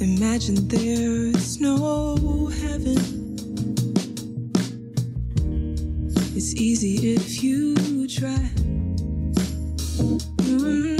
Imagine there's no heaven. It's easy if you try. Mm.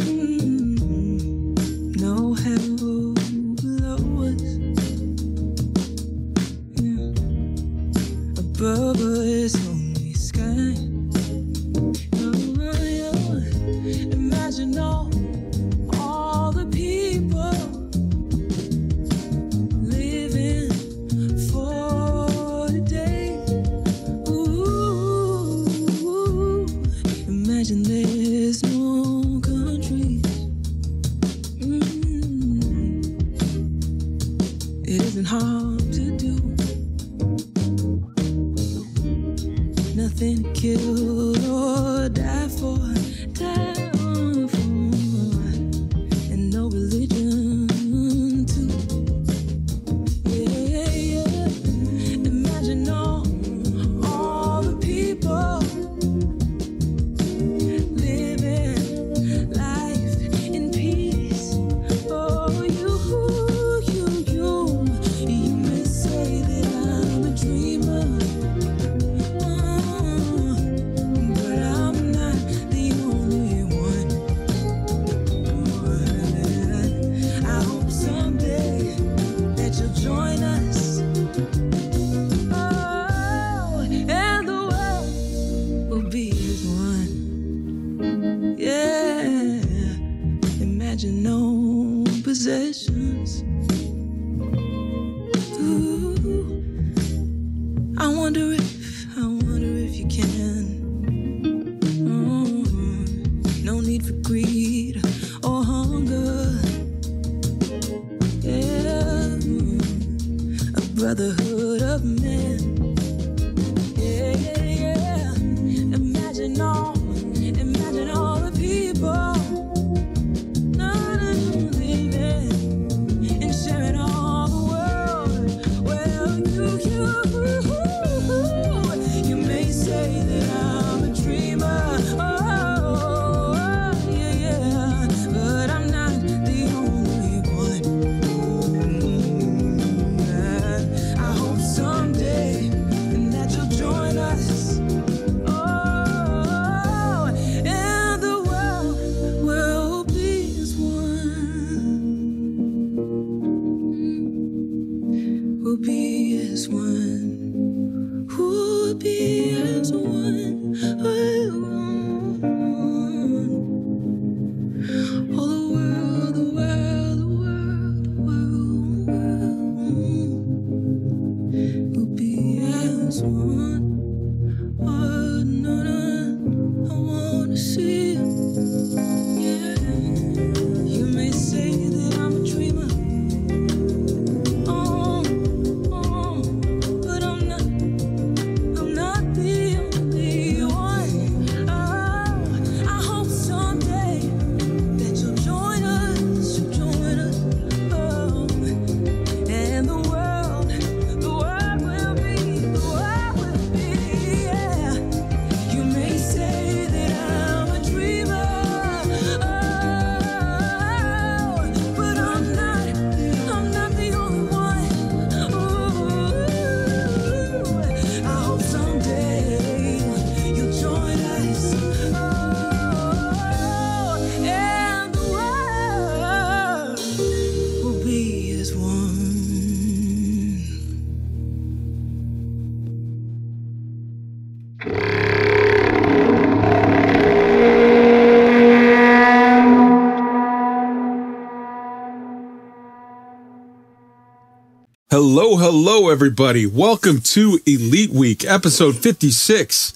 Hello, hello, everybody. Welcome to Elite Week, episode 56.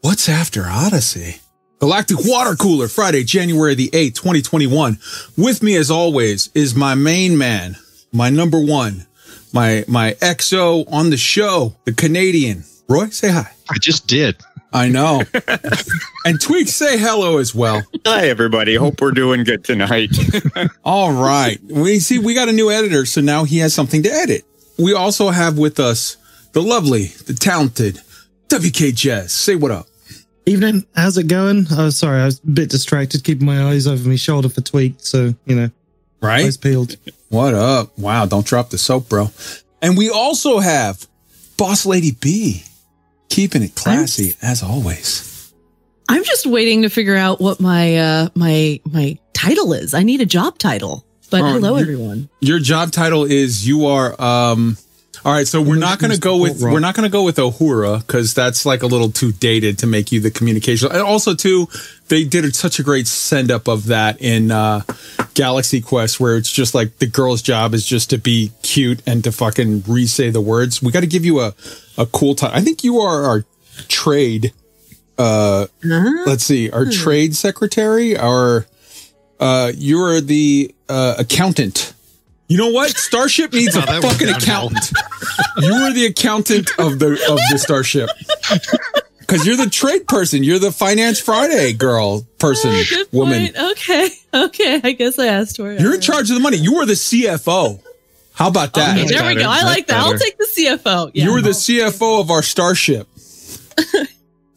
What's after Odyssey? Galactic Water Cooler, Friday, January the 8th, 2021. With me, as always, is my main man, my number one, my, my XO on the show, the Canadian. Roy, say hi. I just did. I know. and Tweak, say hello as well. Hi, everybody. Hope we're doing good tonight. All right. We see we got a new editor, so now he has something to edit we also have with us the lovely, the talented WK Jazz. Say what up. Evening. How's it going? Oh, sorry. I was a bit distracted, keeping my eyes over my shoulder for Tweak. So, you know, right? Eyes peeled. What up? Wow. Don't drop the soap, bro. And we also have Boss Lady B, keeping it classy I'm, as always. I'm just waiting to figure out what my uh my my title is. I need a job title. But Oh, hello everyone. Your job title is you are um all right, so we're not going to go with we're not going to go with Uhura cuz that's like a little too dated to make you the communication. And also too, they did such a great send up of that in uh Galaxy Quest where it's just like the girl's job is just to be cute and to fucking re-say the words. We got to give you a a cool title. I think you are our trade uh Uh-huh. let's see, our trade secretary, our uh you're the uh accountant. You know what? Starship needs a that fucking accountant. You are the accountant of the of the Starship. Cause you're the trade person. You're the Finance Friday girl person, Oh, good woman. point. Okay. Okay. I guess I asked for it. You're in charge of the money. You are the CFO. How about that? Okay, there we go. I like that. I'll take the CFO. Yeah. You are the CFO of our Starship.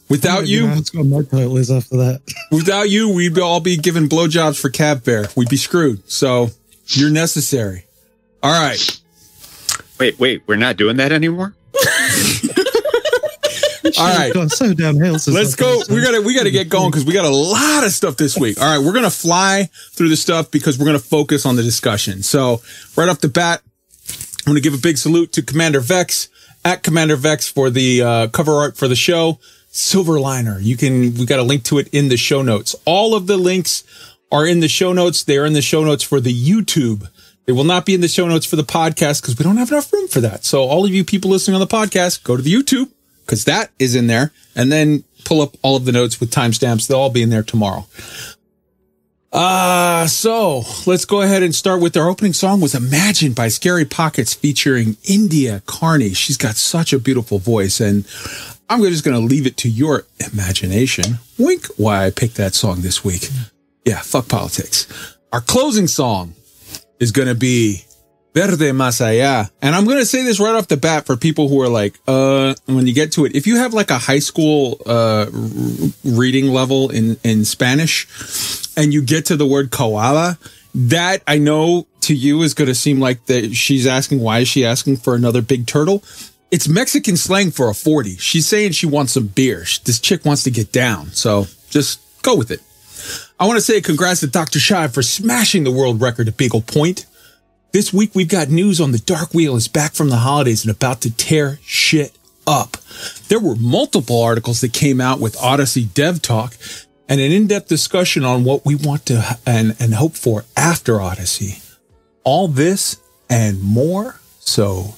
Without you, That's what my title is after that. Without you, we'd all be giving blowjobs for Cab Bear. We'd be screwed. So you're necessary. All right. Wait, wait, we're not doing that anymore? All right. Gone so downhill. since Let's go. We gotta we gotta get going because we got a lot of stuff this week. All right, we're gonna fly through the stuff because we're gonna focus on the discussion. So right off the bat, I'm gonna give a big salute to Commander Vex at Commander Vex for the uh, cover art for the show. Silverliner. You can we got a link to it in the show notes. All of the links are in the show notes. They are in the show notes for the YouTube. They will not be in the show notes for the podcast because we don't have enough room for that. So all of you people listening on the podcast, go to the YouTube because that is in there and then pull up all of the notes with timestamps. They'll all be in there tomorrow. Uh, so let's go ahead and start with our opening song was Imagine by Scary Pockets featuring India Carney. She's got such a beautiful voice and I'm just going to leave it to your imagination. Wink why I picked that song this week. Yeah, fuck politics. Our closing song is going to be Verde Allá. And I'm going to say this right off the bat for people who are like, uh, when you get to it, if you have like a high school, uh, reading level in, in Spanish and you get to the word koala, that I know to you is going to seem like that she's asking, why is she asking for another big turtle? It's Mexican slang for a 40. She's saying she wants some beer. This chick wants to get down. So just go with it. I want to say congrats to Dr. Shive for smashing the world record at Beagle Point. This week we've got news on the Dark Wheel is back from the holidays and about to tear shit up. There were multiple articles that came out with Odyssey Dev Talk and an in-depth discussion on what we want to and, and hope for after Odyssey. All this and more. So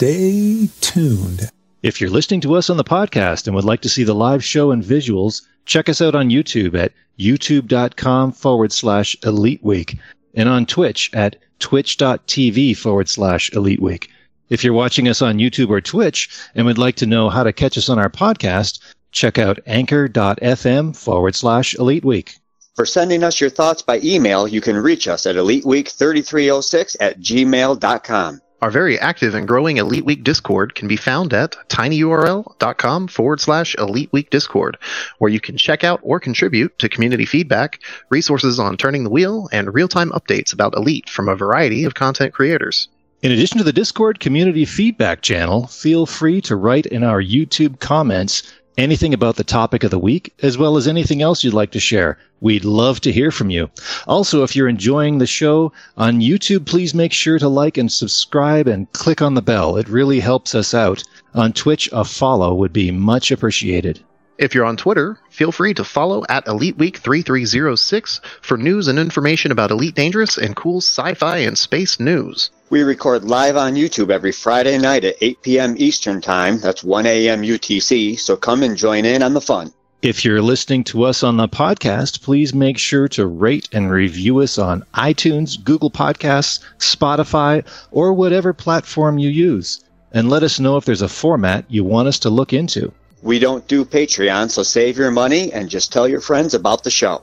stay tuned. If you're listening to us on the podcast and would like to see the live show and visuals, check us out on YouTube at youtube.com forward slash elite week and on Twitch at twitch.tv forward slash elite week. If you're watching us on YouTube or Twitch and would like to know how to catch us on our podcast, check out anchor.fm forward slash elite week. For sending us your thoughts by email, you can reach us at eliteweek3306 at gmail.com. Our very active and growing Elite Week Discord can be found at tinyurl.com forward slash Elite Week Discord, where you can check out or contribute to community feedback, resources on turning the wheel, and real time updates about Elite from a variety of content creators. In addition to the Discord community feedback channel, feel free to write in our YouTube comments anything about the topic of the week, as well as anything else you'd like to share. We'd love to hear from you. Also, if you're enjoying the show on YouTube, please make sure to like and subscribe and click on the bell. It really helps us out. On Twitch, a follow would be much appreciated. If you're on Twitter, feel free to follow at Elite Week 3306 for news and information about Elite Dangerous and cool sci fi and space news. We record live on YouTube every Friday night at 8 p.m. Eastern Time. That's 1 a.m. UTC. So come and join in on the fun. If you're listening to us on the podcast, please make sure to rate and review us on iTunes, Google Podcasts, Spotify, or whatever platform you use. And let us know if there's a format you want us to look into. We don't do Patreon, so save your money and just tell your friends about the show.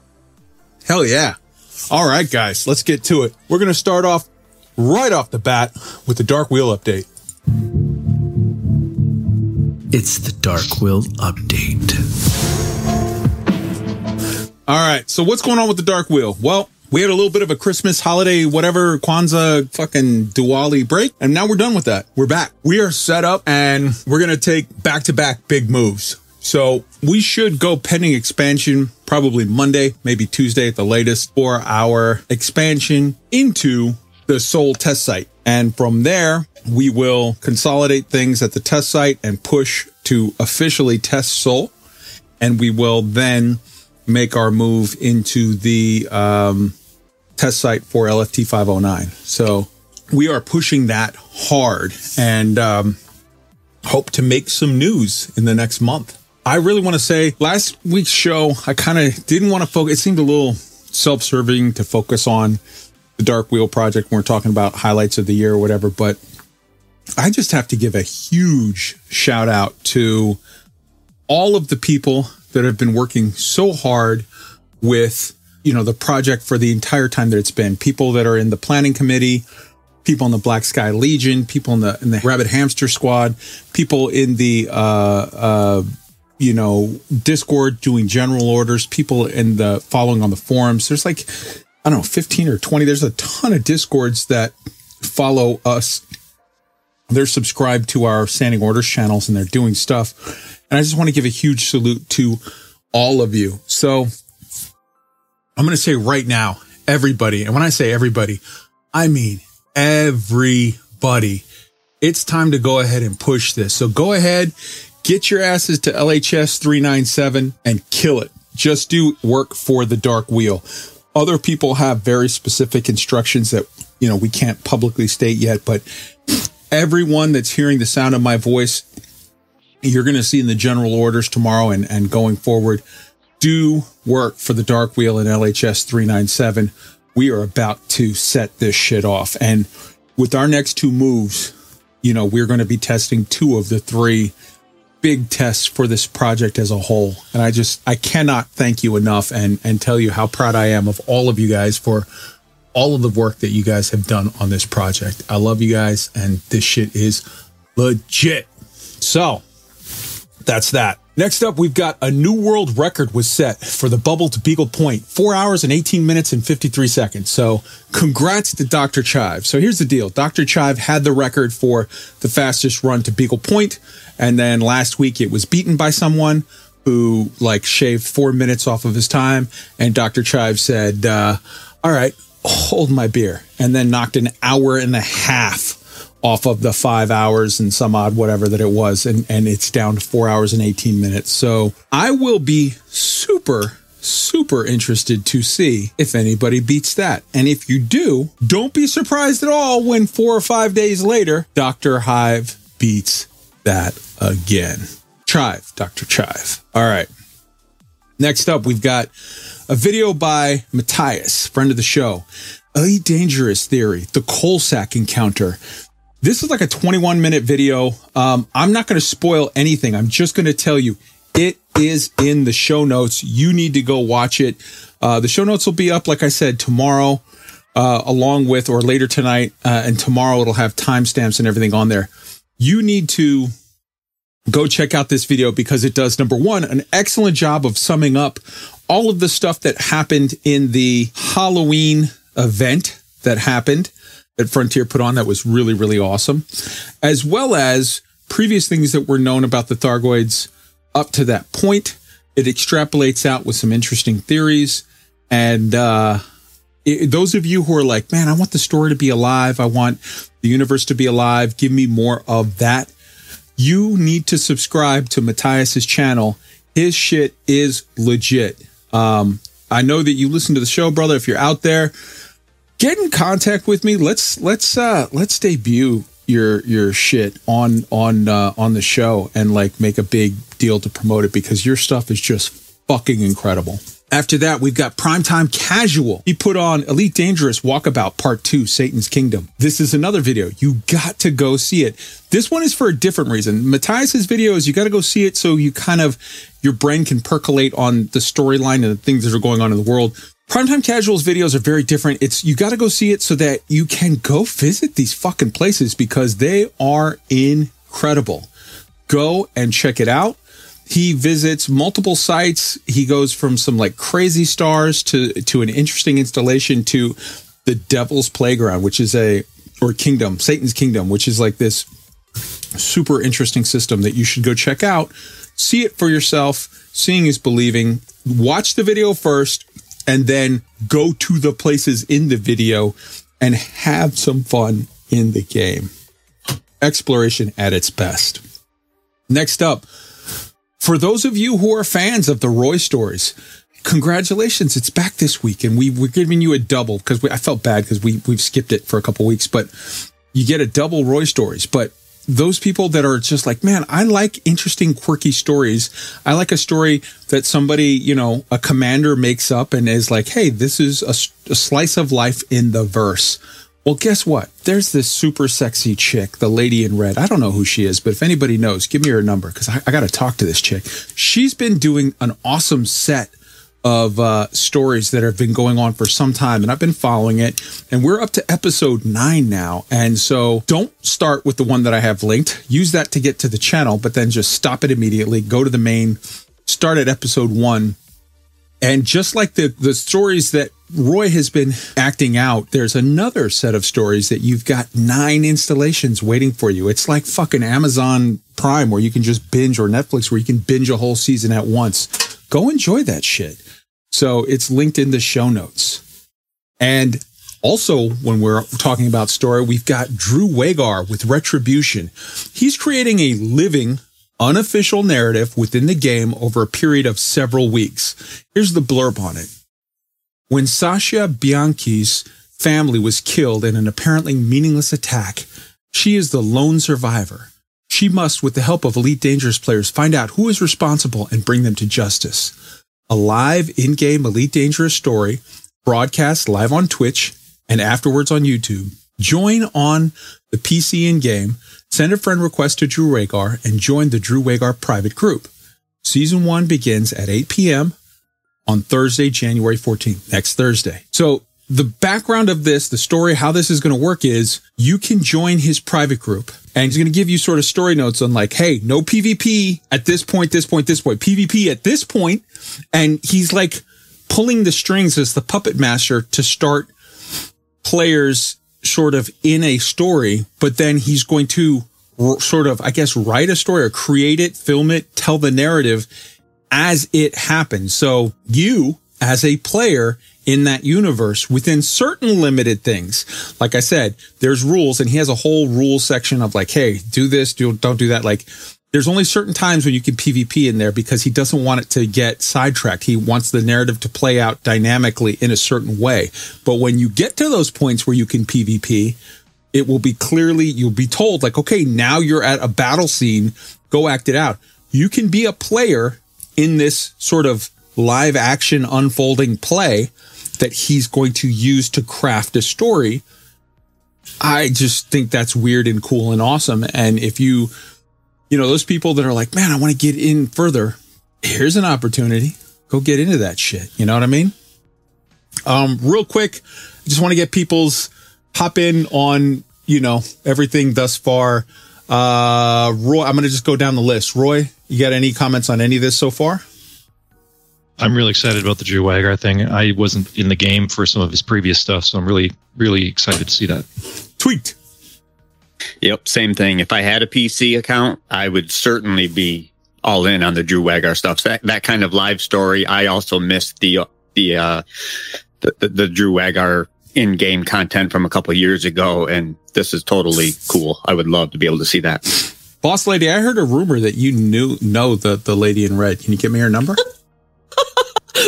Hell yeah. All right, guys, let's get to it. We're going to start off right off the bat with the Dark Wheel update. It's the Dark Will update. All right, so what's going on with the Dark Wheel? Well, We had a little bit of a Christmas holiday, whatever, Kwanzaa, fucking Diwali break. And now we're done with that. We're back. We are set up and we're going to take back to back big moves. So we should go pending expansion probably Monday, maybe Tuesday at the latest for our expansion into the Sol test site. And from there, we will consolidate things at the test site and push to officially test Sol. And we will then make our move into the um, test site for LFT 509. So we are pushing that hard and um, hope to make some news in the next month. I really want to say last week's show, I kind of didn't want to focus. It seemed a little self serving to focus on the Dark Wheel project when we're talking about highlights of the year or whatever. But I just have to give a huge shout out to all of the people that have been working so hard with you know the project for the entire time that it's been. People that are in the planning committee people in the black sky legion people in the in the rabbit hamster squad people in the uh uh you know discord doing general orders people in the following on the forums. There's like i don't know 15 or 20 there's a ton of discords that follow us. They're subscribed to our standing orders channels and they're doing stuff and I just want to give a huge salute to all of you. So I'm going to say right now, everybody, and when I say everybody, I mean everybody. It's time to go ahead and push this. So go ahead, get your asses to LHS 397 and kill it. Just do work for the dark wheel. Other people have very specific instructions that, you know, we can't publicly state yet, but everyone that's hearing the sound of my voice, you're going to see in the general orders tomorrow and, and going forward, do work for the Dark Wheel and LHS 397. We are about to set this shit off. And with our next two moves, you know, we're going to be testing two of the three big tests for this project as a whole. And I just, I cannot thank you enough and, and tell you how proud I am of all of you guys for all of the work that you guys have done on this project. I love you guys and this shit is legit. So that's that. Next up, we've got a new world record was set for the bubble to Beagle Point, four hours and 18 minutes and 53 seconds. So congrats to Dr. Chive. So here's the deal. Dr. Chive had the record for the fastest run to Beagle And then last week it was beaten by someone who like shaved four minutes off of his time. And Dr. Chive said, uh, all right, hold my beer. And then knocked an hour and a half off of the five hours and some odd whatever that it was and and it's down to four hours and 18 minutes. So i will be super super interested to see if anybody beats that. And if you do don't be surprised at all when four or five days later dr hive beats that again. Chive dr chive. All right. Next up we've got a video by matthias friend of the show. Elite dangerous theory the coal sack encounter this is like a 21 minute video. Um, I'm not going to spoil anything. I'm just going to tell you it is in the show notes. You need to go watch it. Uh, the show notes will be up, like I said, tomorrow, uh, along with or later tonight. Uh, and tomorrow it'll have timestamps and everything on there. You need to go check out this video because it does, number one, an excellent job of summing up all of the stuff that happened in the Halloween event that happened that Frontier put on that was really, really awesome, as well as previous things that were known about the Thargoids up to that point. It extrapolates out with some interesting theories. And uh, it, those of you who are like, man, I want the story to be alive, I want the universe to be alive, give me more of that. You need to subscribe to Matthias's channel. His shit is legit. Um, I know that you listen to the show, brother. If you're out there, get in contact with me. Let's let's uh let's debut your your shit on on uh, on the show and like make a big deal to promote it because your stuff is just fucking incredible. After that, we've got Primetime Casual. He put on Elite Dangerous Walkabout Part 2, Satan's Kingdom. This is another video. You got to go see it. This one is for a different reason. Matthias's video is you got to go see it so you kind of, your brain can percolate on the storyline and the things that are going on in the world. Primetime Casuals videos are very different. It's you got to go see it so that you can go visit these fucking places because they are incredible. Go and check it out. he visits multiple sites. He goes from some like crazy stars to to an interesting installation to the Devil's Playground, which is a or kingdom, Satan's kingdom, which is like this super interesting system that you should go check out. See it for yourself. Seeing is believing. Watch the video first and then go to the places in the video and have some fun in the game. Exploration at its best. Next up, for those of you who are fans of the Roy stories, congratulations. It's back this week and we, we're giving you a double because I felt bad because we, we've skipped it for a couple weeks, but you get a double Roy stories. But those people that are just like, man, I like interesting, quirky stories. I like a story that somebody, you know, a commander makes up and is like, hey, this is a, a slice of life in the verse. Well, guess what? There's this super sexy chick, the lady in red. I don't know who she is, but if anybody knows, give me her number because I, I got to talk to this chick. She's been doing an awesome set of uh, stories that have been going on for some time, and I've been following it. And we're up to episode nine now. And so don't start with the one that I have linked. Use that to get to the channel, but then just stop it immediately. Go to the main, start at episode one. And just like the, the stories that Roy has been acting out, there's another set of stories that you've got nine installations waiting for you. It's like fucking Amazon Prime where you can just binge or Netflix where you can binge a whole season at once. Go enjoy that shit. So it's linked in the show notes. And also, when we're talking about story, we've got Drew Wagar with Retribution. He's creating a living, unofficial narrative within the game over a period of several weeks. Here's the blurb on it. When Sasha Bianchi's family was killed in an apparently meaningless attack, she is the lone survivor. She must, with the help of Elite Dangerous players, find out who is responsible and bring them to justice a live in-game Elite Dangerous story broadcast live on Twitch and afterwards on YouTube. Join on the PC in-game, send a friend request to Drew Wagar, and join the Drew Wagar private group. Season one begins at 8 p.m. on Thursday, January 14th, next Thursday. So the background of this, the story, how this is going to work is you can join his private group and he's going to give you sort of story notes on like, Hey, no PvP at this point, this point, this point, PvP at this point. And he's like pulling the strings as the puppet master to start players sort of in a story, but then he's going to r- sort of, I guess, write a story or create it, film it, tell the narrative as it happens. So you as a player in that universe within certain limited things. Like I said, there's rules and he has a whole rule section of like, Hey, do this, do, don't do that. Like there's only certain times when you can PvP in there because he doesn't want it to get sidetracked. He wants the narrative to play out dynamically in a certain way. But when you get to those points where you can PvP, it will be clearly, you'll be told like, okay, now you're at a battle scene. Go act it out. You can be a player in this sort of live action unfolding play that he's going to use to craft a story. I just think that's weird and cool and awesome. And if you, you know, those people that are like, man, I want to get in further, here's an opportunity. Go get into that shit. You know what I mean? Um, real quick, I just want to get people's hop in on, you know, everything thus far. Uh, Roy, I'm going to just go down the list. Roy, you got any comments on any of this so far? I'm really excited about the Drew Wagar thing. I wasn't in the game for some of his previous stuff, so I'm really, really excited to see that. Tweak. Yep, same thing. If I had a PC account, I would certainly be all in on the Drew Wagar stuff. That that kind of live story. I also missed the the uh, the, the, the Drew Wagar in-game content from a couple of years ago, and this is totally cool. I would love to be able to see that. Boss lady, I heard a rumor that you knew know the the lady in red. Can you give me her number?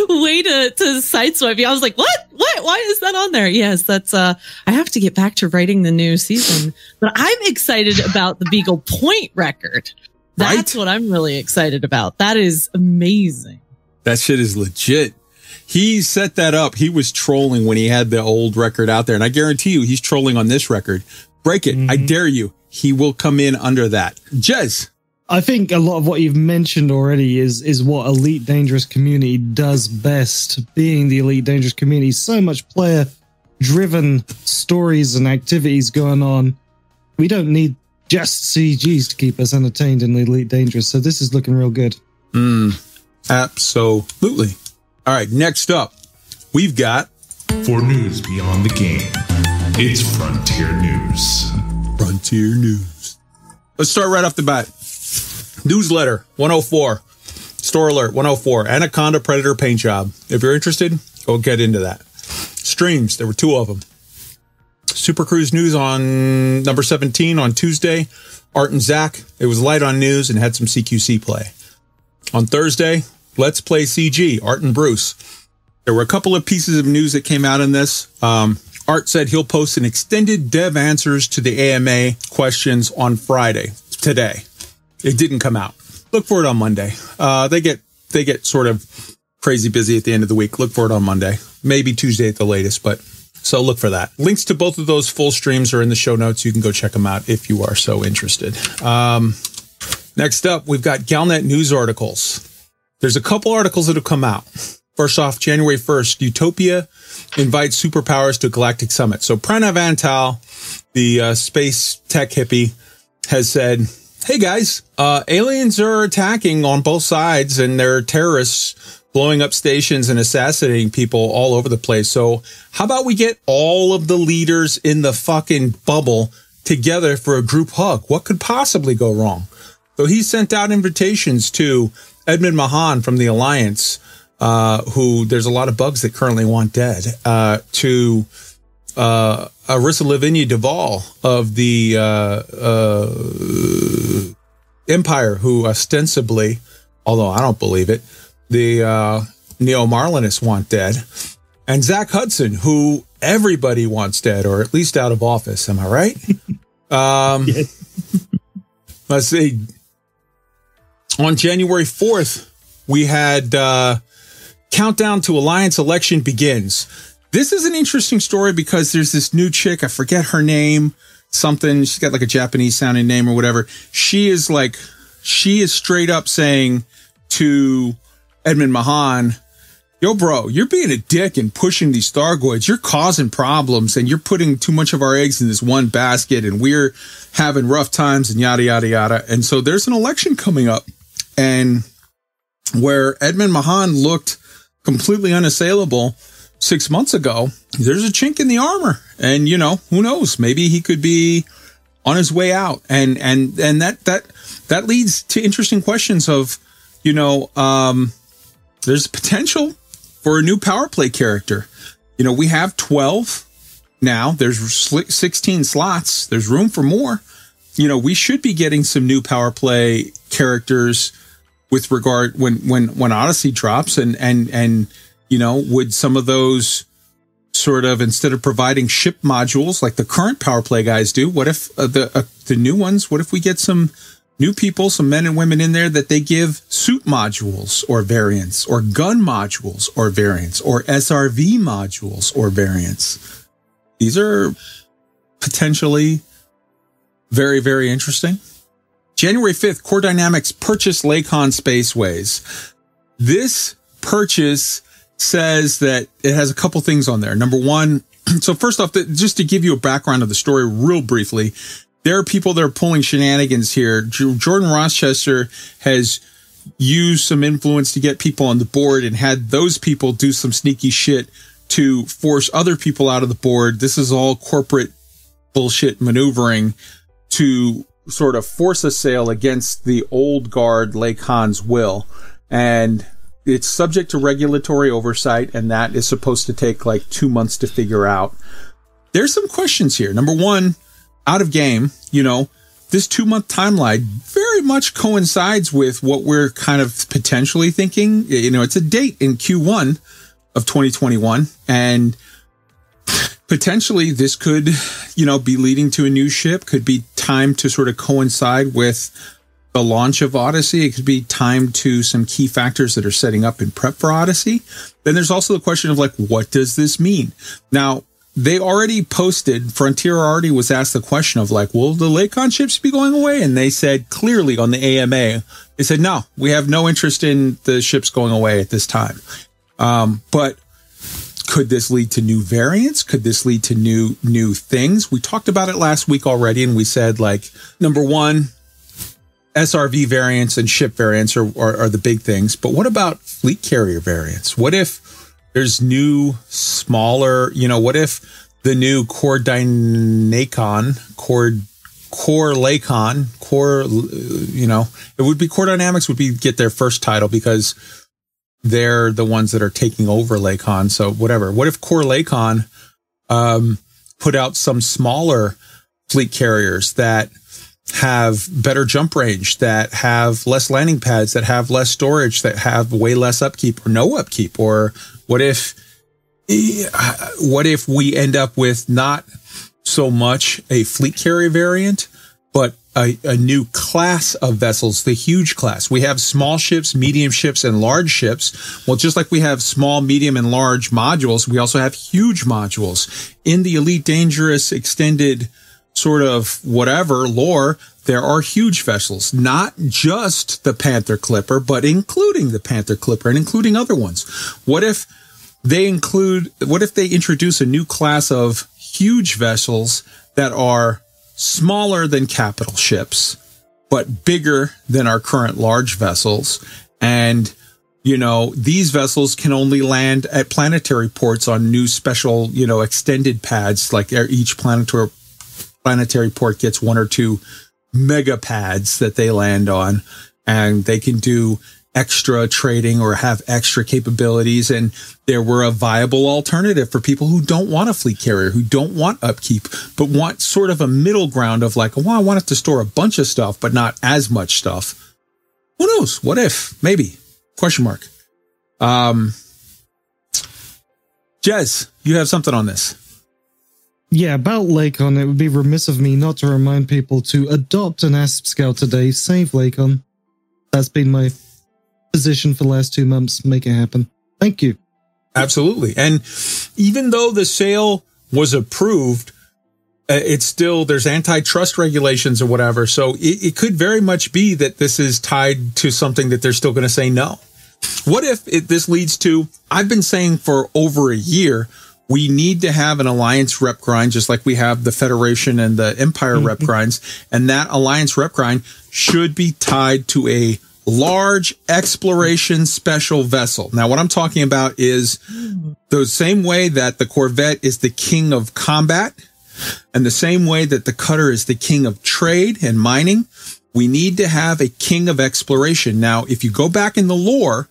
way to to sideswipe me. I was like, what? What? Why is that on there? Yes, that's uh I have to get back to writing the new season. But I'm excited about the Beagle Point record. That's Right? what I'm really excited about. That is amazing. That shit is legit. He set that up. He was trolling when he had the old record out there. And I guarantee you, he's trolling on this record. Break it. I dare you. He will come in under that. Jez. I think a lot of what you've mentioned already is is what Elite Dangerous community does best. Being the Elite Dangerous community, so much player driven stories and activities going on. We don't need just CGs to keep us entertained in the Elite Dangerous. So this is looking real good. Mm, Absolutely. All right, next up, we've got For news beyond the game, it's Frontier News. Frontier News. Let's start right off the bat. Newsletter 104, store alert 104, Anaconda Predator paint job. If you're interested, go get into that. Streams, there were two of them. Super Cruise News on number 17 on Tuesday. Art and Zach. It was light on news and had some CQC play. On Thursday, Let's Play CG, Art and Bruce. There were a couple of pieces of news that came out in this. Um, Art said he'll post an extended dev answers to the AMA questions on Friday, today. It didn't come out. Look for it on Monday. Uh, they get they get sort of crazy busy at the end of the week. Look for it on Monday, maybe Tuesday at the latest, but so look for that. Links to both of those full streams are in the show notes. You can go check them out if you are so interested. Um, next up, we've got Galnet news articles. There's a couple articles that have come out. First off, January 1st, Utopia invites superpowers to Galactic Summit. So Pranav Antal, the uh, space tech hippie, has said, Hey guys, uh, aliens are attacking on both sides and they're terrorists blowing up stations and assassinating people all over the place. So how about we get all of the leaders in the fucking bubble together for a group hug? What could possibly go wrong? So he sent out invitations to Edmund Mahan from the Alliance, uh, who there's a lot of bugs that currently want dead, uh, to uh, Arissa Lavigny-Duval of the uh, uh, Empire, who ostensibly, although I don't believe it, the uh, Neo Marlinists want dead, and Zach Hudson, who everybody wants dead or at least out of office. Am I right? um, let's see. On January 4th, we had uh, Countdown to Alliance Election Begins. This is an interesting story because there's this new chick, I forget her name, something, she's got like a Japanese sounding name or whatever. She is like, she is straight up saying to Edmund Mahan, Yo, bro, you're being a dick and pushing these Thargoids. You're causing problems and you're putting too much of our eggs in this one basket and we're having rough times and yada, yada, yada. And so there's an election coming up and where Edmund Mahan looked completely unassailable six months ago, there's a chink in the armor. And, you know, who knows? Maybe he could be on his way out. And, and, and that, that, that leads to interesting questions of, you know, um, there's potential for a new power play character. You know, we have 12 now. There's 16 slots. There's room for more. You know, we should be getting some new power play characters with regard when when when Odyssey drops and and and you know, would some of those sort of instead of providing ship modules like the current power play guys do, what if uh, the uh, the new ones, what if we get some new people, some men and women in there that they give suit modules or variants or gun modules or variants or SRV modules or variants. These are potentially very, very interesting. January 5th, Core Dynamics purchased Lakon Spaceways. This purchase says that it has a couple things on there. Number one, so first off, just to give you a background of the story real briefly, there are people that are pulling shenanigans here. Jordan Rochester has used some influence to get people on the board and had those people do some sneaky shit to force other people out of the board. This is all corporate bullshit maneuvering to sort of force a sale against the old guard Lakon's will. And it's subject to regulatory oversight, and that is supposed to take like two months to figure out. There's some questions here. Number one, out of game, you know, this two month timeline very much coincides with what we're kind of potentially thinking. You know, it's a date in Q1 of 2021 and potentially this could, you know, be leading to a new ship, could be time to sort of coincide with the launch of Odyssey. It could be time to some key factors that are setting up in prep for Odyssey. Then there's also the question of like, what does this mean? Now, they already posted, Frontier already was asked the question of like, will the Lakon ships be going away? And they said clearly on the AMA, they said, no, we have no interest in the ships going away at this time. Um, but could this lead to new variants? Could this lead to new, new things? We talked about it last week already. And we said like, number one, SRV variants and ship variants are, are, are the big things. But what about fleet carrier variants? What if there's new, smaller, you know, what if the new Core Dynacon, Core Core Lakon, Core, you know, it would be Core Dynamics would be get their first title because they're the ones that are taking over Lakon. So whatever. What if Core Lakon um, put out some smaller fleet carriers that have better jump range, that have less landing pads, that have less storage, that have way less upkeep or no upkeep? Or what if, what if we end up with not so much a fleet carrier variant, but a, a, new class of vessels, the huge class. We have small ships, medium ships, and large ships. Well, just like we have small, medium, and large modules, we also have huge modules. In the Elite Dangerous extended sort of whatever lore, there are huge vessels, not just the Panther Clipper, but including the Panther Clipper and including other ones. What if they include, what if they introduce a new class of huge vessels that are smaller than capital ships, but bigger than our current large vessels. And, you know, these vessels can only land at planetary ports on new special, you know, extended pads. Like uh, each planetary, planetary port gets one or two mega pads that they land on and they can do extra trading or have extra capabilities. And there were a viable alternative for people who don't want a fleet carrier, who don't want upkeep, but want sort of a middle ground of like, well, I want it to store a bunch of stuff, but not as much stuff. Who knows? What if? Maybe. Question mark. Um, Jez, you have something on this. Yeah, about Lakon, it would be remiss of me not to remind people to adopt an ASP scout today. Save Lakon. That's been my position for the last two months. Make it happen. Thank you. Absolutely. And even though the sale was approved, uh, it's still there's antitrust regulations or whatever. So it, it could very much be that this is tied to something that they're still going to say no. What if it, this leads to? I've been saying for over a year we need to have an alliance rep grind, just like we have the Federation and the Empire mm-hmm. rep grinds, and that alliance rep grind should be tied to a large exploration special vessel. Now, what I'm talking about is the same way that the Corvette is the king of combat and the same way that the cutter is the king of trade and mining. We need to have a king of exploration. Now, if you go back in the lore,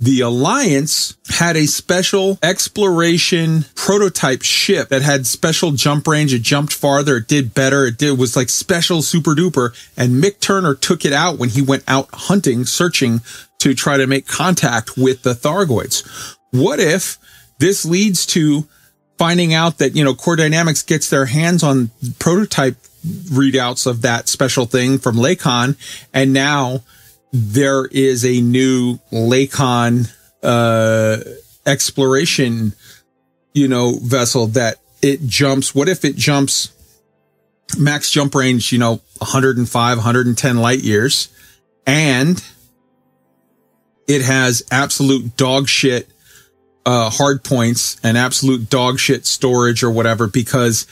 the Alliance had a special exploration prototype ship that had special jump range. It jumped farther. It did better. It did, was like special super duper. And Mick Turner took it out when he went out hunting, searching to try to make contact with the Thargoids. What if this leads to finding out that, you know, Core Dynamics gets their hands on prototype readouts of that special thing from Lakon and now there is a new Lakon uh, exploration, you know, vessel that it jumps. What if it jumps max jump range, you know, 105, 110 light years, and it has absolute dog shit uh, hard points and absolute dog shit storage or whatever because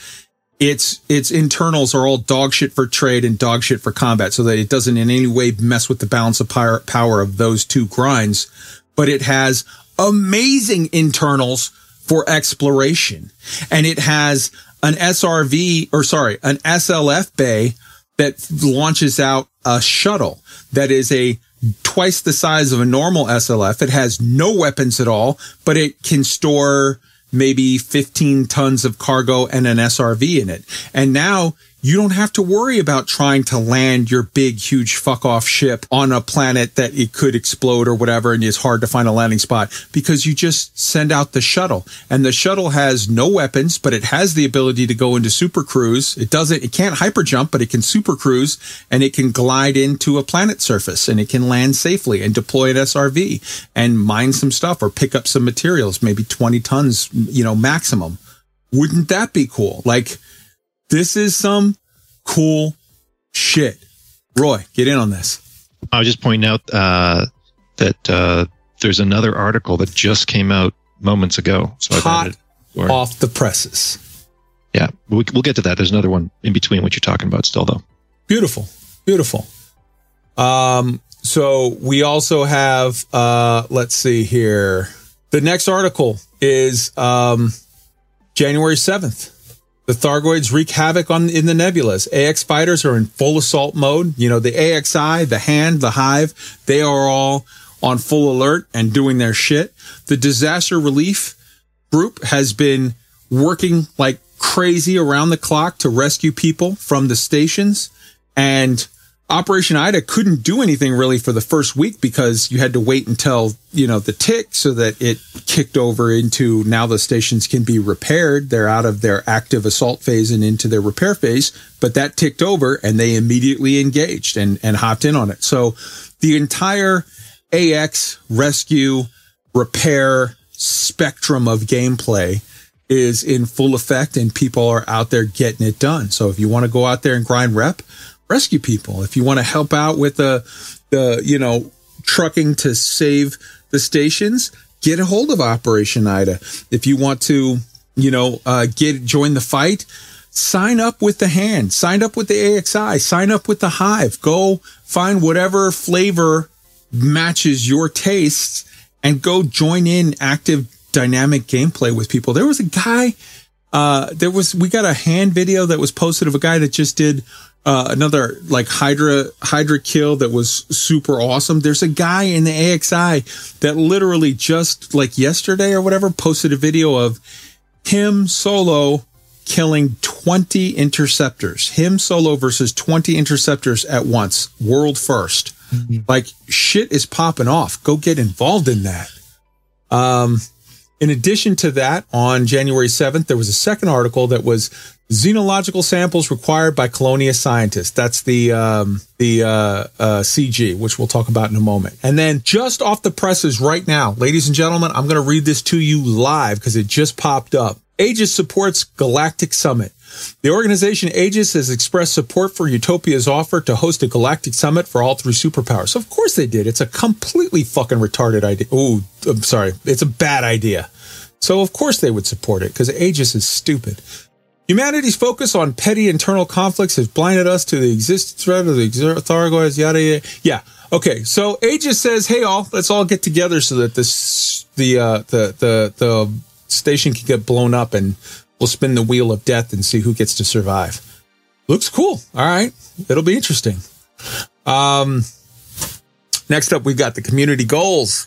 its its internals are all dog shit for trade and dog shit for combat, so that it doesn't in any way mess with the balance of power, power of those two grinds. But it has amazing internals for exploration, and it has an SRV or sorry, an SLF bay that launches out a shuttle that is a twice the size of a normal SLF. It has no weapons at all, but it can store maybe 15 tons of cargo and an SRV in it. And now you don't have to worry about trying to land your big, huge fuck off ship on a planet that it could explode or whatever. And it's hard to find a landing spot because you just send out the shuttle and the shuttle has no weapons, but it has the ability to go into super cruise. It doesn't, it can't hyper jump, but it can super cruise and it can glide into a planet surface and it can land safely and deploy an SRV and mine some stuff or pick up some materials, maybe 20 tons, you know, maximum. Wouldn't that be cool? Like, this is some cool shit. Roy, get in on this. I was just pointing out uh, that uh, there's another article that just came out moments ago. So Hot off the presses. Yeah, we, we'll get to that. There's another one in between what you're talking about still, though. Beautiful, beautiful. Um, so we also have, uh, let's see here. The next article is um, January 7th. The Thargoids wreak havoc on in the nebulas. AX fighters are in full assault mode. You know, the AXI, the Hand, the Hive, they are all on full alert and doing their shit. The disaster relief group has been working like crazy around the clock to rescue people from the stations. And Operation Ida couldn't do anything really for the first week because you had to wait until, you know, the tick so that it kicked over into now the stations can be repaired. They're out of their active assault phase and into their repair phase, but that ticked over and they immediately engaged and, and hopped in on it. So the entire AX rescue repair spectrum of gameplay is in full effect and people are out there getting it done. So if you want to go out there and grind rep, rescue people. If you want to help out with the, the, you know, trucking to save the stations, get a hold of Operation Ida. If you want to, you know, uh, get, join the fight, sign up with the hand, sign up with the AXI, sign up with the hive, go find whatever flavor matches your tastes and go join in active dynamic gameplay with people. There was a guy, uh, there was, we got a hand video that was posted of a guy that just did, uh, another like Hydra, Hydra kill that was super awesome. There's a guy in the AXI that literally just like yesterday or whatever posted a video of him solo killing 20 interceptors, him solo versus 20 interceptors at once, world 1st Like shit is popping off. Go get involved in that. Um, in addition to that, on January 7th, there was a second article that was xenological samples required by Colonia scientists. That's the um, the uh, uh, CG, which we'll talk about in a moment. And then just off the presses right now, ladies and gentlemen, I'm going to read this to you live because it just popped up. Aegis supports Galactic Summit. The organization Aegis has expressed support for Utopia's offer to host a galactic summit for all three superpowers. Of course they did. It's a completely fucking retarded idea. Oh, I'm sorry. It's a bad idea. So of course they would support it because Aegis is stupid. Humanity's focus on petty internal conflicts has blinded us to the existence threat of the Thargoids, yada, yada. Yeah. Okay. So Aegis says, hey, all, let's all get together so that this, the, uh, the, the, the station can get blown up and we'll spin the wheel of death and see who gets to survive. Looks cool. All right. It'll be interesting. Um, next up, we've got the community goals.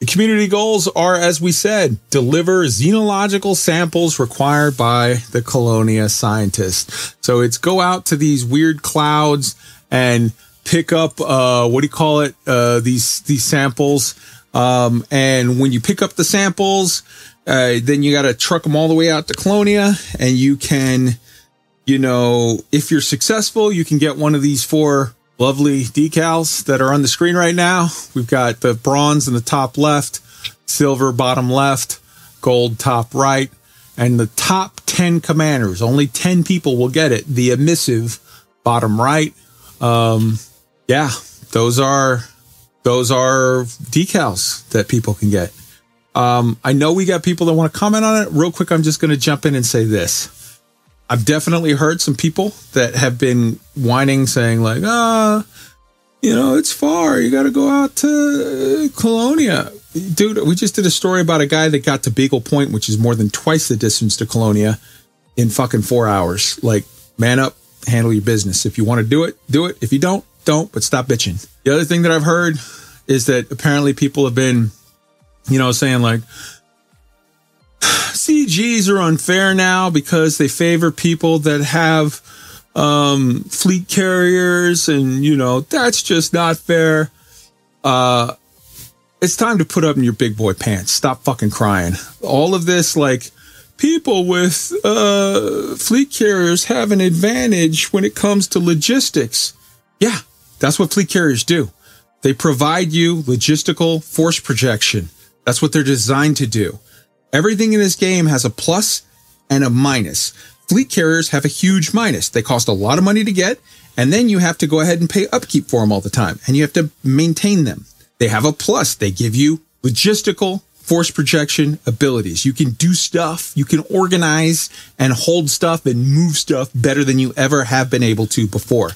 The community goals are, as we said, deliver xenological samples required by the Colonia scientists. So it's go out to these weird clouds and pick up, uh, what do you call it? Uh, these, these samples. Um, and when you pick up the samples, uh, then you got to truck them all the way out to Colonia and you can, you know, if you're successful, you can get one of these four lovely decals that are on the screen right now. We've got the bronze in the top left, silver bottom left, gold top right, and the top 10 commanders. Only 10 people will get it. The emissive bottom right. Um, yeah, those are, those are decals that people can get. Um, I know we got people that want to comment on it. Real quick, I'm just going to jump in and say this. I've definitely heard some people that have been whining, saying like, "Ah, you know, it's far. You got to go out to Colonia." Dude, we just did a story about a guy that got to Beagle Point, which is more than twice the distance to Colonia, in fucking four hours. Like, man up, handle your business. If you want to do it, do it. If you don't, don't. But stop bitching. The other thing that I've heard is that apparently people have been, you know, saying like, CGs are unfair now because they favor people that have um, fleet carriers, and you know that's just not fair. Uh, it's time to put up in your big boy pants. Stop fucking crying. All of this, like people with uh, fleet carriers have an advantage when it comes to logistics. Yeah, that's what fleet carriers do. They provide you logistical force projection. That's what they're designed to do. Everything in this game has a plus and a minus. Fleet carriers have a huge minus. They cost a lot of money to get, and then you have to go ahead and pay upkeep for them all the time, and you have to maintain them. They have a plus. They give you logistical force projection abilities. You can do stuff, you can organize and hold stuff and move stuff better than you ever have been able to before.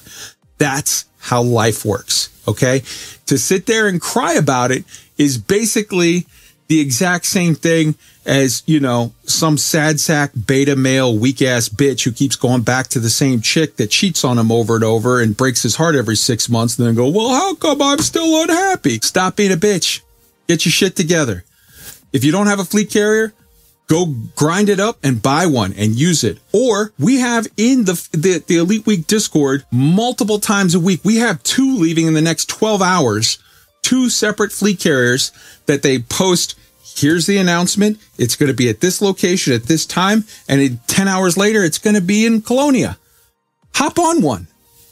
That's how life works. Okay. To sit there and cry about it is basically the exact same thing as, you know, some sad sack beta male weak ass bitch who keeps going back to the same chick that cheats on him over and over and breaks his heart every six months and then go, well, how come I'm still unhappy? Stop being a bitch. Get your shit together. If you don't have a fleet carrier, go grind it up and buy one and use it. Or we have in the, the, the Elite Week Discord multiple times a week. We have two leaving in the next 12 hours, two separate fleet carriers that they post. Here's the announcement. It's going to be at this location at this time. And in 10 hours later, it's going to be in Colonia. Hop on one.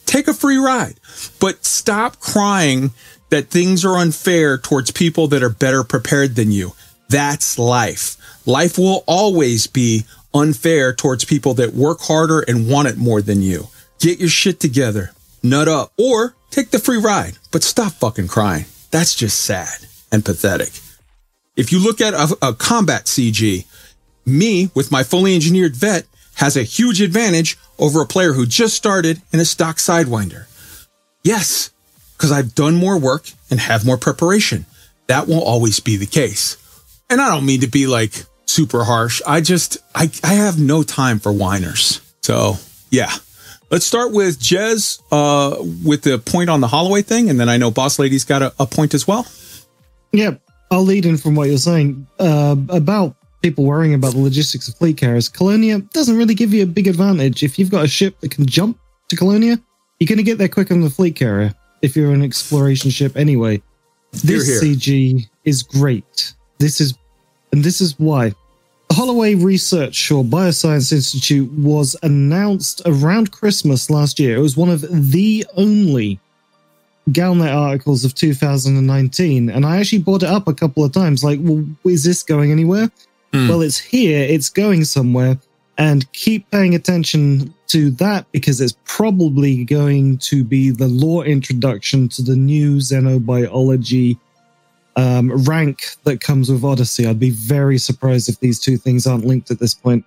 Take a free ride, but stop crying that things are unfair towards people that are better prepared than you. That's life. Life will always be unfair towards people that work harder and want it more than you. Get your shit together, nut up, or take the free ride, but stop fucking crying. That's just sad and pathetic. If you look at a, a combat CG, me with my fully engineered vet has a huge advantage over a player who just started in a stock sidewinder. Yes, because I've done more work and have more preparation. That won't always be the case. And I don't mean to be like super harsh. I just, I, I have no time for whiners. So yeah. Let's start with Jez uh, with the point on the Holloway thing. And then I know Boss Lady's got a, a point as well. Yeah, I'll lead in from what you're saying uh, about people worrying about the logistics of fleet carriers. Colonia doesn't really give you a big advantage. If you've got a ship that can jump to Colonia, you're going to get there quicker than the fleet carrier if you're an exploration ship anyway. This Hear, hear. CG is great. This is, and this is why. The Holloway Research or Bioscience Institute was announced around Christmas last year. It was one of the only Galnet articles of 2019, and I actually brought it up a couple of times. Like, well, is this going anywhere? Hmm. Well, it's here, it's going somewhere, and keep paying attention to that because it's probably going to be the law introduction to the new xenobiology um, rank that comes with Odyssey. I'd be very surprised if these two things aren't linked at this point.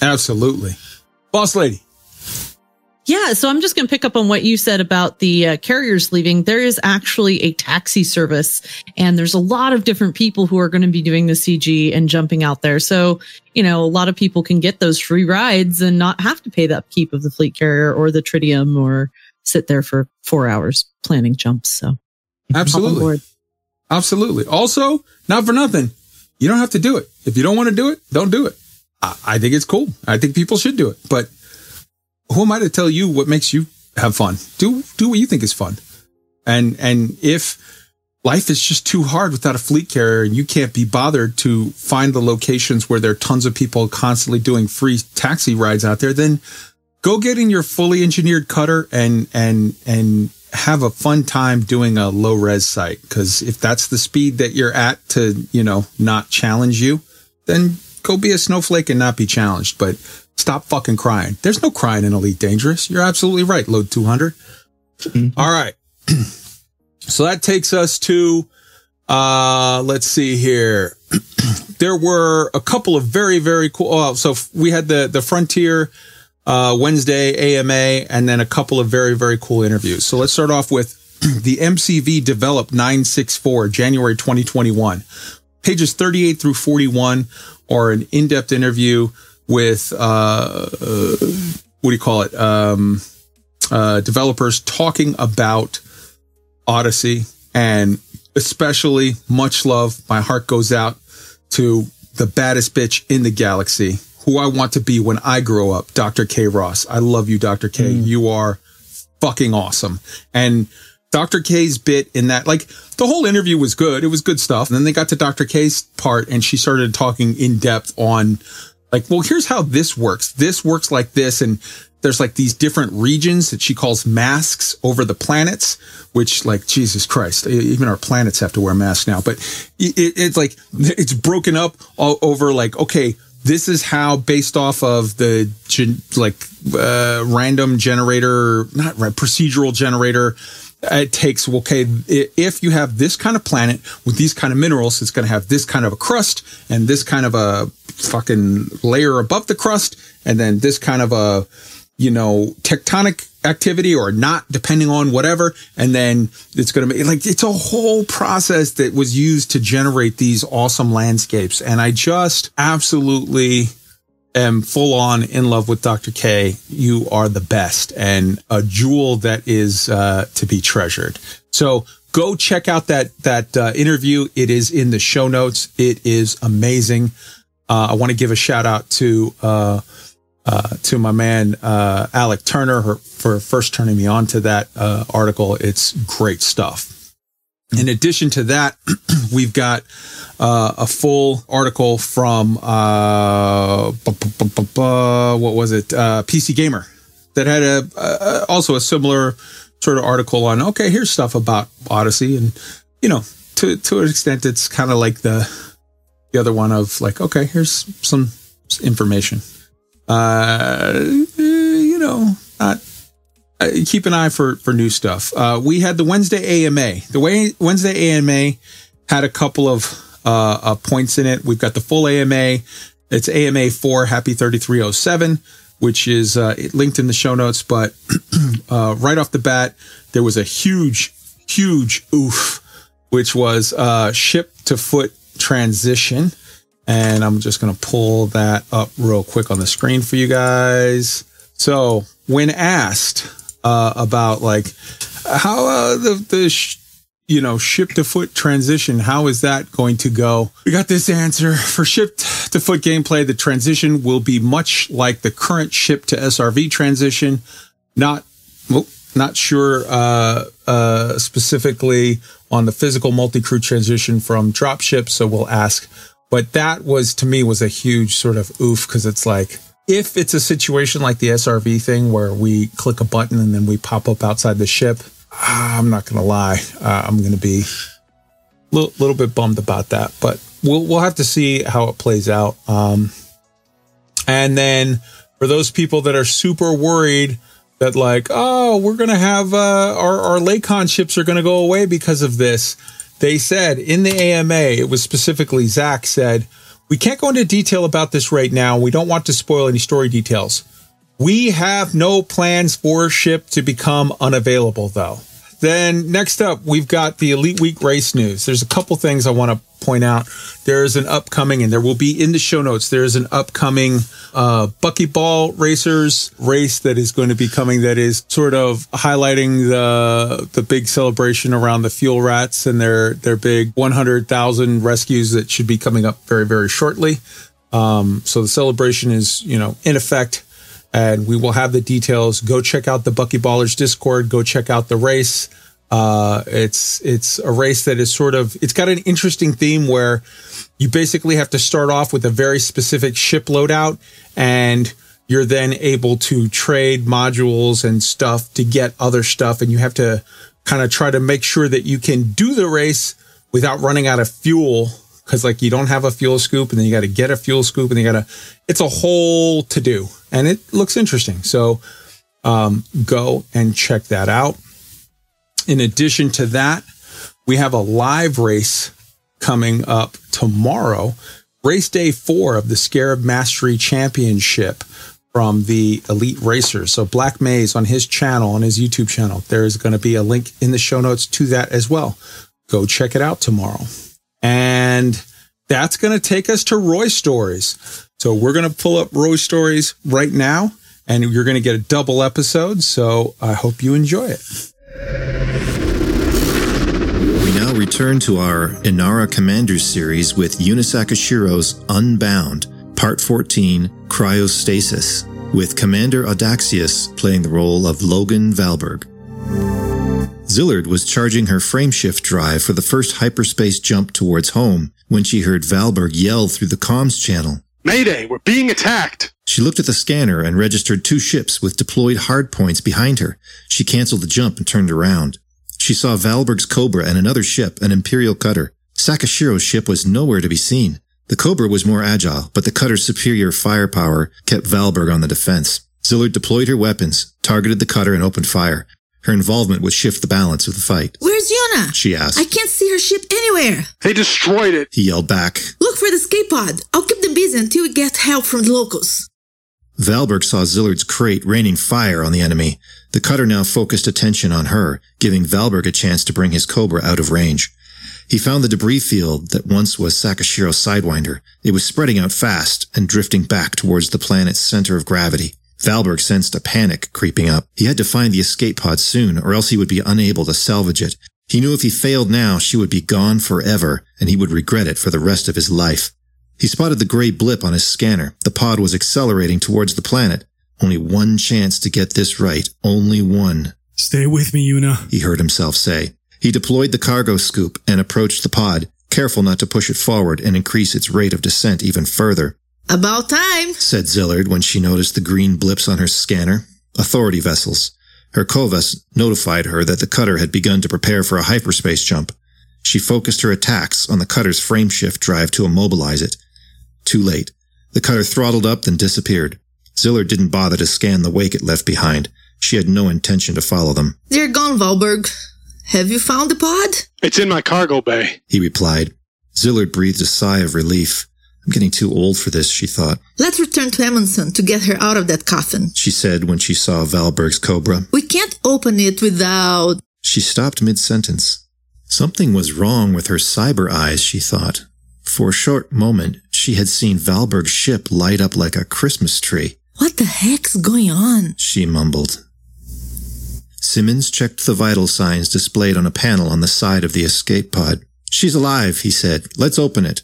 Absolutely. Boss Lady. Yeah, so I'm just going to pick up on what you said about the uh, carriers leaving. There is actually a taxi service, and there's a lot of different people who are going to be doing the CG and jumping out there. So, you know, a lot of people can get those free rides and not have to pay the upkeep of the fleet carrier or the tritium or sit there for four hours planning jumps. So, Absolutely. Absolutely. Also, not for nothing. You don't have to do it. If you don't want to do it, don't do it. I, I think it's cool. I think people should do it. But who am I to tell you what makes you have fun? Do do what you think is fun. And and if life is just too hard without a fleet carrier and you can't be bothered to find the locations where there are tons of people constantly doing free taxi rides out there, then go get in your fully engineered cutter and and and have a fun time doing a low res site because if that's the speed that you're at to you know not challenge you then go be a snowflake and not be challenged but stop fucking crying. There's no crying in elite dangerous. You're absolutely right load 200 All right. So that takes us to uh let's see here. There were a couple of very very cool oh, so we had the the frontier uh, Wednesday AMA, and then a couple of very, very cool interviews. So let's start off with the MCV Develop 964, January 2021. Pages 38 through 41 are an in-depth interview with, uh, uh, what do you call it? Um, uh, developers talking about Odyssey and especially much love. My heart goes out to the baddest bitch in the galaxy, who I want to be when I grow up, Dr. Kay Ross. I love you, Dr. K. You are fucking awesome. And Dr. K's bit in that, like the whole interview was good. It was good stuff. And then they got to Dr. K's part and she started talking in depth on like, well, here's how this works. This works like this. And there's like these different regions that she calls masks over the planets, which like, Jesus Christ, even our planets have to wear masks now, but it, it- it's like, it's broken up all over like, okay, this is how based off of the gen, like uh, random generator, not right, procedural generator. It takes okay if you have this kind of planet with these kind of minerals, it's going to have this kind of a crust and this kind of a fucking layer above the crust, and then this kind of a you know, tectonic activity or not, depending on whatever. And then it's going to be like, it's a whole process that was used to generate these awesome landscapes. And I just absolutely am full on in love with Dr. K. You are the best and a jewel that is uh, to be treasured. So go check out that that uh, interview. It is in the show notes. It is amazing. Uh, I want to give a shout out to uh, uh, to my man uh, Alec Turner her, for first turning me on to that uh, article. It's great stuff. In addition to that, we've got uh, a full article from uh, what was it? Uh, PC Gamer that had a also a similar sort of article on. Okay, here's stuff about Odyssey, and you know, to to an extent, it's kind of like the the other one of like, okay, here's some information. Uh, you know, not uh, keep an eye for for new stuff. Uh, we had the Wednesday AMA. The way Wednesday AMA had a couple of uh, uh, points in it. We've got the full AMA. It's AMA four Happy thirty three oh seven, which is uh, linked in the show notes. But uh, right off the bat, there was a huge, huge oof, which was uh, ship to foot transition. And I'm just going to pull that up real quick on the screen for you guys. So, when asked uh, about like how uh, the the sh- you know ship to foot transition, how is that going to go? We got this answer for ship to foot gameplay. The transition will be much like the current ship to SRV transition. Not well, not sure uh, uh, specifically on the physical multi crew transition from dropship, so we'll ask. But that was to me was a huge sort of oof because it's like if it's a situation like the SRV thing where we click a button and then we pop up outside the ship, ah, I'm not gonna lie, uh, I'm gonna be a little, little bit bummed about that. But we'll we'll have to see how it plays out. Um, and then for those people that are super worried that like, oh, we're gonna have uh, our our Lakon ships are gonna go away because of this. They said in the AMA, it was specifically Zac said, we can't go into detail about this right now. We don't want to spoil any story details. We have no plans for ship to become unavailable though. Then next up, we've got the Elite Week race news. There's a couple things I want to point out. There is an upcoming, and there will be in the show notes. There is an upcoming uh, Buckyball Racers race that is going to be coming. That is sort of highlighting the the big celebration around the fuel rats and their their big 100,000 rescues that should be coming up very very shortly. Um, so the celebration is you know in effect and we will have the details. Go check out the Bucky Ballers Discord. Go check out the race. Uh, it's it's a race that is sort of it's got an interesting theme where you basically have to start off with a very specific ship loadout, and you're then able to trade modules and stuff to get other stuff, and you have to kind of try to make sure that you can do the race without running out of fuel because like you don't have a fuel scoop and then you got to get a fuel scoop and you got to it's a whole to do and it looks interesting. So um, go and check that out. In addition to that we have a live race coming up tomorrow race day four of the scarab mastery championship from the elite racers. So black maze on his channel on his youtube channel there's going to be a link in the show notes to that as well. Go check it out tomorrow. And that's going to take us to Roy Stories. So we're going to pull up Roy Stories right now, and you're going to get a double episode. So I hope you enjoy it. We now return to our Inara Commanders series with Yuna Sakashiro's Unbound, Part 14, Cryostasis, with Commander Audaxius playing the role of Logan Valberg. Zillard was charging her frameshift drive for the first hyperspace jump towards home when she heard Valberg yell through the comms channel. Mayday, we're being attacked! She looked at the scanner and registered two ships with deployed hardpoints behind her. She canceled the jump and turned around. She saw Valberg's Cobra and another ship, an Imperial cutter. Sakashiro's ship was nowhere to be seen. The Cobra was more agile, but the cutter's superior firepower kept Valberg on the defense. Zillard deployed her weapons, targeted the cutter, and opened fire. Her involvement would shift the balance of the fight. Where's Yuna? She asked. I can't see her ship anywhere. They destroyed it. He yelled back. Look for the escape pod. I'll keep them busy until we get help from the locals. Valberg saw Zillard's Krait raining fire on the enemy. The cutter now focused attention on her, giving Valberg a chance to bring his Cobra out of range. He found the debris field that once was Sakashiro's Sidewinder. It was spreading out fast and drifting back towards the planet's center of gravity. Valberg sensed a panic creeping up. He had to find the escape pod soon, or else he would be unable to salvage it. He knew if he failed now, she would be gone forever, and he would regret it for the rest of his life. He spotted the gray blip on his scanner. The pod was accelerating towards the planet. Only one chance to get this right. Only one. Stay with me, Yuna. He heard himself say. He deployed the cargo scoop and approached the pod, careful not to push it forward and increase its rate of descent even further. About time, said Zillard when she noticed the green blips on her scanner. Authority vessels. Her COVAS notified her that the cutter had begun to prepare for a hyperspace jump. She focused her attacks on the cutter's frameshift drive to immobilize it. Too late. The cutter throttled up, then disappeared. Zillard didn't bother to scan the wake it left behind. She had no intention to follow them. They're gone, Valberg. Have you found the pod? It's in my cargo bay. He replied. Zillard breathed a sigh of relief. I'm getting too old for this, she thought. Let's return to Amundsen to get her out of that coffin. She said when she saw Valberg's cobra. We can't open it without. She stopped mid sentence. Something was wrong with her cyber eyes, she thought. For a short moment, she had seen Valberg's ship light up like a Christmas tree. What the heck's going on? She mumbled. Simmons checked the vital signs displayed on a panel on the side of the escape pod. She's alive, he said. Let's open it.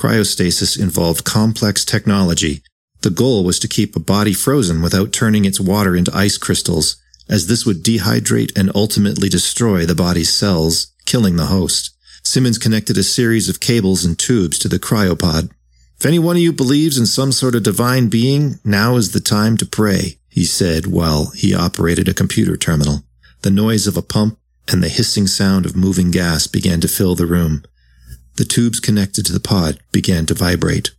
Cryostasis involved complex technology. The goal was to keep a body frozen without turning its water into ice crystals, as this would dehydrate and ultimately destroy the body's cells, killing the host. Simmons connected a series of cables and tubes to the cryopod. If any one of you believes in some sort of divine being, now is the time to pray, he said while he operated a computer terminal. The noise of a pump and the hissing sound of moving gas began to fill the room. The tubes connected to the pod began to vibrate.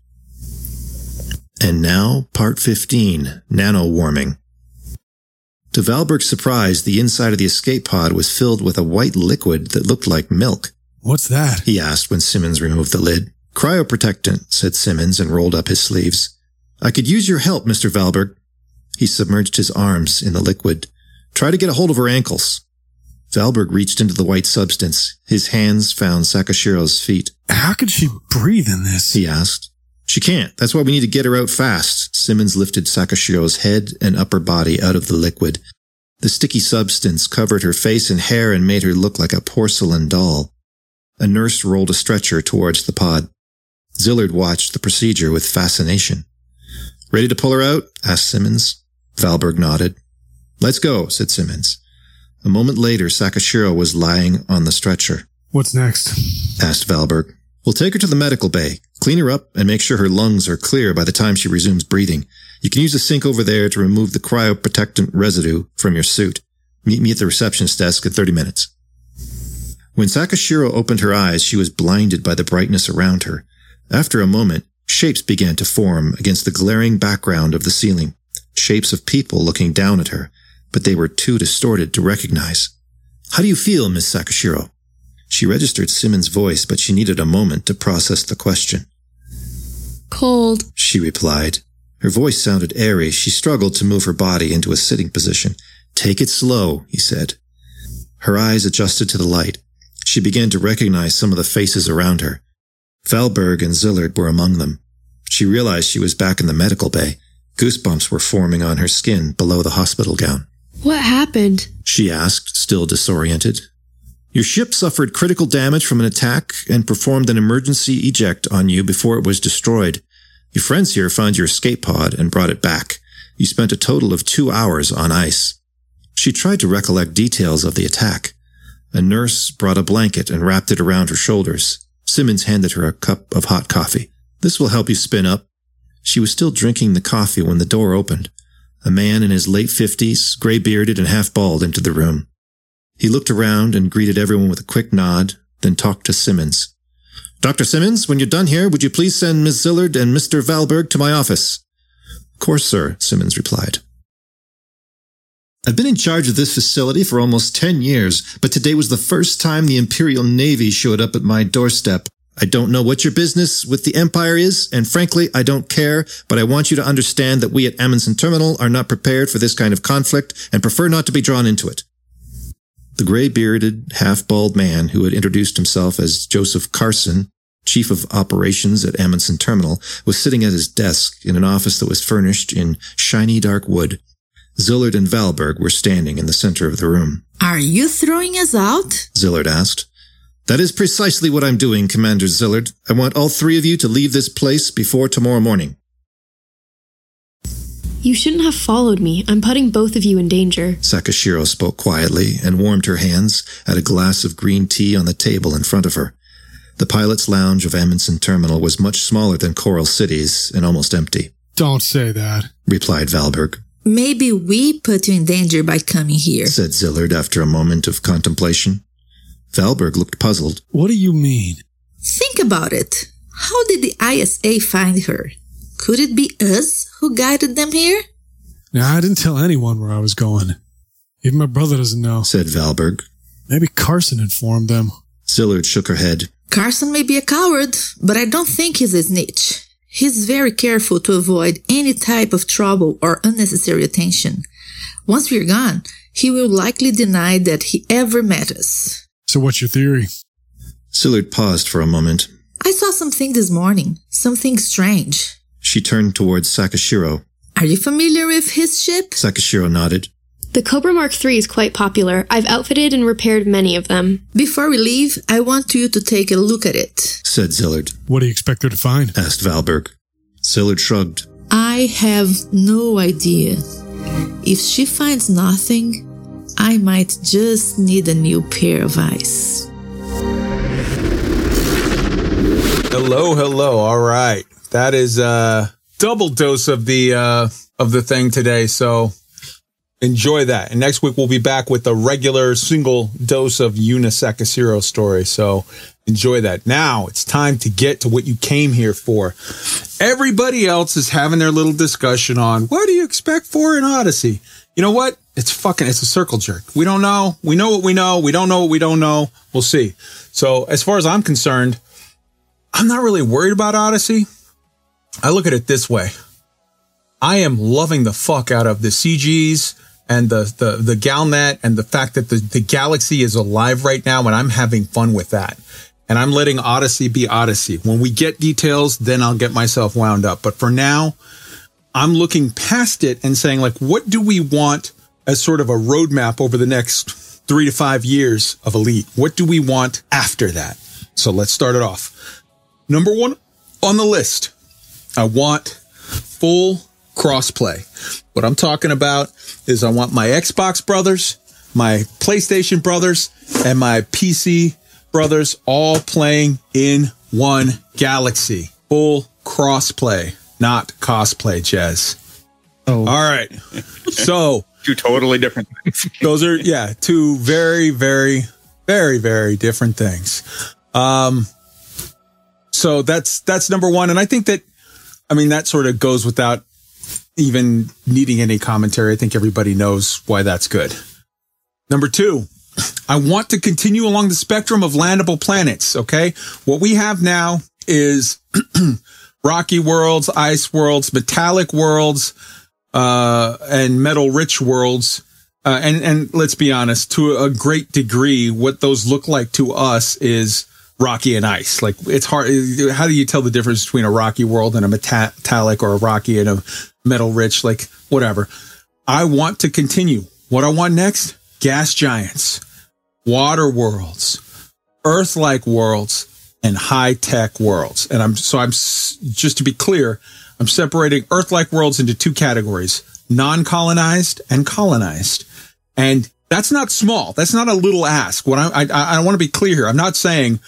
And now, part 15, nano warming. To Valberg's surprise, the inside of the escape pod was filled with a white liquid that looked like milk. What's that? He asked when Simmons removed the lid. Cryoprotectant, said Simmons and rolled up his sleeves. I could use your help, Mr. Valberg. He submerged his arms in the liquid. Try to get a hold of her ankles. Valberg reached into the white substance. His hands found Sakashiro's feet. How could she breathe in this? He asked. She can't. That's why we need to get her out fast. Simmons lifted Sakashiro's head and upper body out of the liquid. The sticky substance covered her face and hair and made her look like a porcelain doll. A nurse rolled a stretcher towards the pod. Zillard watched the procedure with fascination. Ready to pull her out? asked Simmons. Valberg nodded. Let's go, said Simmons. A moment later, Sakashiro was lying on the stretcher. What's next? asked Valberg. We'll take her to the medical bay, clean her up, and make sure her lungs are clear by the time she resumes breathing. You can use the sink over there to remove the cryoprotectant residue from your suit. Meet me at the receptionist desk in 30 minutes. When Sakashiro opened her eyes, she was blinded by the brightness around her. After a moment, shapes began to form against the glaring background of the ceiling. Shapes of people looking down at her, but they were too distorted to recognize. How do you feel, Miss Sakashiro? She registered Simmons' voice, but she needed a moment to process the question. Cold, she replied. Her voice sounded airy. She struggled to move her body into a sitting position. Take it slow, he said. Her eyes adjusted to the light. She began to recognize some of the faces around her. Valberg and Zillard were among them. She realized she was back in the medical bay. Goosebumps were forming on her skin below the hospital gown. What happened? She asked, still disoriented. Your ship suffered critical damage from an attack and performed an emergency eject on you before it was destroyed. Your friends here found your escape pod and brought it back. You spent a total of two hours on ice. She tried to recollect details of the attack. A nurse brought a blanket and wrapped it around her shoulders. Simmons handed her a cup of hot coffee. This will help you spin up. She was still drinking the coffee when the door opened. A man in his late fifties, gray bearded and half bald, entered the room. He looked around and greeted everyone with a quick nod, then talked to Simmons. Dr. Simmons, when you're done here, would you please send Miss Zillard and Mr. Valberg to my office? Of course, sir, Simmons replied. I've been in charge of this facility for almost 10 years, but today was the first time the Imperial Navy showed up at my doorstep. I don't know what your business with the Empire is, and frankly, I don't care, but I want you to understand that we at Amundsen Terminal are not prepared for this kind of conflict and prefer not to be drawn into it. The gray-bearded, half-bald man who had introduced himself as Joseph Carson, chief of operations at Amundsen Terminal, was sitting at his desk in an office that was furnished in shiny dark wood. Zillard and Valberg were standing in the center of the room. Are you throwing us out? Zillard asked. That is precisely what I'm doing, Commander Zillard. I want all three of you to leave this place before tomorrow morning. You shouldn't have followed me. I'm putting both of you in danger. Sakashiro spoke quietly and warmed her hands at a glass of green tea on the table in front of her. The pilot's lounge of Amundsen Terminal was much smaller than Coral City's and almost empty, Don't say that. replied Valberg, Maybe we put you in danger by coming here. said Zillard after a moment of contemplation. Valberg looked puzzled. What do you mean? Think about it. How did the ISA find her? Could it be us who guided them here? Now, I didn't tell anyone where I was going. Even my brother doesn't know. said Valberg. Maybe Carson informed them. Zillard shook her head. Carson may be a coward, but I don't think he's a snitch. He's very careful to avoid any type of trouble or unnecessary attention. Once we're gone, he will likely deny that he ever met us. So what's your theory? Zillard paused for a moment. I saw something this morning, something strange. She turned towards Sakashiro. Are you familiar with his ship? Sakashiro nodded. The Cobra Mark III is quite popular. I've outfitted and repaired many of them. Before we leave, I want you to take a look at it. said Zillard. What do you expect her to find? asked Valberg. Zillard shrugged. I have no idea. If she finds nothing, I might just need a new pair of eyes. Hello, hello. All right. That is a double dose of the uh of the thing today. So enjoy that. And next week we'll be back with a regular single dose of Yuna Sakashiro story. So enjoy that. Now it's time to get to what you came here for. Everybody else is having their little discussion on what do you expect for an Odyssey? You know what? It's fucking it's a circle jerk. We don't know. We know what we know. We don't know what we don't know. We'll see. So as far as I'm concerned, I'm not really worried about Odyssey. I look at it this way. I am loving the fuck out of the CGs and the the the Galnet and the fact that the, the galaxy is alive right now and I'm having fun with that. And I'm letting Odyssey be Odyssey. When we get details, then I'll get myself wound up. But for now, I'm looking past it and saying like what do we want as sort of a roadmap over the next 3 to 5 years of Elite? What do we want after that? So let's start it off. Number one on the list, I want full crossplay. What I'm talking about is I want my Xbox brothers, my PlayStation brothers, and my PC brothers all playing in one galaxy. Full crossplay, not cosplay, Jez. Oh. All right. So Two totally different things. those are yeah two very very very very different things um so that's that's number one and i think that i mean that sort of goes without even needing any commentary. I think everybody knows why that's good. Number two i want to continue along the spectrum of landable planets okay? What we have now is rocky worlds ice worlds metallic worlds uh, and metal rich worlds. Uh, and, and let's be honest, to a great degree, what those look like to us is rocky and ice. Like it's hard. How do you tell the difference between a rocky world and a metallic or a rocky and a metal rich? Like whatever. I want to continue. What I want next? Gas giants, water worlds, earth like worlds, and high tech worlds. And I'm, so I'm, just to be clear, I'm separating Earth like worlds into two categories non colonized and colonized. And that's not small. That's not a little ask. What I, I, I want to be clear here. I'm not saying,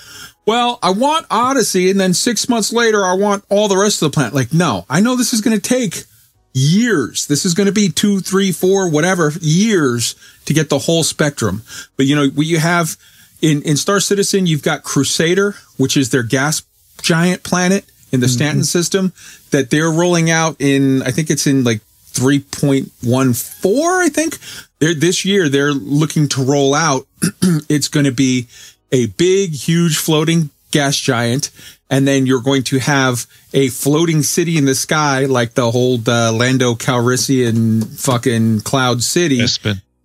well, I want Odyssey and then six months later, I want all the rest of the planet. Like, no, I know this is going to take years. This is going to be two, three, four, whatever years to get the whole spectrum. But you know, what you have in, in Star Citizen, you've got Crusader, which is their gas giant planet in the Stanton mm-hmm. system that they're rolling out in, I think it's in like 3.14, I think. They're, this year, they're looking to roll out. it's going to be a big, huge floating gas giant, and then you're going to have a floating city in the sky, like the whole uh, Lando Calrissian fucking Cloud City.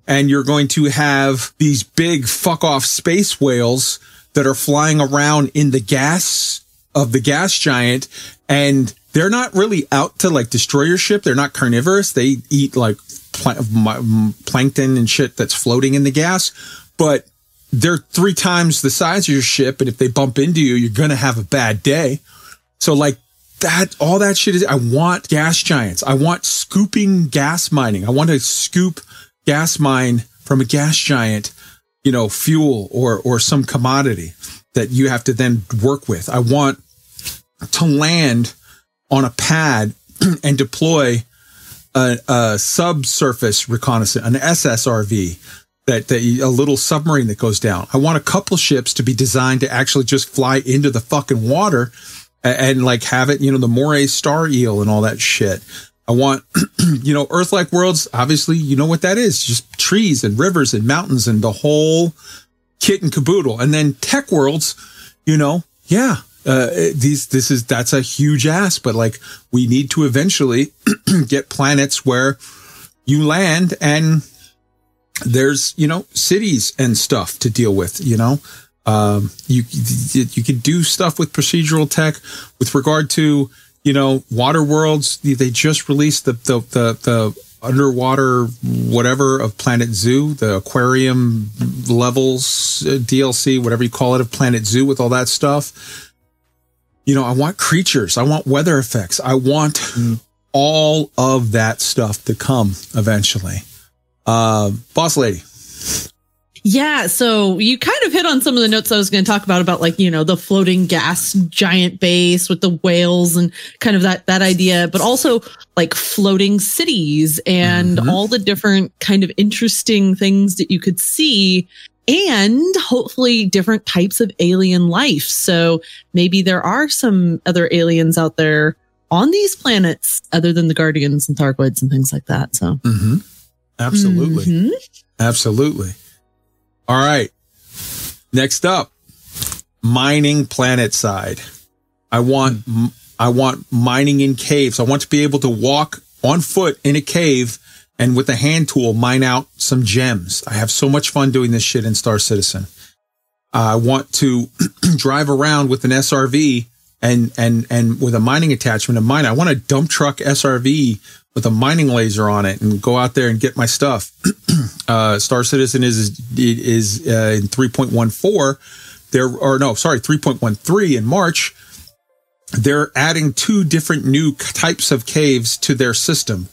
And you're going to have these big fuck off space whales that are flying around in the gas of the gas giant. And they're not really out to like destroy your ship. They're not carnivorous. They eat like m- plankton and shit that's floating in the gas, but they're three times the size of your ship. And if they bump into you, you're going to have a bad day. So like that, all that shit is, I want gas giants. I want scooping gas mining. I want to scoop gas mine from a gas giant, you know, fuel or, or some commodity that you have to then work with. I want to land on a pad and deploy a, a subsurface reconnaissance, an SSRV that, that a little submarine that goes down. I want a couple ships to be designed to actually just fly into the fucking water and, and like have it, you know, the moray star eel and all that shit. I want, you know, Earth like worlds. Obviously, you know what that is just trees and rivers and mountains and the whole kit and caboodle. And then tech worlds, you know, yeah, uh, these, this is, that's a huge ask, but like we need to eventually get planets where you land and there's, you know, cities and stuff to deal with, you know, um, you, you can do stuff with procedural tech with regard to, you know, water worlds. They just released the, the, the, the underwater whatever of Planet Zoo, the aquarium levels uh, DLC, whatever you call it, of Planet Zoo with all that stuff. You know, I want creatures, I want weather effects, I want all of that stuff to come eventually. Uh, boss lady. Yeah, so you kind of hit on some of the notes I was going to talk about about like, you know, the floating gas giant base with the whales and kind of that that idea, but also like floating cities and all the different kind of interesting things that you could see and hopefully different types of alien life. So maybe there are some other aliens out there on these planets other than the Guardians and Thargoids and things like that. So Mm-hmm. Absolutely. Mhm. Absolutely. All right. Next up, mining planet side. I want I want mining in caves. I want to be able to walk on foot in a cave and with a hand tool mine out some gems. I have so much fun doing this shit in Star Citizen. I want to drive around with an SRV and and and with a mining attachment and mine. I want a dump truck SRV with a mining laser on it and go out there and get my stuff. uh, Star Citizen is is uh, in 3.14. There or no, sorry, 3.13 in March. They're adding two different new types of caves to their system.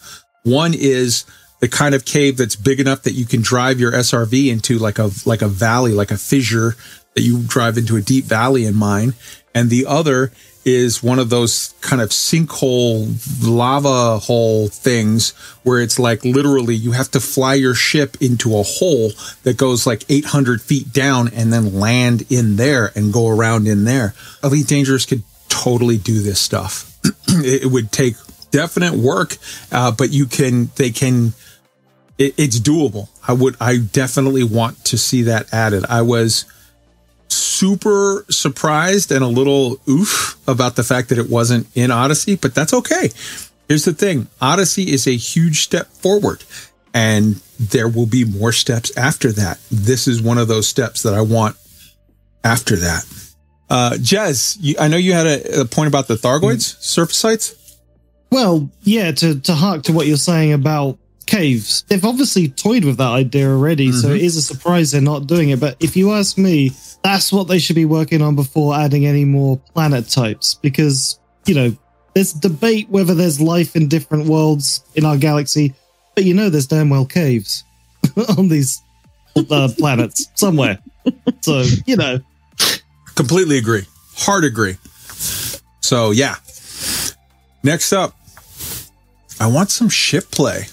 One is the kind of cave that's big enough that you can drive your SRV into like a like a valley, like a fissure that you drive into a deep valley and mine. And the other is one of those kind of sinkhole lava hole things where it's like literally you have to fly your ship into a hole that goes like 800 feet down and then land in there and go around in there. Elite Dangerous could totally do this stuff. it would take definite work, uh, but you can, they can, it, it's doable. I would, I definitely want to see that added. I was super surprised and a little oof about the fact that it wasn't in Odyssey, but that's okay. Here's the thing Odyssey is a huge step forward, and there will be more steps after that. This is one of those steps that I want after that. Uh, Jez, you, I know you had a, a point about the Thargoids, surface sites. Well, yeah, to, to hark to what you're saying about caves, they've obviously toyed with that idea already, so Mhm. it is a surprise they're not doing it. But if you ask me, that's what they should be working on before adding any more planet types, because, you know, there's debate whether there's life in different worlds in our galaxy, but you know there's damn well caves on these uh, planets somewhere. So, you know. Completely agree. Hard agree. So yeah. Next up, I want some ship play.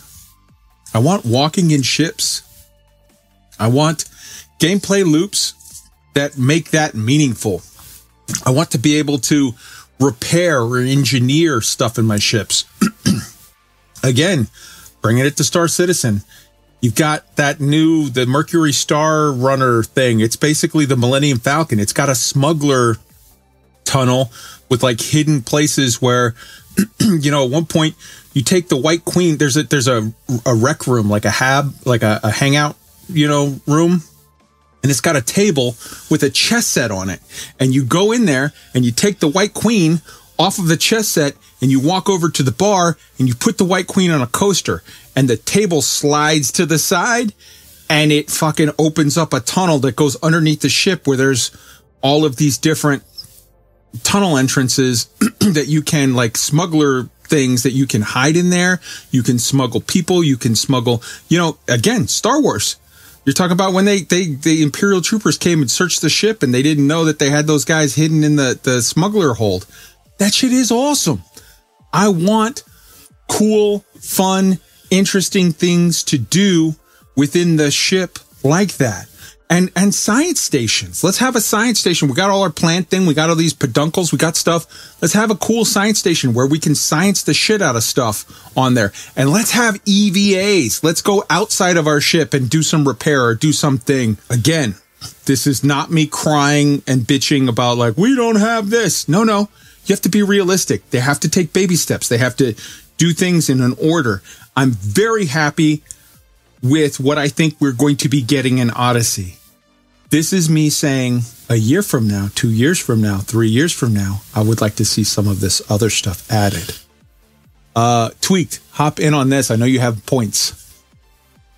I want walking in ships. I want gameplay loops that make that meaningful. I want to be able to repair or engineer stuff in my ships. Again, bringing it to Star Citizen. You've got that new the Mercury Star Runner thing. It's basically the Millennium Falcon. It's got a smuggler tunnel with like hidden places where, you know, at one point you take the White Queen. There's a there's a a rec room like a hab like a, a hangout you know room and it's got a table with a chess set on it. And you go in there and you take the White Queen off of the chess set and you walk over to the bar and you put the White Queen on a coaster and the table slides to the side and it fucking opens up a tunnel that goes underneath the ship where there's all of these different tunnel entrances that you can like smuggler things that you can hide in there. You can smuggle people. You can smuggle, you know, again, Star Wars. You're talking about when they, they, the Imperial troopers came and searched the ship and they didn't know that they had those guys hidden in the, the smuggler hold. That shit is awesome. I want cool, fun, interesting things to do within the ship like that. And, and science stations. Let's have a science station. We got all our plant thing. We got all these peduncles. We got stuff. Let's have a cool science station where we can science the shit out of stuff on there. And let's have EVAs. Let's go outside of our ship and do some repair or do something. Again, this is not me crying and bitching about like, we don't have this. No, no. You have to be realistic. They have to take baby steps. They have to do things in an order. I'm very happy with what I think we're going to be getting in Odyssey. This is me saying a year from now, two years from now, three years from now, I would like to see some of this other stuff added. Uh, tweaked, hop in on this. I know you have points.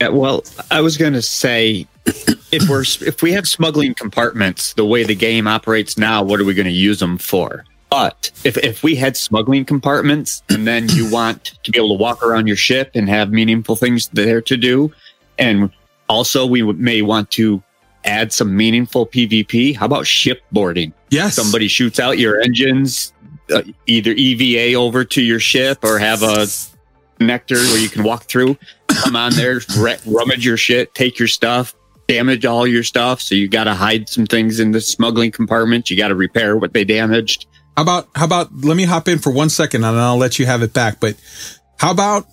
Yeah, well, I was going to say if we're if we have smuggling compartments the way the game operates now, what are we going to use them for? But if if we had smuggling compartments and then you want to be able to walk around your ship and have meaningful things there to do, and also we may want to add some meaningful PvP. How about shipboarding? Yes. Somebody shoots out your engines, uh, either EVA over to your ship or have a nectar where you can walk through, come on there, r- rummage your shit, take your stuff, damage all your stuff. So you got to hide some things in the smuggling compartment. You got to repair what they damaged. How about how about let me hop in for one second and I'll let you have it back. But how about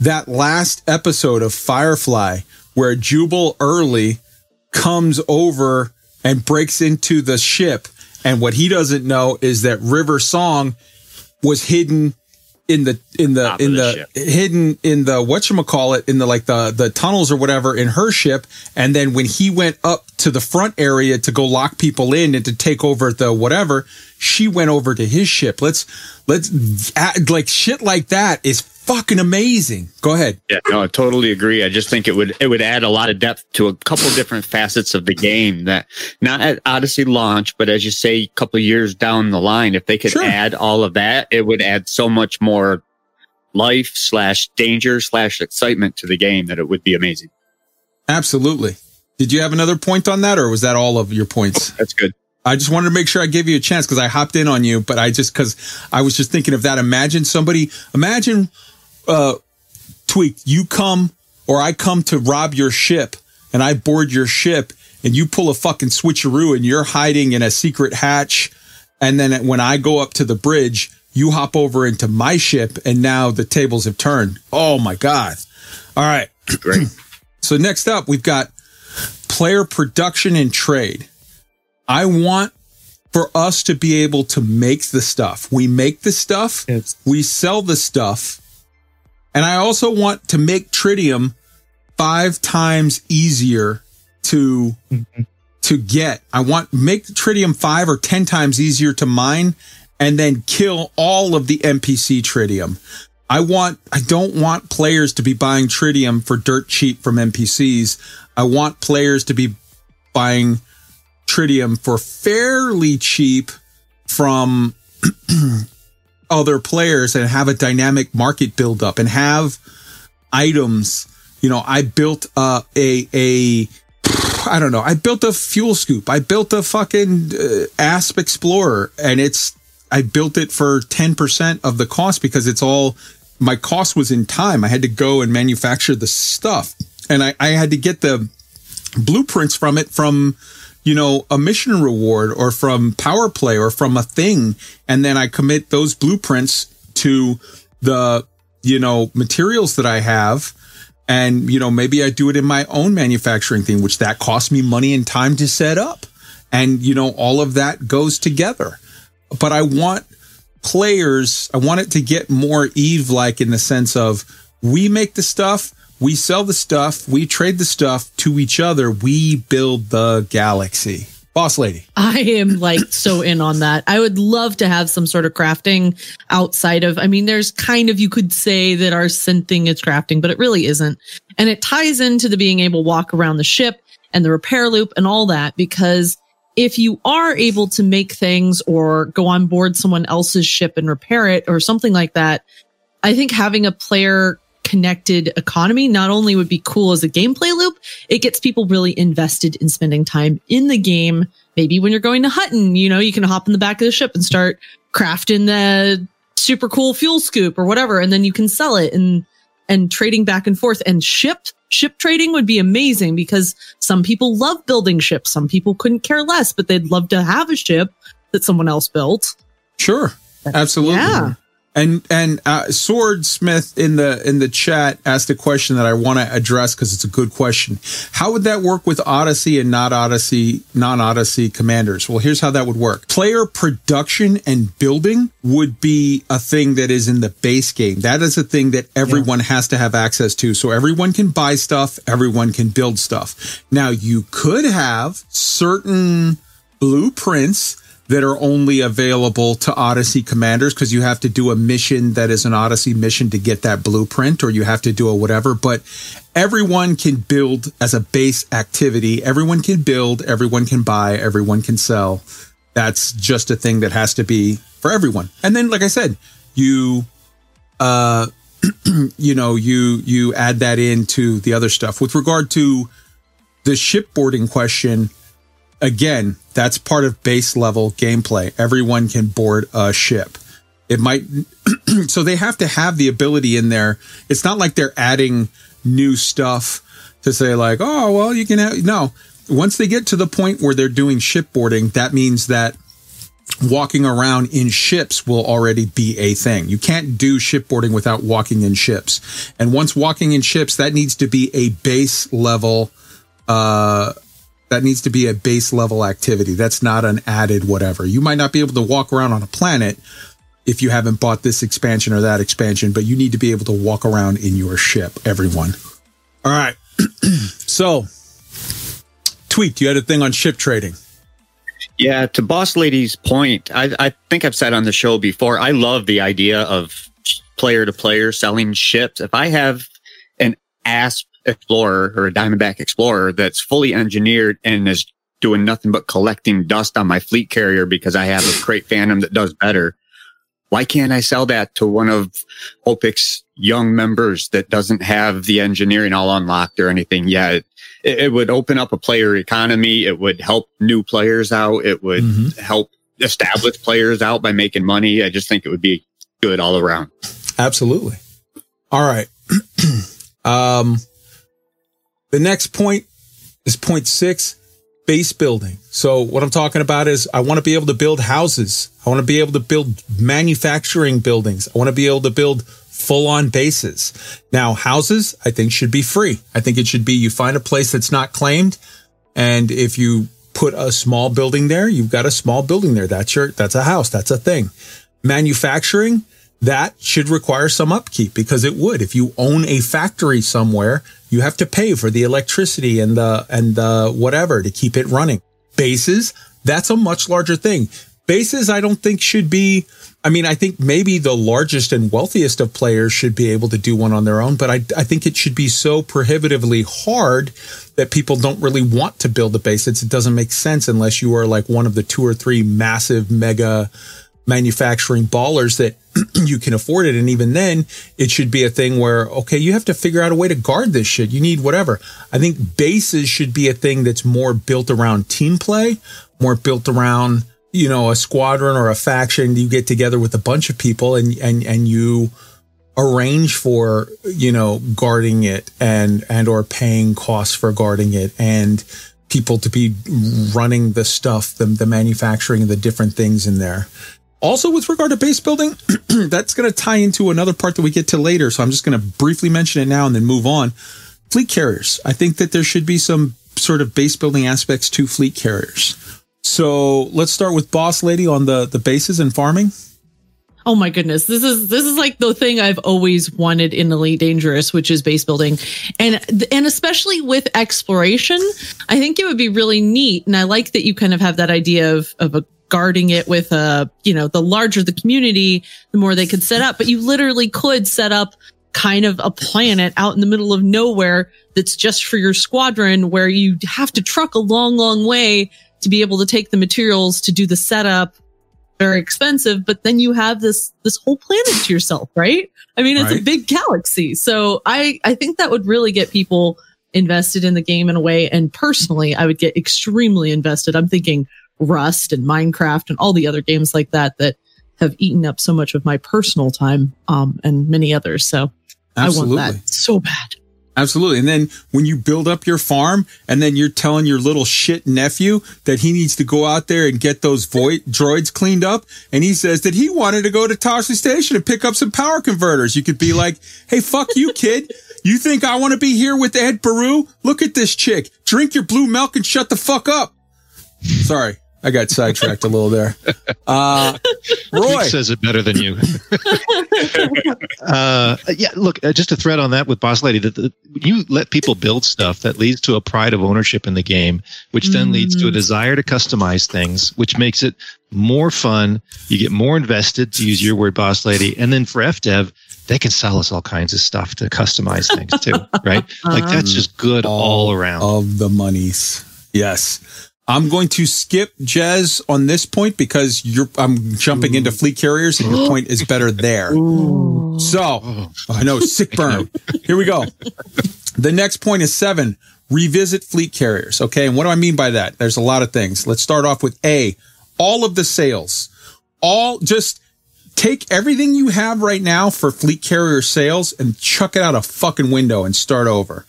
that last episode of Firefly where Jubal Early comes over and breaks into the ship, and what he doesn't know is that River Song was hidden in the in the Top in the the, hidden in the what call it in the like the the tunnels or whatever in her ship. And then when he went up to the front area to go lock people in and to take over the whatever she went over to his ship. Let's let's add, like shit like that is fucking amazing go ahead Yeah, no, I totally agree. I just think it would it would add a lot of depth to a couple different facets of the game that not at Odyssey launch, but as you say, a couple of years down the line, if they could Sure. add all of that, it would add so much more life slash danger slash excitement to the game that it would be amazing. absolutely did you have another point on that or was that all of your points oh, That's good. I just wanted to make sure I gave you a chance because I hopped in on you, but I just because I was just thinking of that. Imagine somebody, imagine, uh, tweak, you come or I come to rob your ship and I board your ship and you pull a fucking switcheroo and you're hiding in a secret hatch. And then when I go up to the bridge, you hop over into my ship and now the tables have turned. Oh my God. All right. Great. So next up, we've got player production and trade. I want for us to be able to make the stuff. We make the stuff, It's we sell the stuff, and I also want to make tritium five times easier to to get. I want make the tritium five or ten times easier to mine, and then kill all of the NPC tritium. I want I don't want players to be buying tritium for dirt cheap from NPCs. I want players to be buying tritium for fairly cheap from other players and have a dynamic market build up and have items. You know, I built uh, a a I don't know. I built a fuel scoop. I built a fucking uh, Asp Explorer, and it's I built it for ten percent of the cost because it's all my cost was in time. I had to go and manufacture the stuff, and I, I had to get the blueprints from it from you know a mission reward or from power play or from a thing and then i commit those blueprints to the you know materials that i have. And you know maybe i do it in my own manufacturing thing which that costs me money and time to set up. And you know all of that goes together. But I want players, I want it to get more Eve like in the sense of we make the stuff, we sell the stuff, we trade the stuff to each other, we build the galaxy. Boss lady. I am like so in on that. I would love to have some sort of crafting outside of, I mean, there's kind of, you could say that our synth thing is crafting, but it really isn't. And it ties into the being able to walk around the ship and the repair loop and all that because if you are able to make things or go on board someone else's ship and repair it or something like that, I think having a player connected economy not only would be cool as a gameplay loop, it gets people really invested in spending time in the game. Maybe when you're going to Hutton, you know, you can hop in the back of the ship and start crafting the super cool fuel scoop or whatever, and then you can sell it and and trading back and forth and ship ship trading would be amazing because some people love building ships. Some people couldn't care less, but they'd love to have a ship that someone else built. Sure. Absolutely. Yeah. And and uh, Swordsmith in the in the chat asked a question that I want to address because it's a good question. How would that work with Odyssey and not Odyssey non Odyssey commanders? Well, here's how that would work. Player production and building would be a thing that is in the base game. That is a thing that everyone has to have access to. So everyone can buy stuff, everyone can build stuff. Now you could have certain blueprints that are only available to Odyssey commanders because you have to do a mission that is an Odyssey mission to get that blueprint or you have to do a whatever. But everyone can build as a base activity. Everyone can build, everyone can buy, everyone can sell. That's just a thing that has to be for everyone. And then, like I said, you, uh, you know, you, you add that into the other stuff with regard to the shipboarding question again, that's part of base level gameplay. Everyone can board a ship. It might, so they have to have the ability in there. It's not like they're adding new stuff to say like, oh, well, you can have, no. Once they get to the point where they're doing shipboarding, that means that walking around in ships will already be a thing. You can't do shipboarding without walking in ships. And once walking in ships, that needs to be a base level, uh, that needs to be a base level activity. That's not an added whatever. You might not be able to walk around on a planet if you haven't bought this expansion or that expansion, but you need to be able to walk around in your ship, everyone. All right. so, Tweak, you had a thing on ship trading. Yeah, to Boss Lady's point, I, I think I've said on the show before, I love the idea of player to player selling ships. If I have an Asp Explorer or a Diamondback Explorer that's fully engineered and is doing nothing but collecting dust on my fleet carrier because I have a Krait Phantom that does better, why can't I sell that to one of OPIC's young members that doesn't have the engineering all unlocked or anything yet? It, it would open up a player economy. It would help new players out. It would Mm-hmm. help established players out by making money. I just think it would be good all around. Absolutely. All right. um, the next point is point six base building. So what I'm talking about is I want to be able to build houses. I want to be able to build manufacturing buildings. I want to be able to build full on bases. Now houses I think should be free. I think it should be you find a place that's not claimed. And if you put a small building there, you've got a small building there. That's your, that's a house. That's a thing. Manufacturing, that should require some upkeep because it would. If you own a factory somewhere, you have to pay for the electricity and the, and the whatever to keep it running. Bases, that's a much larger thing. Bases, I don't think should be, I mean, I think maybe the largest and wealthiest of players should be able to do one on their own, but I, I think it should be so prohibitively hard that people don't really want to build a base. It's, it doesn't make sense unless you are like one of the two or three massive mega manufacturing ballers that you can afford it. And even then, it should be a thing where, okay, you have to figure out a way to guard this shit. You need whatever. I think bases should be a thing that's more built around team play, more built around, you know, a squadron or a faction. You get together with a bunch of people and, and, and you arrange for, you know, guarding it and, and or paying costs for guarding it and people to be running the stuff, the, the manufacturing the different things in there. Also, with regard to base building, that's going to tie into another part that we get to later. So I'm just going to briefly mention it now and then move on. Fleet carriers. I think that there should be some sort of base building aspects to fleet carriers. So let's start with Boss Lady on the the bases and farming. Oh my goodness. This is this is like the thing I've always wanted in Elite Dangerous, which is base building. And and especially with exploration, I think it would be really neat. And I like that you kind of have that idea of of a guarding it with a, you know, the larger the community, the more they could set up. But you literally could set up kind of a planet out in the middle of nowhere that's just for your squadron where you have to truck a long, long way to be able to take the materials to do the setup very expensive, but then you have this this whole planet to yourself, right? I mean, it's a big galaxy. So I I think that would really get people invested in the game in a way. And personally, I would get extremely invested. I'm thinking Rust and Minecraft and all the other games like that that have eaten up so much of my personal time, um, and many others. So I want that so bad. Absolutely. And then when you build up your farm and then you're telling your little shit nephew that he needs to go out there and get those void droids cleaned up. And he says that he wanted to go to Tosche Station and pick up some power converters. You could be like, Hey, fuck you, kid. You think I want to be here with Ed Beru? Look at this chick. Drink your blue milk and shut the fuck up. Sorry. I got sidetracked a little there. Uh, Roy. Geek says it better than you. uh, yeah, look, uh, just a thread on that with Boss Lady. That the, you let people build stuff that leads to a pride of ownership in the game, which then leads to a desire to customize things, which makes it more fun. You get more invested, to use your word, Boss Lady. And then for FDev, they can sell us all kinds of stuff to customize things too, right? Like that's just good all around. Of the monies. Yes. I'm going to skip Jez on this point because you're I'm jumping into fleet carriers and your point is better there. So oh, I know sick burn. Here we go. The next point is seven. Revisit fleet carriers. Okay. And what do I mean by that? There's a lot of things. Let's start off with A. All of the sales. All just take everything you have right now for fleet carrier sales and chuck it out a fucking window and start over.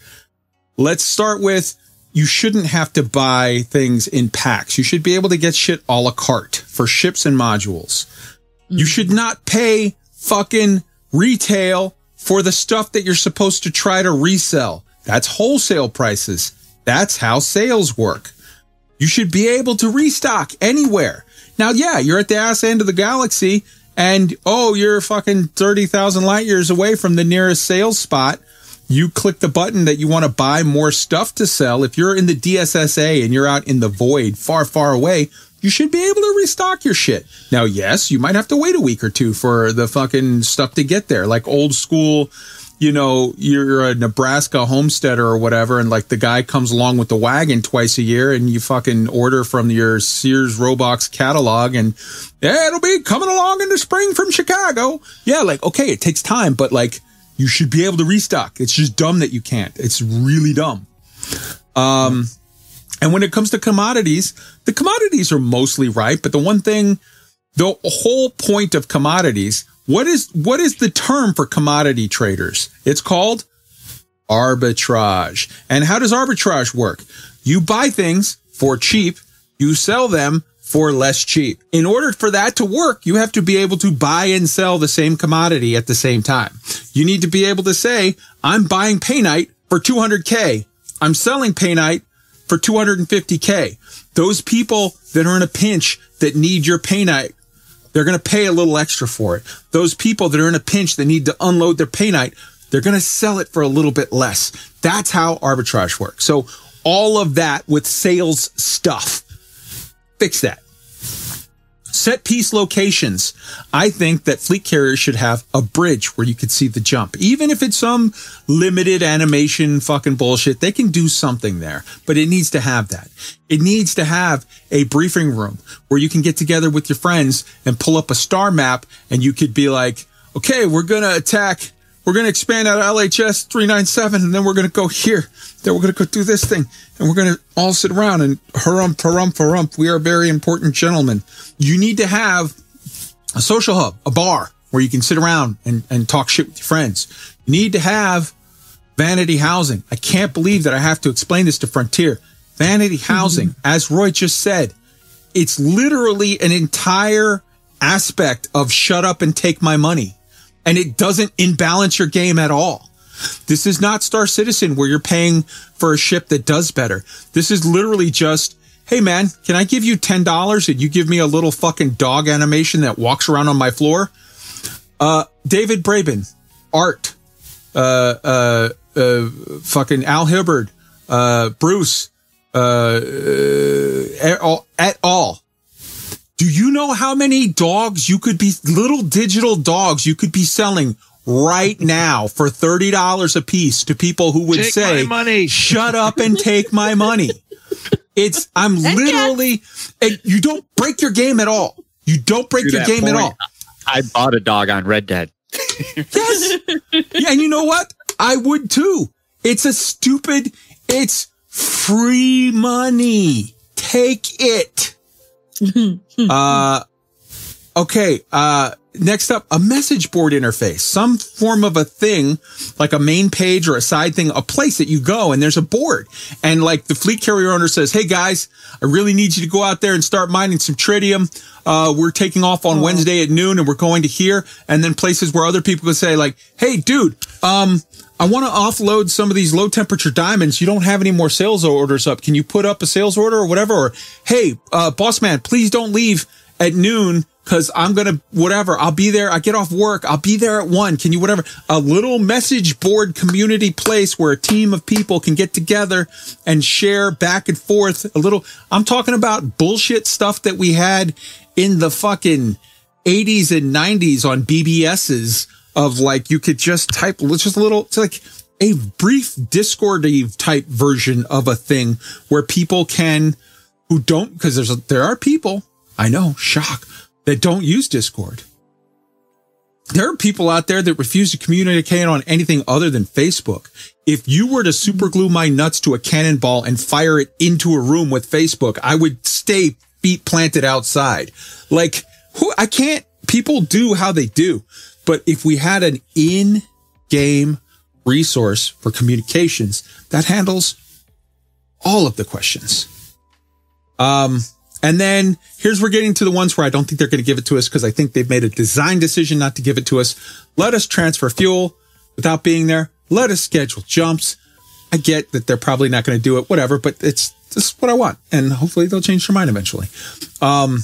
Let's start with you shouldn't have to buy things in packs. You should be able to get shit a la carte for ships and modules. You mm. should not pay fucking retail for the stuff that you're supposed to try to resell. That's wholesale prices. That's how sales work. You should be able to restock anywhere. Now, yeah, you're at the ass end of the galaxy and oh, you're fucking 30,000 light years away from the nearest sales spot. You click the button that you want to buy more stuff to sell. If you're in the DSSA and you're out in the void far, far away, you should be able to restock your shit. Now, yes, you might have to wait a week or two for the fucking stuff to get there, like old school you know, you're a Nebraska homesteader or whatever, and like the guy comes along with the wagon twice a year, and you fucking order from your Sears Roebuck's catalog, and yeah, it'll be coming along in the spring from Chicago. Yeah, like okay, it takes time, but like you should be able to restock. It's just dumb that you can't. It's really dumb. Um, and when it comes to commodities, the commodities are mostly right, but the one thing, the whole point of commodities, what is what is the term for commodity traders? It's called arbitrage. And how does arbitrage work? You buy things for cheap, you sell them for less cheap. In order for that to work, you have to be able to buy and sell the same commodity at the same time. You need to be able to say, I'm buying painite for 200K. I'm selling painite for 250K. Those people that are in a pinch that need your painite, they're going to pay a little extra for it. Those people that are in a pinch that need to unload their painite, they're going to sell it for a little bit less. That's how arbitrage works. So all of that with sales stuff, fix that. Set piece locations. I think that fleet carriers should have a bridge where you could see the jump. Even if it's some limited animation fucking bullshit, they can do something there, but it needs to have that. It needs to have a briefing room where you can get together with your friends and pull up a star map and you could be like, okay, we're going to attack we're going to expand out of LHS 397 and then we're going to go here. Then we're going to go do this thing and we're going to all sit around and harump, harump, harump. We are very important gentlemen. You need to have a social hub, a bar where you can sit around and, and talk shit with your friends. You need to have vanity housing. I can't believe that I have to explain this to Frontier. Vanity mm-hmm. housing, as Roy just said, it's literally an entire aspect of shut up and take my money and it doesn't imbalance your game at all. This is not Star Citizen where you're paying for a ship that does better. This is literally just, hey man, can I give you ten dollars and you give me a little fucking dog animation that walks around on my floor? Uh, David Braben, art, uh, uh, uh, fucking Al Hibbard, uh, Bruce, uh, uh, et al- et al. Do you know how many dogs you could be, little digital dogs you could be selling right now for $30 a piece to people who would Take say, money. shut up and take my money. It's, I'm literally, and you don't break your game at all. You don't break To your that game at all. I bought a dog on Red Dead. Yes. yeah, and you know what? I would too. It's a stupid, it's free money. Take it. uh okay, uh next up, a message board interface, some form of a thing, like a main page or a side thing, a place that you go and there's a board. And like the fleet carrier owner says, Hey guys, I really need you to go out there and start mining some tritium. Uh, we're taking off on Wednesday at noon and we're going to here. And then places where other people could say like, Hey dude, um, I want to offload some of these low temperature diamonds. You don't have any more sales orders up. Can you put up a sales order or whatever? Or, Hey, uh, boss man, please don't leave at noon because I'm gonna whatever. I'll be there. I get off work. I'll be there at one. Can you whatever? A little message board community place where a team of people can get together and share back and forth. A little. I'm talking about bullshit stuff that we had in the fucking 80s and 90s on BBSs of like you could just type just a little. It's like a brief Discord type version of a thing where people can who don't because there's a, there are people I know shock that don't use Discord. There are people out there that refuse to communicate on anything other than Facebook. If you were to super glue my nuts to a cannonball and fire it into a room with Facebook, I would stay feet planted outside. Like who I can't people do how they do. But if we had an in-game resource for communications that handles all of the questions. Um, and then here's we're getting to the ones where I don't think they're going to give it to us because I think they've made a design decision not to give it to us. Let us transfer fuel without being there. Let us schedule jumps. I get that they're probably not going to do it, whatever, but it's just what I want. And hopefully they'll change their mind eventually. Um,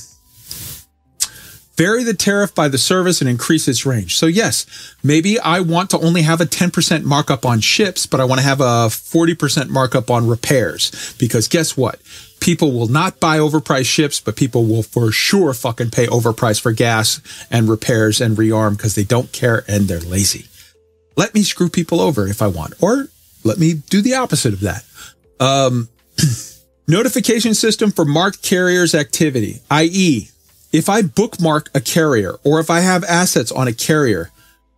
vary the tariff by the service and increase its range. So yes, maybe I want to only have a 10% markup on ships, but I want to have a 40% markup on repairs because guess what? People will not buy overpriced ships, but people will for sure fucking pay overpriced for gas and repairs and rearm because they don't care and they're lazy. Let me screw people over if I want, or let me do the opposite of that. Um, notification system for marked carriers activity, i.e., if I bookmark a carrier or if I have assets on a carrier,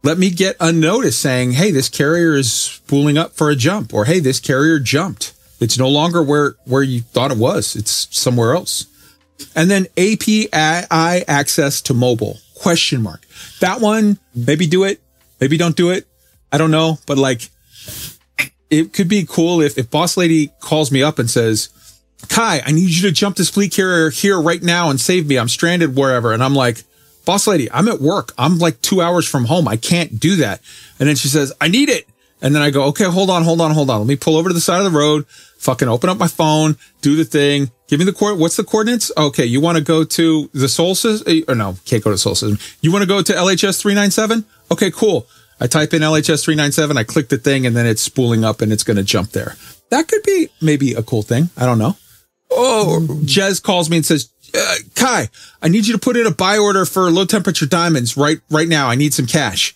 let me get a notice saying, hey, this carrier is spooling up for a jump, or hey, this carrier jumped. It's no longer where, where you thought it was. It's somewhere else. And then API access to mobile question mark. That one, maybe do it, maybe don't do it. I don't know, but like it could be cool if, if boss lady calls me up and says, Kai, I need you to jump this fleet carrier here right now and save me. I'm stranded wherever. And I'm like, boss lady, I'm at work. I'm like two hours from home. I can't do that. And then she says, I need it. And then I go, okay, hold on, hold on, hold on. Let me pull over to the side of the road, fucking open up my phone, do the thing, give me the coord. What's the coordinates? Okay. You want to go to the Sol system? Or no, can't go to Sol system. You want to go to LHS 397? Okay, cool. I type in LHS 397, I click the thing, and then it's spooling up and it's going to jump there. That could be maybe a cool thing. I don't know. Oh, Jez calls me and says, uh, Kai, I need you to put in a buy order for low temperature diamonds right, right now. I need some cash.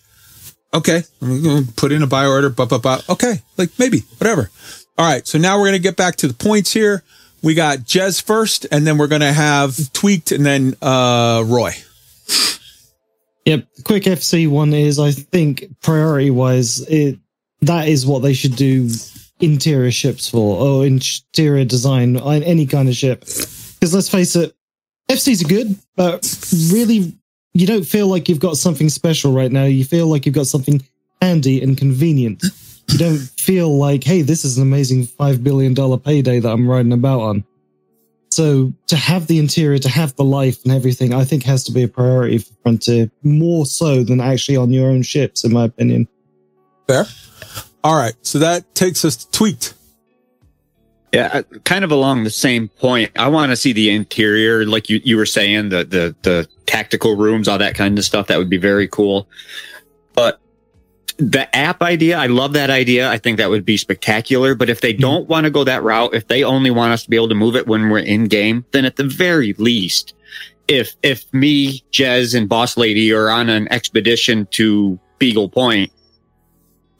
Okay. I'm going to put in a buy order. But, but, but, okay. Like maybe, whatever. All right. So now we're going to get back to the points here. We got Jez first, and then we're going to have tweaked and then, uh, Roy. Yep. Quick FC one is, I think, priority wise, it that is what they should do interior ships for, or interior design on any kind of ship. Because let's face it, FCs are good, but really, you don't feel like you've got something special right now. You feel like you've got something handy and convenient. You don't feel like, hey, this is an amazing $5 billion payday that I'm riding about on. So to have the interior, to have the life and everything, I think has to be a priority for Frontier more so than actually on your own ships, in my opinion. Fair. All right. So that takes us to tweaked. Yeah, uh, kind of along the same point. I want to see the interior, like you, you were saying, the, the, the tactical rooms, all that kind of stuff. That would be very cool. But the app idea, I love that idea. I think that would be spectacular. But if they don't want to go that route, if they only want us to be able to move it when we're in game, then at the very least, if, if me, Jez and Boss Lady are on an expedition to Beagle Point,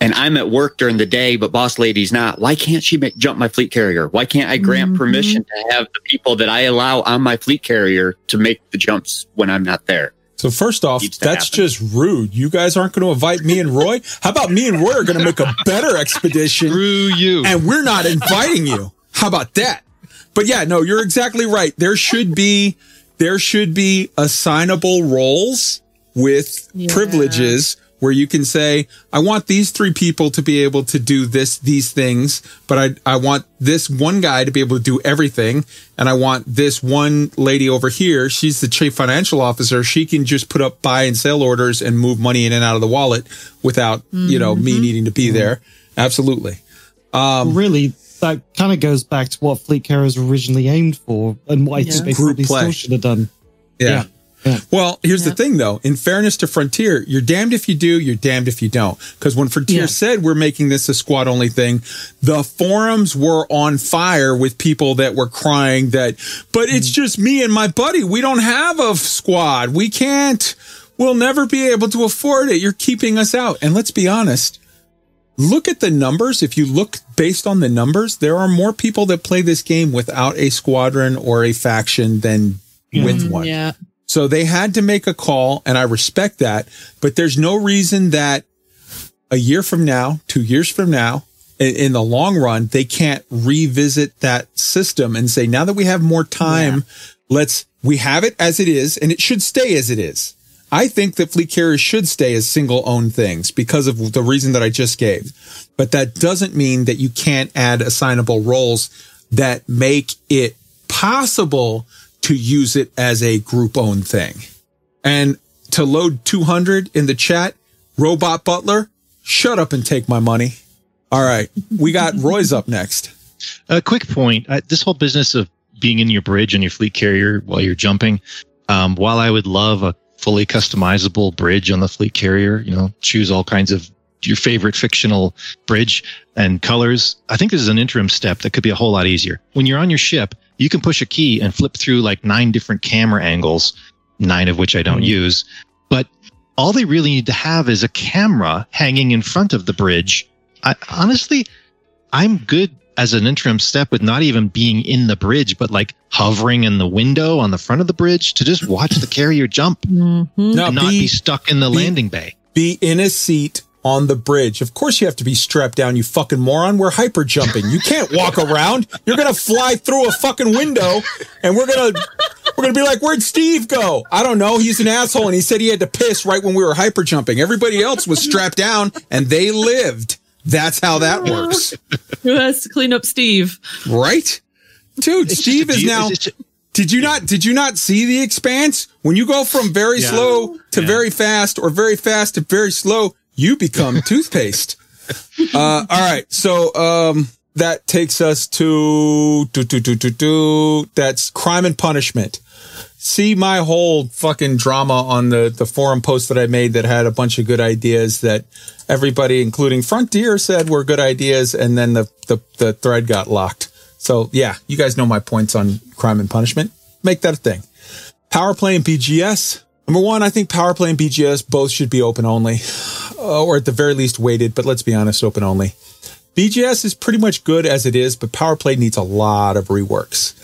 and I'm at work during the day, but boss lady's not. Why can't she make, jump my fleet carrier? Why can't I grant Mhm. permission to have the people that I allow on my fleet carrier to make the jumps when I'm not there? So first off, that's happen. just rude. You guys aren't going to invite me and Roy. How about me and Roy are going to make a better expedition? Screw you. and we're not inviting you. How about that? But yeah, no, you're exactly right. There should be there should be assignable roles with Yeah. privileges where you can say, I want these three people to be able to do this, these things, but I, I want this one guy to be able to do everything. And I want this one lady over here. She's the chief financial officer. She can just put up buy and sell orders and move money in and out of the wallet without, you know, me needing to be there. Absolutely. Um, really, that kind of goes back to what Fleet Carriers originally aimed for and what I think they Group probably play. still should have done. Yeah. Yeah. Well, here's Yeah. the thing though. In fairness to Frontier, you're damned if you do, you're damned if you don't. Because when Frontier Yeah. said we're making this a squad only thing, the forums were on fire with people that were crying that, but it's Mm. just me and my buddy. We don't have a squad. We can't, we'll never be able to afford it. You're keeping us out. And let's be honest. Look at the numbers. If you look based on the numbers, there are more people that play this game without a squadron or a faction than with Mm, one. Yeah. So they had to make a call, and I respect that. But there's no reason that a year from now, two years from now, in, the long run, they can't revisit that system and say, now that we have more time, let's, we have it as it is, and it should stay as it is. I think that fleet carriers should stay as single owned things because of the reason that I just gave. But that doesn't mean that you can't add assignable roles that make it possible to use it as a group owned thing. And to load 200 in the chat, Robot Butler, shut up and take my money. All right. We got Roy's up next. A quick point: uh, this whole business of being in your bridge and your fleet carrier while you're jumping. Um, while I would love a fully customizable bridge on the fleet carrier, you know, choose all kinds of your favorite fictional bridge and colors. I think this is an interim step that could be a whole lot easier. When you're on your ship, you can push a key and flip through like nine different camera angles, nine of which I don't use. But all they really need to have is a camera hanging in front of the bridge. I, honestly, I'm good as an interim step with not even being in the bridge, but like hovering in the window on the front of the bridge to just watch the carrier jump Mhm. No, and not be- be stuck in the be- landing bay. Be in a seat on the bridge. Of course you have to be strapped down, you fucking moron. We're hyper jumping. You can't walk around. You're gonna fly through a fucking window and we're gonna we're gonna be like, where'd Steve go? I don't know. He's an asshole and he said he had to piss right when we were hyper jumping. Everybody else was strapped down and they lived. That's how that works. Who has to clean up Steve? Right? Dude, It's Steve is now Did you not did you not see the expanse? When you go from very Yeah. slow to very fast or very fast to very slow, you become toothpaste. Uh, all right. So um, that takes us to do, do, do, do, do. that's crime and punishment. See my whole fucking drama on the, the forum post that I made that had a bunch of good ideas that everybody, including Frontier, said were good ideas, and then the, the, the thread got locked. So yeah, you guys know my points on crime and punishment. Make that a thing. Power play and BGS. Number one, I think power play and BGS both should be open only, uh, or at the very least weighted. But let's be honest, open only. BGS is pretty much good as it is, but power play needs a lot of reworks.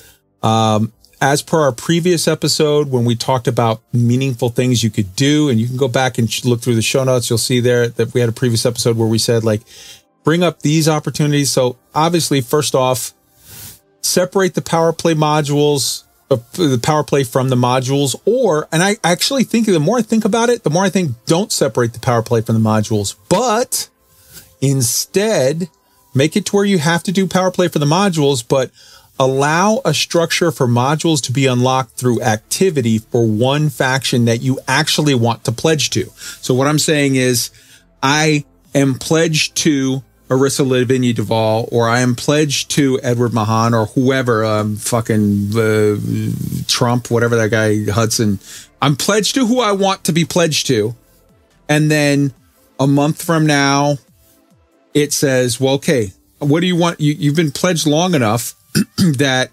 Um, as per our previous episode, when we talked about meaningful things you could do, and you can go back and look through the show notes, you'll see there that we had a previous episode where we said like, bring up these opportunities. So obviously, first off, separate the power play modules, Uh, the power play from the modules, or, and I actually think the more I think about it, the more I think don't separate the power play from the modules, but instead make it to where you have to do power play for the modules, but allow a structure for modules to be unlocked through activity for one faction that you actually want to pledge to. So what I'm saying is I am pledged to Arissa Lavigny-Duval, or I am pledged to Edward Mahon or whoever, um, fucking uh, Trump, whatever that guy Hudson. I'm pledged to who I want to be pledged to, and then a month from now, it says, "Well, okay, what do you want? You, you've been pledged long enough that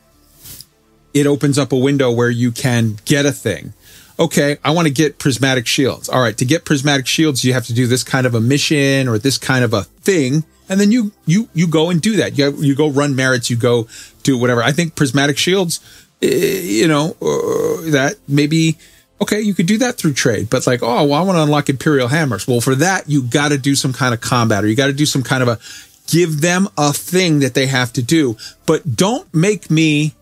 it opens up a window where you can get a thing." okay, I want to get prismatic shields. All right, to get prismatic shields, you have to do this kind of a mission or this kind of a thing. And then you you you go and do that. You you go run merits. You go do whatever. I think prismatic shields, eh, you know, uh, that maybe okay, you could do that through trade. But like, oh, well, I want to unlock imperial hammers. Well, for that, you got to do some kind of combat, or you got to do some kind of a give them a thing that they have to do. But don't make me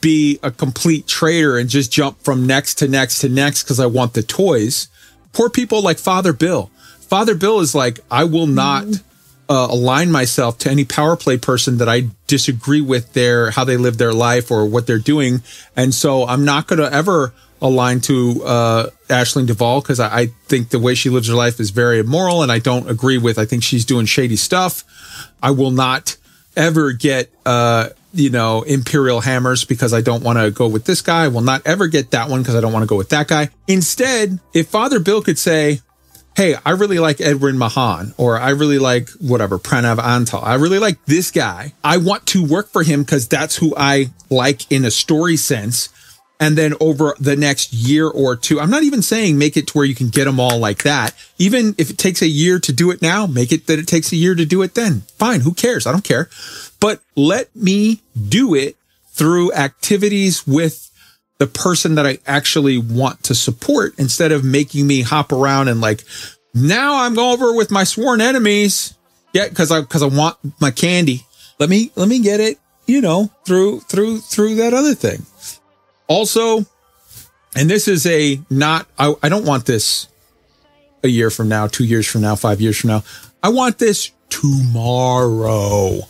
be a complete trader and just jump from next to next to next because I want the toys. Poor people like Father Bill. Father Bill is like, I will not uh, align myself to any power play person that I disagree with their how they live their life or what they're doing, and so I'm not going to ever align to uh, Aisling Duval because I, I think the way she lives her life is very immoral, and I don't agree with. I think she's doing shady stuff. I will not ever get uh you know imperial hammers because i don't want to go with this guy i will not ever get that one because i don't want to go with that guy instead if father bill could say hey i really like Edwin Mahon or i really like whatever pranav antal. I really like this guy. I want to work for him because that's who i like in a story sense. And then over the next year or two i'm not even saying make it to where you can get them all like that. Even if it takes a year to do it now make it that it takes a year to do it then. Fine who cares? I don't care. But let me do it through activities with the person that i actually want to support instead of making me hop around and like now i'm over with my sworn enemies yeah because i because i want my candy let me let me get it you know through through through that other thing also, and this is a not, I, I don't want this a year from now, two years from now, five years from now. I want this tomorrow.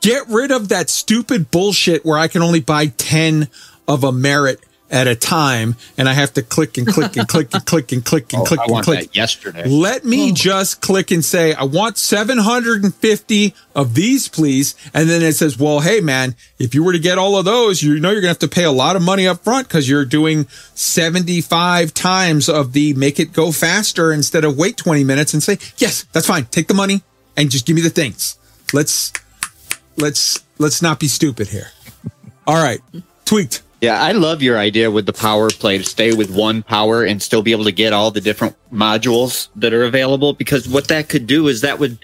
Get rid of that stupid bullshit where I can only buy 10 of a merit at a time and I have to click and click and click and click and click and Oh, click I and want click. that yesterday. Let me hmm. just click and say, I want 750 of these, please. And then it says, well, hey, man, if you were to get all of those, you know, you're going to have to pay a lot of money up front because you're doing 75 times of the make it go faster instead of wait 20 minutes and say, yes, that's fine. Take the money and just give me the things. Let's, let's, let's not be stupid here. All right. Tweaked. Yeah, I love your idea with the power play to stay with one power and still be able to get all the different modules that are available because what that could do is that would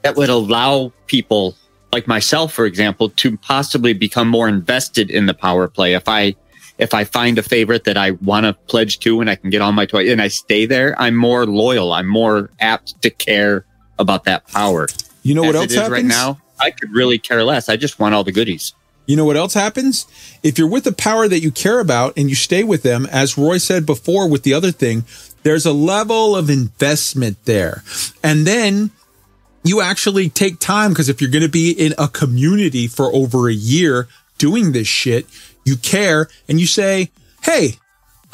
that would allow people like myself for example to possibly become more invested in the power play if I if I find a favorite that I want to pledge to and I can get all my toys and I stay there, I'm more loyal. I'm more apt to care about that power. You know what else it is right now? I could really care less. I just want all the goodies. You know what else happens? If you're with a power that you care about and you stay with them, as Roy said before with the other thing, there's a level of investment there. And then you actually take time because if you're going to be in a community for over a year doing this shit, you care and you say, Hey,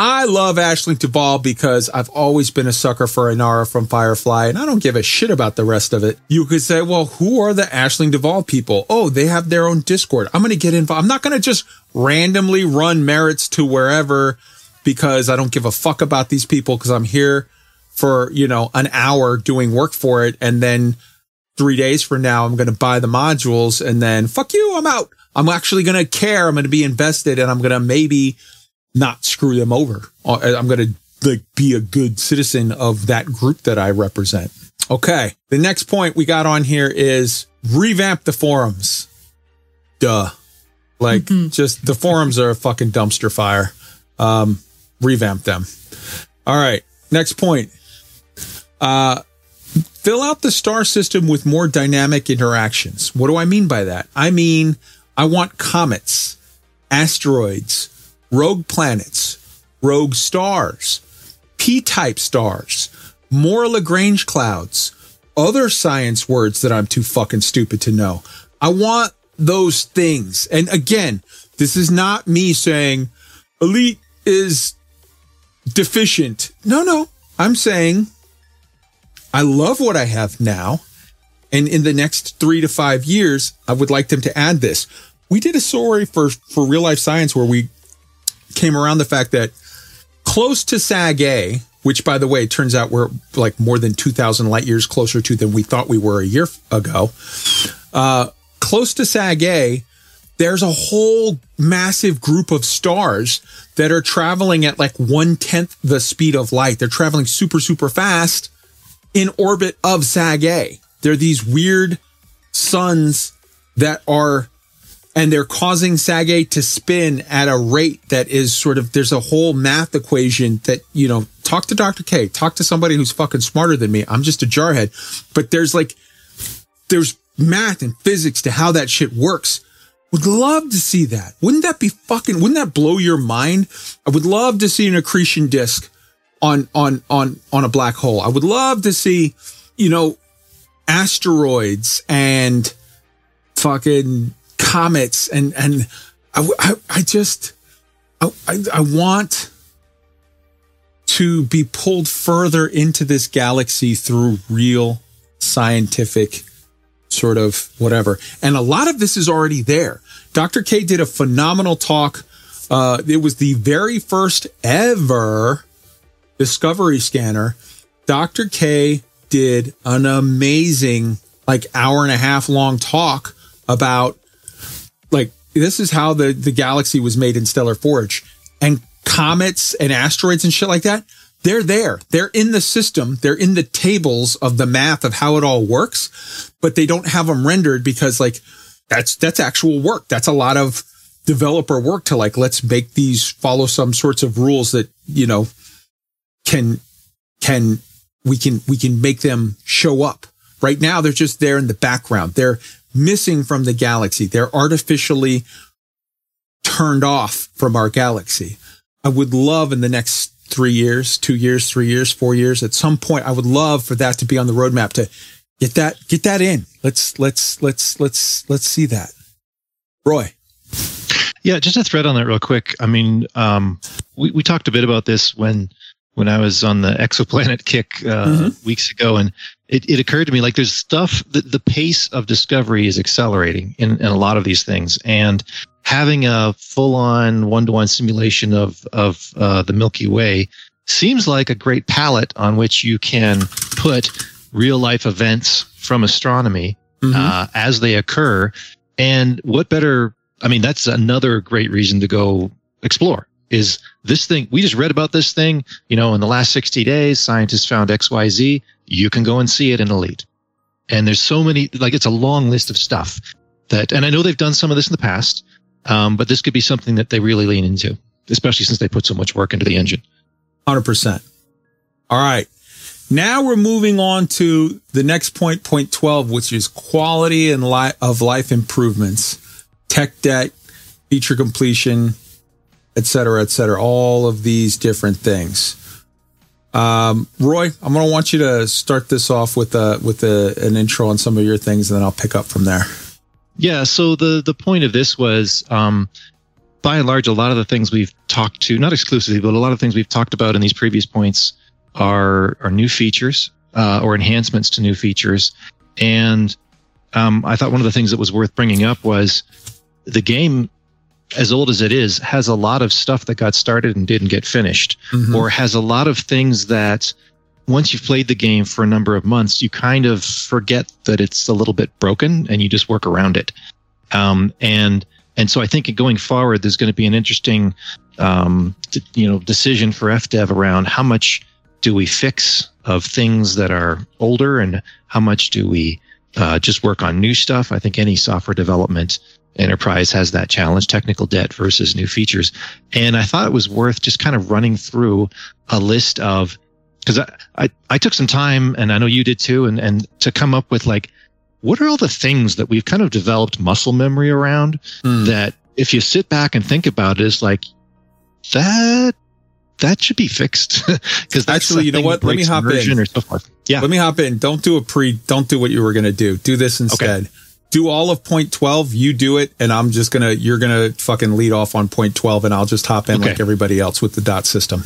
I love Aisling Duval because I've always been a sucker for Inara from Firefly and I don't give a shit about the rest of it. You could say, well, who are the Aisling Duval people? Oh, they have their own Discord. I'm going to get involved. I'm not going to just randomly run merits to wherever because I don't give a fuck about these people because I'm here for, you know, an hour doing work for it. And then three days from now, I'm going to buy the modules and then fuck you, I'm out. I'm actually going to care. I'm going to be invested and I'm going to maybe not screw them over. Uh, I'm going to like be a good citizen of that group that I represent. Okay. The next point we got on here is revamp the forums. Duh. Like just the forums are a fucking dumpster fire. Um, revamp them. All right. Next point. Uh, fill out the star system with more dynamic interactions. What do I mean by that? I mean, I want comets, asteroids, rogue planets, rogue stars, P type stars, more Lagrange clouds, other science words that I'm too fucking stupid to know. I want those things. And again, this is not me saying elite is deficient. No, no. I'm saying I love what I have now And in the next three to five years, I would like them to add this. We did a story for, for real life science where we came around the fact that close to Sag A, which by the way, turns out we're like more than 2000 light years closer to than we thought we were a year ago. Uh, close to Sag A, there's a whole massive group of stars that are traveling at like one tenth the speed of light. They're traveling super, super fast in orbit of Sag A. They're these weird suns that are, and they're causing Sag A to spin at a rate that is sort of, there's a whole math equation that, you know, talk to Dr. K, talk to somebody who's fucking smarter than me. I'm just a jarhead. But there's like, there's math and physics to how that shit works. Would love to see that. Wouldn't that be fucking, wouldn't that blow your mind? I would love to see an accretion disk on, on, on, on a black hole. I would love to see, you know, asteroids and fucking comets and, and I, I, I just, I, I, want to be pulled further into this galaxy through real scientific sort of whatever. And a lot of this is already there. Dr. Kay did a phenomenal talk. Uh, it was the very first ever discovery scanner. Dr. Kay did an amazing, like hour and a half long talk about like this is how the, the galaxy was made in Stellar Forge and comets and asteroids and shit like that. They're there. They're in the system. They're in the tables of the math of how it all works, but they don't have them rendered because like that's, that's actual work. That's a lot of developer work to like, let's make these follow some sorts of rules that, you know, can, can, we can, we can make them show up. Right now, they're just there in the background. They're missing from the galaxy. They're artificially turned off from our galaxy. I would love in the next three years, two years, three years, four years, at some point, I would love for that to be on the roadmap to get that, get that in. Let's, let's, let's, let's, let's see that. Roy. Yeah, just a thread on that real quick. I mean, um, we, we talked a bit about this when when I was on the exoplanet kick uh, Mm-hmm. weeks ago, and it, it occurred to me like there's stuff that the pace of discovery is accelerating in, in a lot of these things, and having a full on one to one simulation of of uh, the Milky Way seems like a great palette on which you can put real life events from astronomy uh, as they occur. And what better? I mean, that's another great reason to go explore. Is this thing we just read about this thing? You know, in the last sixty days, scientists found X, Y, Z. You can go and see it in Elite. And there's so many, like it's a long list of stuff that, and I know they've done some of this in the past, um, but this could be something that they really lean into, especially since they put so much work into the engine. 100%. All right. Now we're moving on to the next point, point 12, which is quality and li- of life improvements, tech debt, feature completion, et cetera, et cetera. All of these different things. Um, Roy, I'm going to want you to start this off with a, with a, an intro on some of your things, and then I'll pick up from there. Yeah. So the the point of this was, um, by and large, a lot of the things we've talked to, not exclusively, but a lot of things we've talked about in these previous points are are new features uh, or enhancements to new features. And um, I thought one of the things that was worth bringing up was the game, as old as it is, has a lot of stuff that got started and didn't get finished, Mhm. or has a lot of things that once you've played the game for a number of months, you kind of forget that it's a little bit broken and you just work around it. Um, and and so I think going forward, there's going to be an interesting, um, d- you know, decision for FDev around how much do we fix of things that are older and how much do we uh, just work on new stuff. I think any software development enterprise has that challenge: technical debt versus new features. And I thought it was worth just kind of running through a list of because I, I I took some time and I know you did too, and and to come up with like what are all the things that we've kind of developed muscle memory around hmm. that if you sit back and think about it is like that that should be fixed because that's Actually, you know what? Let me hop in. Yeah. Let me hop in. Don't do a pre, don't do what you were going to do. Do this instead. Do all of point 12. You do it. And I'm just to, you're to fucking lead off on point 12 and I'll just hop in Okay. like everybody else with the dot system.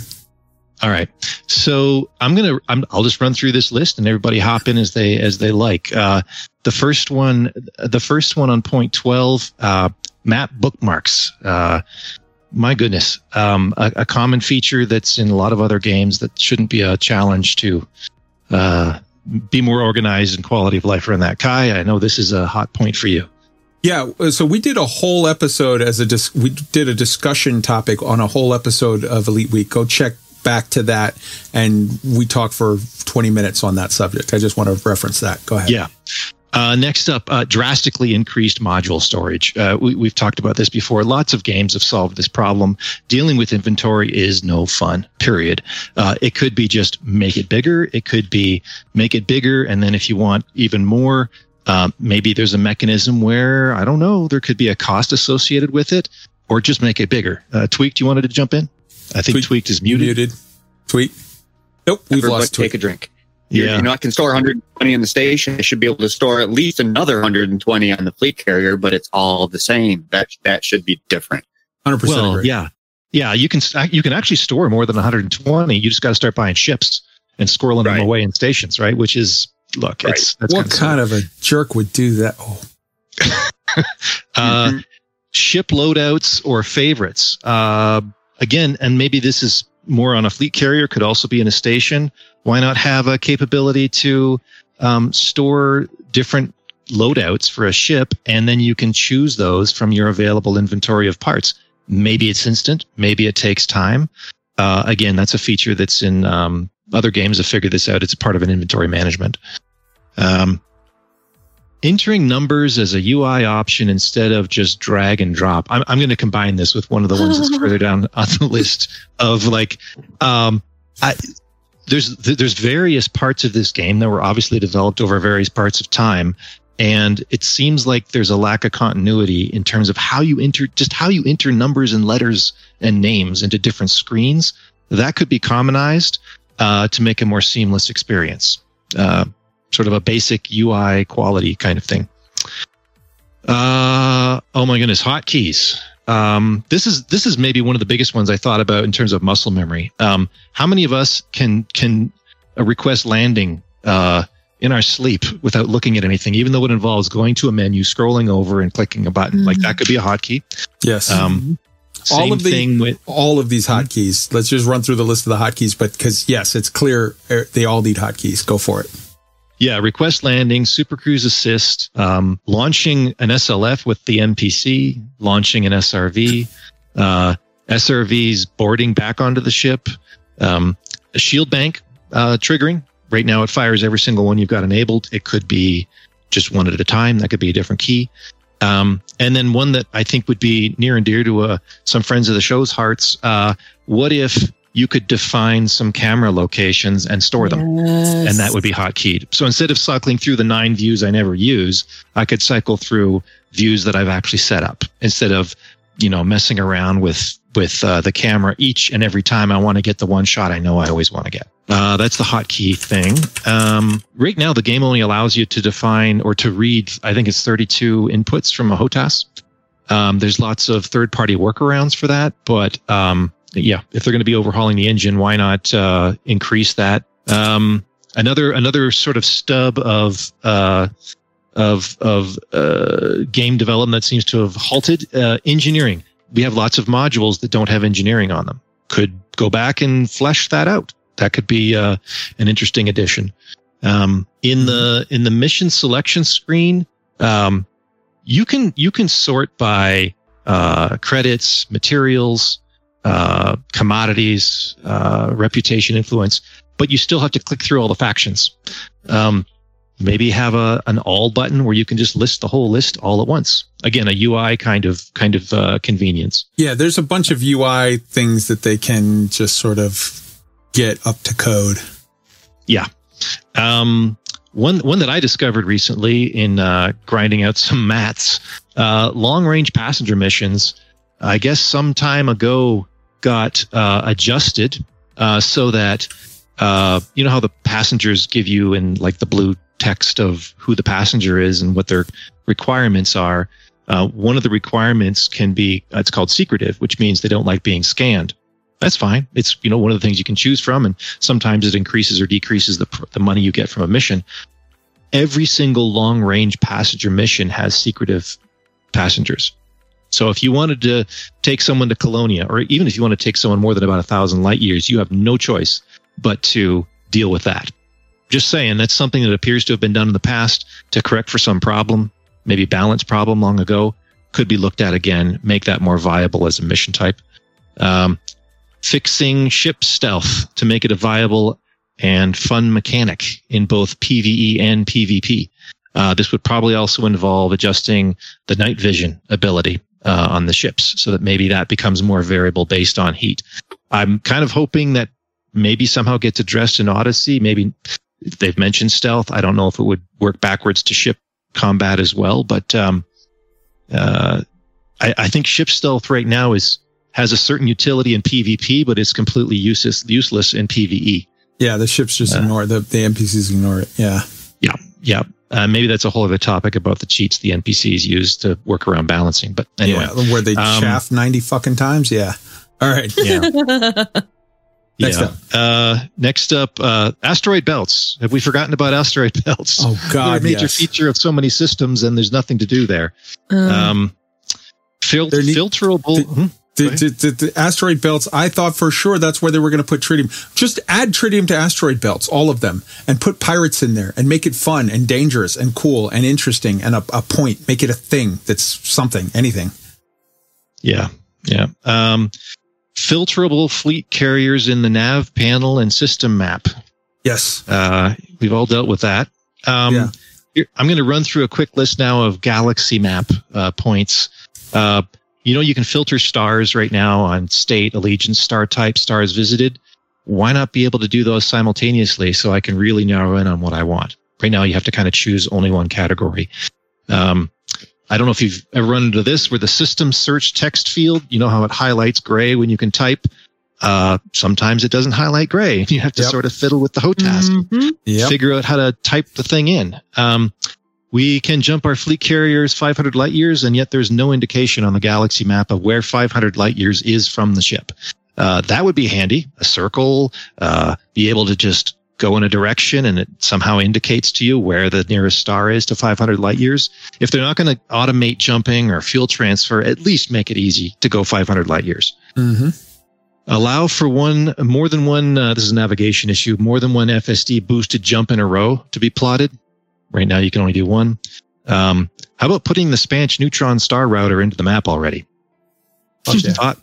All right. So I'm gonna I'm, I'll just run through this list and everybody hop in as they as they like. Uh, the first one, the first one on point twelve, uh, map bookmarks. Uh, my goodness, um, a, a common feature that's in a lot of other games that shouldn't be a challenge to uh, be more organized and quality of life around that. Kai, I know this is a hot point for you. Yeah, so we did a whole episode as a dis- we did a discussion topic on a whole episode of Elite Week. Go check back to that, and we talked for twenty minutes on that subject. I just want to reference that. Go ahead. Yeah. Uh, next up, uh, drastically increased module storage. Uh, we, we've talked about this before. Lots of games have solved this problem. Dealing with inventory is no fun, period. Uh, it could be just make it bigger. It could be make it bigger. And then if you want even more, uh, maybe there's a mechanism where, I don't know, there could be a cost associated with it or just make it bigger. Uh, Tweaked, you wanted to jump in? I think Tweaked- Tweaked is muted. Muted. Tweet. Nope, we've Everybody lost take a drink. You're- Yeah. You know, I can store 120 in the station. I should be able to store at least another 120 on the fleet carrier, but it's all the same. That that should be different. Hundred percent Well, agree. yeah, yeah. You can you can actually store more than 120. You just got to start buying ships and squirreling them away in stations, right? Which is look, it's that's what kind of a jerk would do that? Oh, uh, Mhm. ship loadouts or favorites. Uh, again, and maybe this is more on a fleet carrier, could also be in a station. Why not have a capability to um, store different loadouts for a ship, and then you can choose those from your available inventory of parts? Maybe it's instant, maybe it takes time. Uh, again, that's a feature that's in um, other games have figured this out. It's part of an inventory management. Um, entering numbers as a UI option instead of just drag and drop. I'm, I'm going to combine this with one of the ones that's further down on the list of like, um, I, there's there's various parts of this game that were obviously developed over various parts of time, and it seems like there's a lack of continuity in terms of how you enter just how you enter numbers and letters and names into different screens. That could be commonized uh, to make a more seamless experience. Uh, sort of a basic UI quality kind of thing. Uh, oh my goodness, hotkeys. Um, this is this is maybe one of the biggest ones I thought about in terms of muscle memory. Um, how many of us can can uh, request landing uh, in our sleep without looking at anything, even though it involves going to a menu, scrolling over, and clicking a button? Like that could be a hotkey. yes. Um, all same of the thing with all of these hotkeys. Let's just run through the list of the hotkeys, but because yes, it's clear uh, they all need hotkeys. Go for it. Yeah, request landing, Super Cruise Assist, um, launching an SLF with the NPC, launching an SRV, uh, SRVs boarding back onto the ship, um, a shield bank uh, triggering. Right now, it fires every single one you've got enabled. It could be just one at a time. That could be a different key. Um, and then one that I think would be near and dear to uh, some friends of the show's hearts. Uh, what if you could define some camera locations and store them? and that would be hotkeyed. So instead of cycling through the nine views I never use, I could cycle through views that I've actually set up instead of, you know, messing around with with uh, the camera each and every time I want to get the one shot I know I always want to get. Uh, that's the hotkey thing. Um, right now, the game only allows you to define or to read. I think it's 32 inputs from a HOTAS. Um, there's lots of third party workarounds for that, but um, yeah, if they're going to be overhauling the engine, why not uh, increase that? Um, another another sort of stub of uh, of of uh, game development that seems to have halted uh, engineering. We have lots of modules that don't have engineering on them. Could go back and flesh that out. That could be uh, an interesting addition. Um, in the in the mission selection screen, um, you can you can sort by uh, credits, materials, uh, commodities, uh, reputation, influence, but you still have to click through all the factions. Um, maybe have a an all button where you can just list the whole list all at once. Again, a UI kind of kind of uh, convenience. Yeah, there's a bunch of UI things that they can just sort of get up to code. Yeah. Um, one one that I discovered recently in uh, grinding out some mats, uh, long range passenger missions. I guess some time ago got uh, adjusted uh, so that uh, you know how the passengers give you in like the blue text of who the passenger is and what their requirements are. Uh, one of the requirements can be it's called secretive, which means they don't like being scanned that's fine. It's you know one of the things you can choose from, and sometimes it increases or decreases the the money you get from a mission. every single long range passenger mission has secretive passengers. So if you wanted to take someone to Colonia, or even if you want to take someone more than about a thousand light years, you have no choice but to deal with that. Just saying, that's something that appears to have been done in the past to correct for some problem, maybe balance problem long ago. Could be looked at again, make that more viable as a mission type. Um, fixing ship stealth to make it a viable and fun mechanic in both PVE and PvP. Uh, this would probably also involve adjusting the night vision ability uh, on the ships so that maybe that becomes more variable based on heat. I'm kind of hoping that maybe somehow gets addressed in Odyssey. Maybe they've mentioned stealth. I don't know if it would work backwards to ship combat as well, but um, uh, I, I think ship stealth right now is has a certain utility in PvP, but it's completely useless useless in PvE. Yeah, the ships just Uh, ignore. The, the NPCs ignore it. Yeah. Yeah, yeah. Uh, maybe that's a whole other topic about the cheats the NPCs use to work around balancing. But anyway, Yeah, where they Um, chaff 90 fucking times. Yeah. All right. Yeah. Next yeah. up. Uh, next up, uh, asteroid belts. Have we forgotten about asteroid belts? Oh, God, a major yes. feature of so many systems, and there's nothing to do there. Uh, Um, fil- There need- filterable. hmm? The, ahead. the, the, the asteroid belts, I thought for sure that's where they were going to put tritium. Just add tritium to asteroid belts, all of them, and put pirates in there and make it fun and dangerous and cool and interesting and a, a point. Make it a thing that's something, anything. Yeah, yeah. Um, filterable fleet carriers in the nav panel and system map. Yes. Uh, we've all dealt with that. Um, Yeah. I'm going to run through a quick list now of galaxy map uh, points. Uh, you know, you can filter stars right now on state, allegiance, star type, stars visited. Why not be able to do those simultaneously so I can really narrow in on what I want? Right now, you have to kind of choose only one category. Um, I don't know if you've ever run into this where the system search text field, you know how it highlights gray when you can type. Uh, sometimes it doesn't highlight gray. You have to Yep. sort of fiddle with the HOTAS mhm. Yep. figure out how to type the thing in. Um, we can jump our fleet carriers 500 light years, and yet there's no indication on the galaxy map of where 500 light years is from the ship. Uh, that would be handy. A circle, uh, be able to just go in a direction and it somehow indicates to you where the nearest star is to 500 light years. If they're not going to automate jumping or fuel transfer, at least make it easy to go 500 light years Mm-hmm. allow for one more than one uh, this is a navigation issue more than one fsd boosted jump in a row to be plotted right now you can only do one. Um, how about putting the Spansh neutron star router into the map already? Just a thought.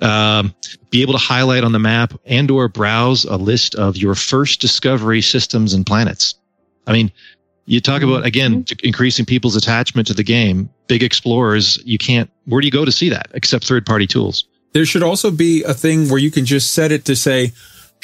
Um, be able to highlight on the map and or browse a list of your first discovery systems and planets. I mean you talk about again to increasing people's attachment to the game. Big explorers you can't where do you go to see that except third party tools? There should also be a thing where you can just set it to say,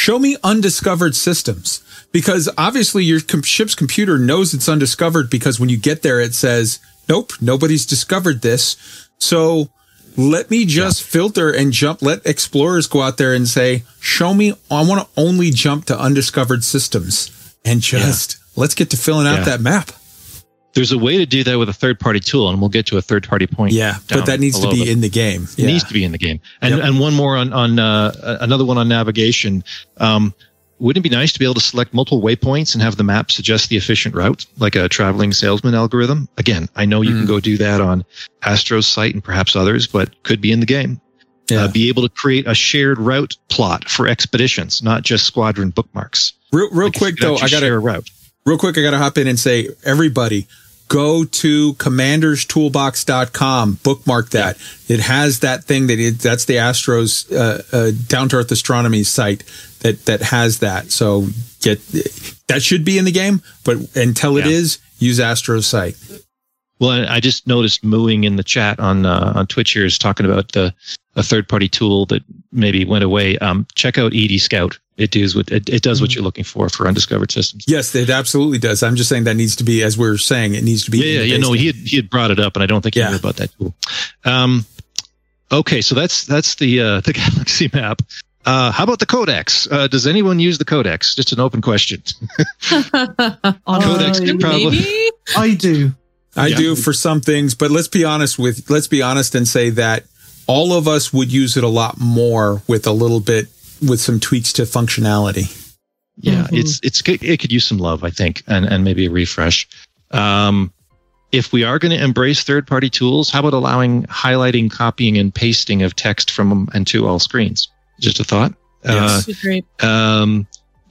show me undiscovered systems. Because obviously your ship's computer knows it's undiscovered because when you get there, it says, nope, nobody's discovered this. So let me just filter and jump. Let explorers go out there and say, show me, I want to only jump to undiscovered systems and just let's get to filling out Yeah. that map. There's a way to do that with a third party tool, and we'll get to a third party point. Yeah. But that needs to be but in the game. It needs to be in the game. And Yep. and one more on on uh, another one on navigation. Um, wouldn't it be nice to be able to select multiple waypoints and have the map suggest the efficient route, like a traveling salesman algorithm? Again, I know you can Hmm. go do that on Astro's site and perhaps others, but could be in the game. Yeah. Uh, be able to create a shared route plot for expeditions, not just squadron bookmarks. Real, real Like, quick though, I got to a route. Real quick, I got to hop in and say, everybody, go to commanderstoolbox.com, bookmark that. It has that thing that it, that's the Astros uh, uh, down to earth astronomy site that that has that. So get that should be in the game, but until it Yeah. is, use Astro's site. Well, I I just noticed mooing in the chat on uh, on Twitch here is talking about the a third party tool that maybe went away. Um, check out ED Scout. It does what it, it does what you're looking for for undiscovered systems. Yes, it absolutely does. I'm just saying that needs to be, as we are saying, it needs to be. Yeah, yeah, yeah. No, he had he had brought it up, and I don't think he Yeah. knew about that tool. Um, okay, so that's that's the uh, the galaxy map. Uh, how about the codex? Uh, does anyone use the codex? Just an open question. Codex could probably- maybe? I do. I Yeah. do for some things, but let's be honest with let's be honest and say that all of us would use it a lot more with a little bit with some tweaks to functionality. yeah, Mhm. it's it's good. It could use some love, I think, and and maybe a refresh. Um, if we are going to embrace third-party tools, how about allowing highlighting, copying, and pasting of text from and to all screens? Just a thought. Uh, great. um,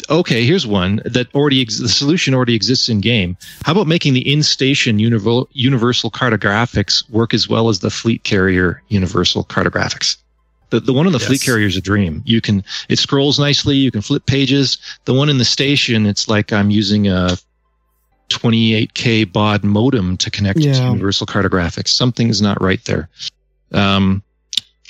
okay, here's one that already ex- the solution already exists in game. How about making the in-station universal universal cartographics work as well as the fleet carrier universal cartographics? The, the one on the fleet carrier is a dream. You can it scrolls nicely. You can flip pages. The one in the station, it's like I'm using a 28k baud modem to connect to universal cartographics. Something's not right there. Um,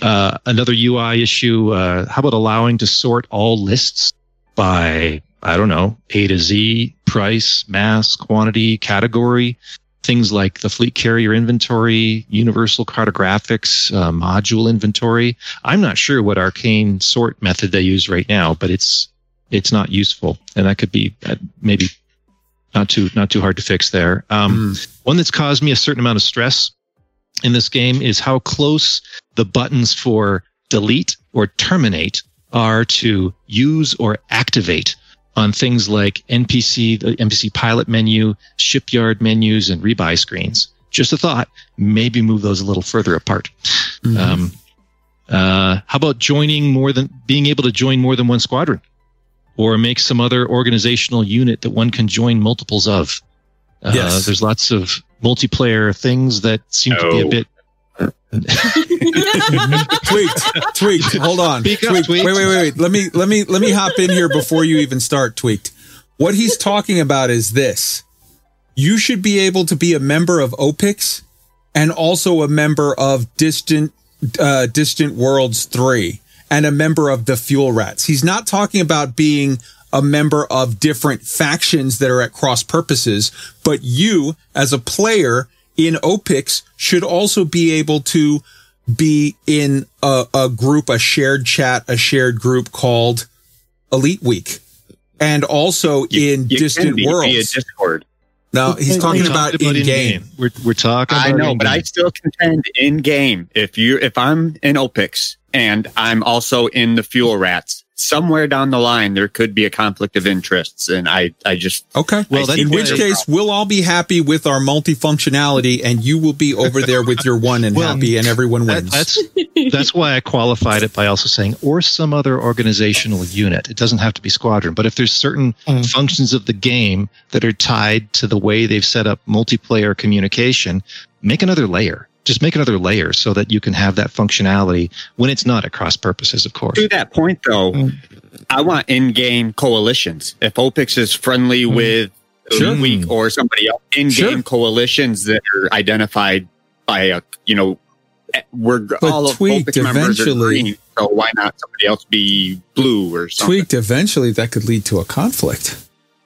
uh, another UI issue. Uh, how about allowing to sort all lists by I don't know A to Z, price, mass, quantity, category, things like the fleet carrier inventory, universal cartographics, uh, module inventory. I'm not sure what arcane sort method they use right now, but it's it's not useful, and that could be uh, maybe not too not too hard to fix there. Um, One that's caused me a certain amount of stress in this game is how close the buttons for delete or terminate are to use or activate on things like NPC, the NPC pilot menu, shipyard menus, and rebuy screens. Just a thought, maybe move those a little further apart. Um, uh, how about joining more than being able to join more than one squadron, or make some other organizational unit that one can join multiples of? Uh, Yes. There's lots of multiplayer things that seem to be a Oh. bit. Tweaked, tweaked. Hold on. Speak up, tweaked. Tweaked. Wait, wait, wait, wait. Let me, let me, let me hop in here before you even start. Tweaked. What he's talking about is this: you should be able to be a member of OPIX and also a member of Distant, uh, Distant Worlds Three and a member of the Fuel Rats. He's not talking about being a member of different factions that are at cross purposes, but you as a player in OPIX should also be able to be in a, a group, a shared chat, a shared group called Elite Week. And also in You distant can be via worlds. Discord. No, he's talking We're about, talking in game. We're we're talking. I about know, but I still contend in game. If you, if I'm in OPIX and I'm also in the Fuel Rats, somewhere down the line there could be a conflict of interests, and I, I just Okay. Well, I that- see in which case, from. we'll all be happy with our multifunctionality, and you will be over there with your one and Well, happy, and everyone That- wins. that's that's why I qualified it by also saying or some other organizational unit. It doesn't have to be squadron, but if there's certain Mm. functions of the game that are tied to the way they've set up multiplayer communication, make another layer. Just make another layer so that you can have that functionality when it's not at cross purposes, of course. to that point though, I want in-game coalitions. If OPIX is friendly with Sure. Week or somebody else, in-game Sure. coalitions that are identified by a, you know, eh, we're all of tweaked OPIX members are eventually. green, so why not somebody else be blue or something? Tweaked eventually, that could lead to a conflict.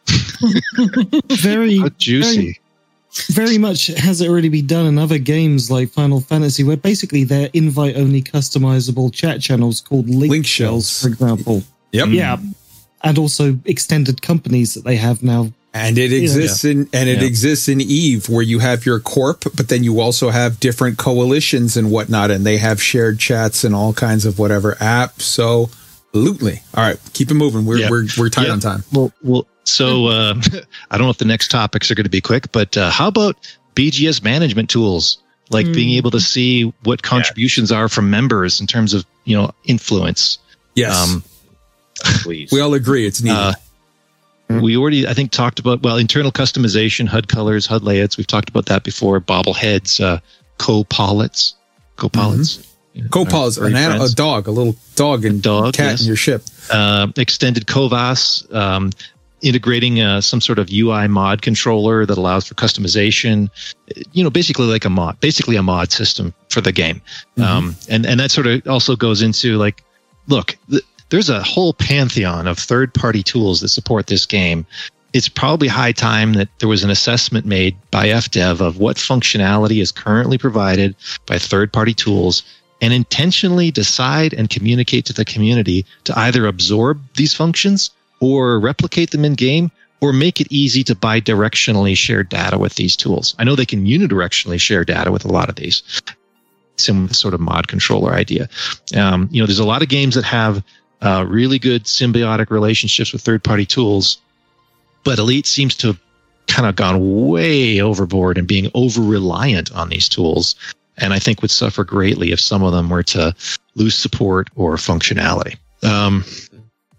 very How juicy. very much has it already been done in other games like Final Fantasy, where basically they're invite only customizable chat channels called link, Link shells, shells. for example. Yep. Yeah. And also extended companies that they have now. And it exists in and it Yeah. exists in Eve where you have your corp, but then you also have different coalitions and whatnot, and they have shared chats and all kinds of whatever. Apps. So Absolutely. All right, keep it moving. We're Yeah. we're we're tight Yeah. on time. Well, well. So uh, I don't know if the next topics are going to be quick, but uh, how about BGS management tools, like being Mm. able to see what contributions are from members in terms of you know influence. Yes, Um, Please. we all agree it's needed. Uh, we already, I think, talked about well internal customization, HUD colors, HUD layouts. We've talked about that before. Bobbleheads, uh, co-pilots, co-pilots, Copause, Our an furry a dog, a little dog and Dog, cat yes. in your ship. uh, extended COVAS, um, integrating uh, some sort of UI mod controller that allows for customization. You know, basically like a mod, basically a mod system for the game. Um, and and that sort of also goes into like, look, th- there's a whole pantheon of third-party tools that support this game. It's probably high time that there was an assessment made by FDev of what functionality is currently provided by third-party tools and intentionally decide and communicate to the community to either absorb these functions or replicate them in game or make it easy to bi-directionally share data with these tools. I know they can unidirectionally share data with a lot of these. Similar sort of mod controller idea. Um, you know, there's a lot of games that have uh, really good symbiotic relationships with third party tools. But Elite seems to have kind of gone way overboard and being over reliant on these tools. And I think would suffer greatly if some of them were to lose support or functionality. Um,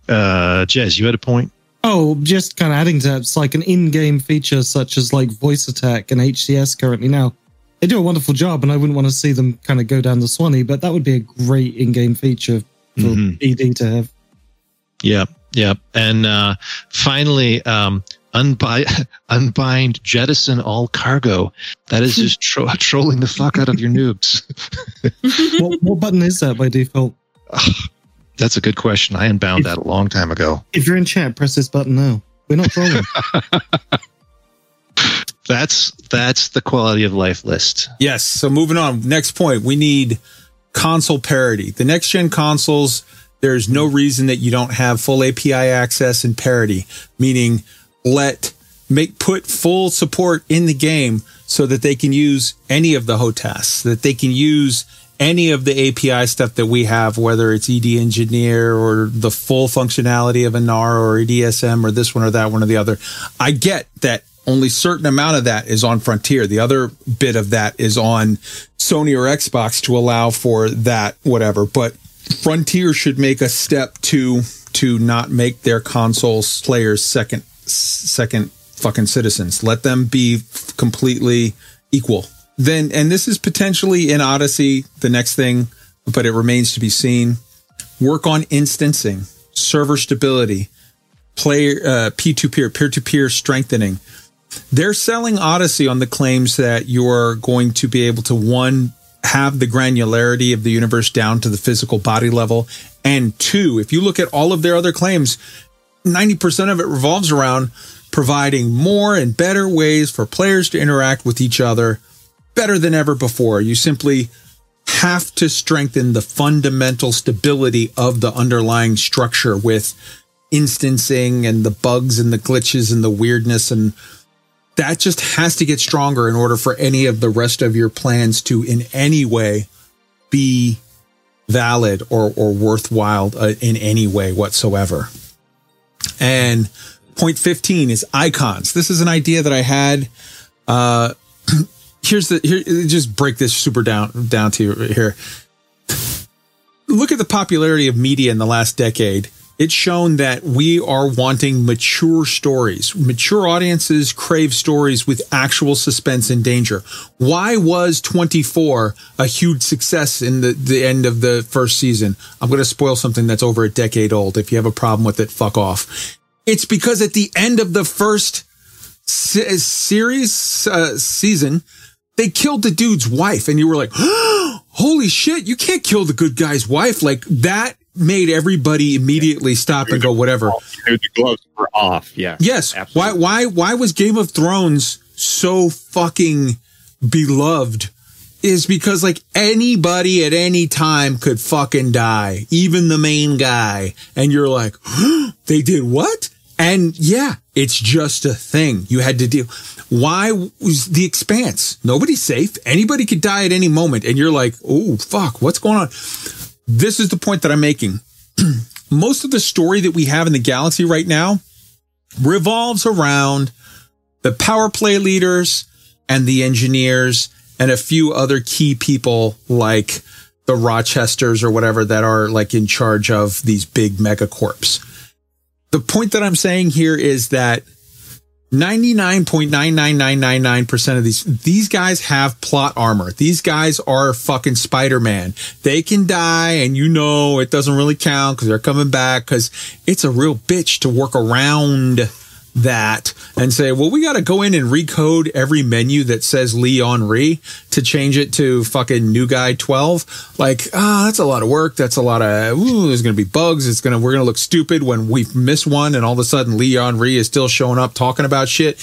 uh, Jez, you had a point? Oh, just kind of adding to that, it's like an in-game feature such as like voice attack and HCS currently now. They do a wonderful job, and I wouldn't want to see them kind of go down the Swanee, but that would be a great in-game feature for Mhm. ED to have. Yeah, yeah. And uh, finally, um, unbi- unbind, jettison all cargo. That is just tro- trolling the fuck out of your noobs. what, what button is that by default? That's a good question. I unbound that a long time ago. If you're in chat, press this button now. We're not trolling. That's that's the quality of life list. Yes. So moving on. Next point. We need console parity. The next gen consoles, there's no reason that you don't have full API access and parity, meaning let make put full support in the game so that they can use any of the HOTAS, that they can use any of the API stuff that we have, whether it's ED Engineer or the full functionality of Inara or EDSM or this one or that one or the other. I get that only certain amount of that is on Frontier. The other bit of that is on Sony or Xbox to allow for that whatever. But Frontier should make a step to to not make their consoles players second second fucking citizens. Let them be completely equal. Then and this is potentially in Odyssey the next thing, but it remains to be seen. Work on instancing, server stability, player uh, P2 peer to peer strengthening. They're selling Odyssey on the claims that you're going to be able to one have the granularity of the universe down to the physical body level, and two, if you look at all of their other claims, 90% of it revolves around providing more and better ways for players to interact with each other better than ever before. You simply have to strengthen the fundamental stability of the underlying structure with instancing and the bugs and the glitches and the weirdness and that just has to get stronger in order for any of the rest of your plans to in any way be valid or or worthwhile uh, in any way whatsoever. And point 15 is icons. This is an idea that I had uh here's the here just break this super down down to here. Look at the popularity of media in the last decade. It's shown that we are wanting mature stories. Mature audiences crave stories with actual suspense and danger. Why was 24 a huge success in the, the end of the first season? I'm going to spoil something that's over a decade old. If you have a problem with it, fuck off. It's because at the end of the first se- series uh, season, they killed the dude's wife, and you were like, "Holy shit! You can't kill the good guy's wife!" Like that made everybody immediately stop and go, "Whatever." The gloves were off. Yeah. Yes. Why? Why? Why was Game of Thrones so fucking beloved? Is because like anybody at any time could fucking die, even the main guy, and you're like, they did what? And yeah, it's just a thing you had to deal. Why was the expanse? Nobody's safe. Anybody could die at any moment, and you're like, oh fuck, what's going on? This is the point that I'm making. Most of the story that we have in the galaxy right now revolves around the power play leaders and the engineers and a few other key people like the Rochesters or whatever that are like in charge of these big megacorps. The point that I'm saying here is that 99.99999% of these these guys have plot armor. These guys are fucking Spider-Man. They can die and you know it doesn't really count cuz they're coming back cuz it's a real bitch to work around that and say, well, we got to go in and recode every menu that says Li Yong-Rui to change it to fucking new guy 12. Like, ah, oh, that's a lot of work. That's a lot of, ooh, there's going to be bugs. It's going to, we're going to look stupid when we miss one and all of a sudden Li Yong-Rui is still showing up talking about shit.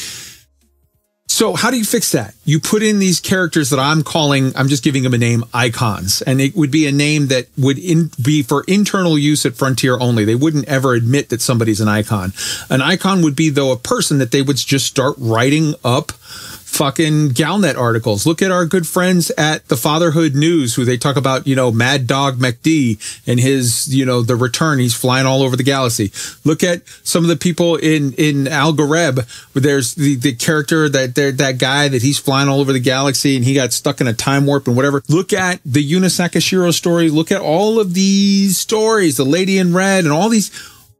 So how do you fix that? You put in these characters that I'm calling, I'm just giving them a name, icons, and it would be a name that would in, be for internal use at Frontier only. They wouldn't ever admit that somebody's an icon. An icon would be though a person that they would just start writing up fucking Galnet articles. Look at our good friends at the Fatherhood News, who they talk about, you know, Mad Dog McD and his, you know, the return. He's flying all over the galaxy. Look at some of the people in in Al Gareb. There's the the character that that that guy that he's flying all over the galaxy and he got stuck in a time warp and whatever. Look at the Yuna Sakashiro story. Look at all of these stories, the Lady in Red, and all these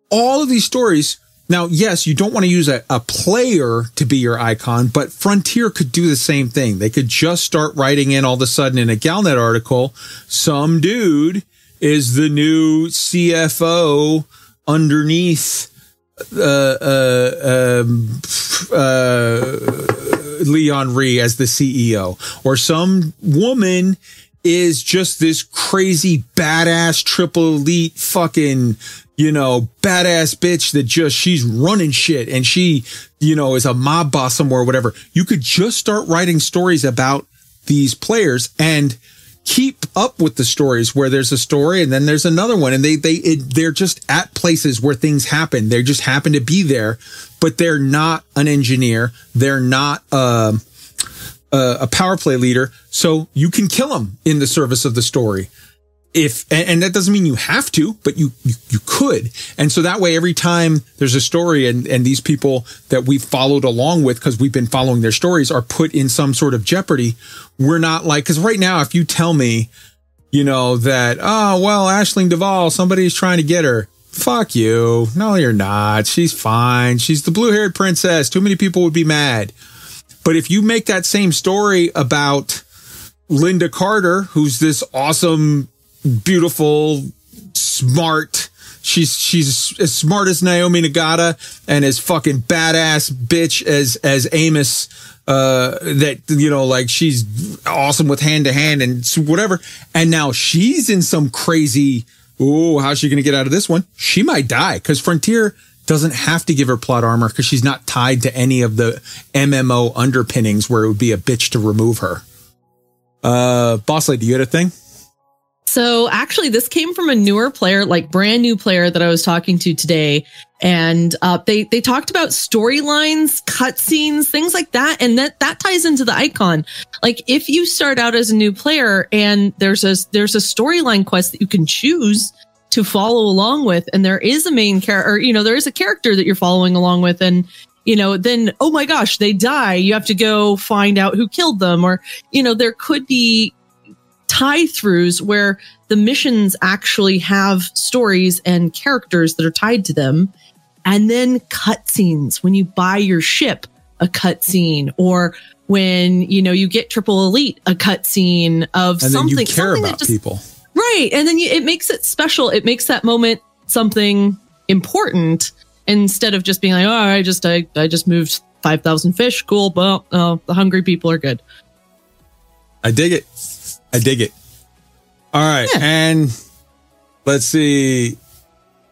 all of these stories. Now, yes, you don't want to use a, a player to be your icon, but Frontier could do the same thing. They could just start writing in all of a sudden in a Galnet article, some dude is the new CFO underneath uh, uh, um, uh, Li Yong-Rui as the CEO, or some woman is just this crazy badass triple elite fucking you know badass bitch that just she's running shit and she you know is a mob boss somewhere or whatever. You could just start writing stories about these players and keep up with the stories where there's a story and then there's another one. And they they it, they're just at places where things happen. They just happen to be there but they're not an engineer. They're not um uh, a power play leader, so you can kill them in the service of the story. If and, and that doesn't mean you have to, but you, you you could. And so that way, every time there's a story, and and these people that we've followed along with because we've been following their stories are put in some sort of jeopardy. We're not like because right now, if you tell me, you know that oh well, Aisling Duval, somebody's trying to get her. Fuck you. No, you're not. She's fine. She's the blue haired princess. Too many people would be mad. But if you make that same story about Linda Carter, who's this awesome, beautiful, smart, she's she's as smart as Naomi Nagata and as fucking badass bitch as as Amos uh that you know like she's awesome with hand to hand and whatever and now she's in some crazy oh how's she gonna get out of this one she might die because frontier doesn't have to give her plot armor because she's not tied to any of the MMO underpinnings where it would be a bitch to remove her. Uh, Boss Lady, you had a thing? So actually, this came from a newer player, like brand new player that I was talking to today, and uh, they they talked about storylines, cutscenes, things like that, and that that ties into the icon. Like if you start out as a new player and there's a there's a storyline quest that you can choose to follow along with and there is a main character you know there is a character that you're following along with and you know then oh my gosh they die. You have to go find out who killed them or you know there could be tie throughs where the missions actually have stories and characters that are tied to them and then cutscenes when you buy your ship a cutscene or when you know you get triple elite a cutscene of And then something you care something about just- people. Right. And then you, it makes it special. It makes that moment something important instead of just being like, oh, I just, I, I just moved 5,000 fish. Cool. Well, oh, the hungry people are good. I dig it. I dig it. All right, and let's see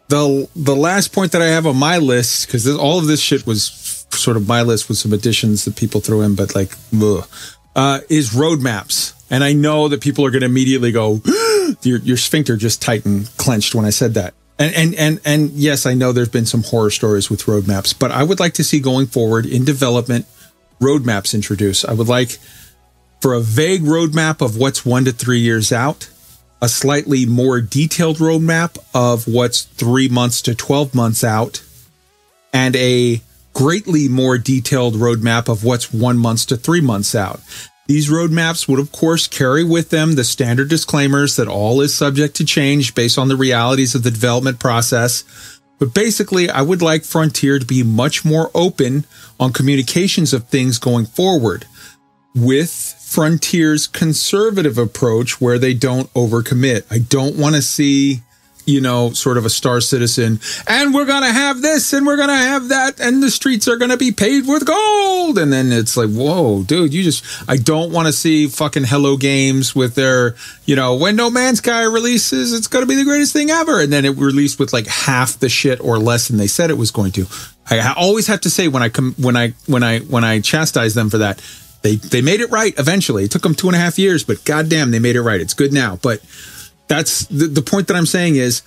the the last point that I have on my list because all of this shit was sort of my list with some additions that people threw in, but like, ugh, uh, is roadmaps. And I know that people are going to immediately go, your your sphincter just tightened, clenched when I said that. And and and and yes, I know there's been some horror stories with roadmaps, but I would like to see going forward in development roadmaps introduced. I would like for a vague roadmap of what's one to three years out, a slightly more detailed roadmap of what's three months to 12 months out, and a greatly more detailed roadmap of what's one months to three months out. These roadmaps would, of course, carry with them the standard disclaimers that all is subject to change based on the realities of the development process. But basically, I would like Frontier to be much more open on communications of things going forward with Frontier's conservative approach where they don't overcommit. I don't want to see, you know, sort of a star citizen and we're going to have this and we're going to have that and the streets are going to be paved with gold. And then it's like, whoa, dude, you just, I don't want to see fucking Hello Games with their, you know, when No Man's Sky releases, it's going to be the greatest thing ever. And then it released with like half the shit or less than they said it was going to. I always have to say when I come, when I, when I, when I chastise them for that, they they made it right eventually. It took them two and a half years, but goddamn, they made it right. It's good now. But that's the, the point that I'm saying is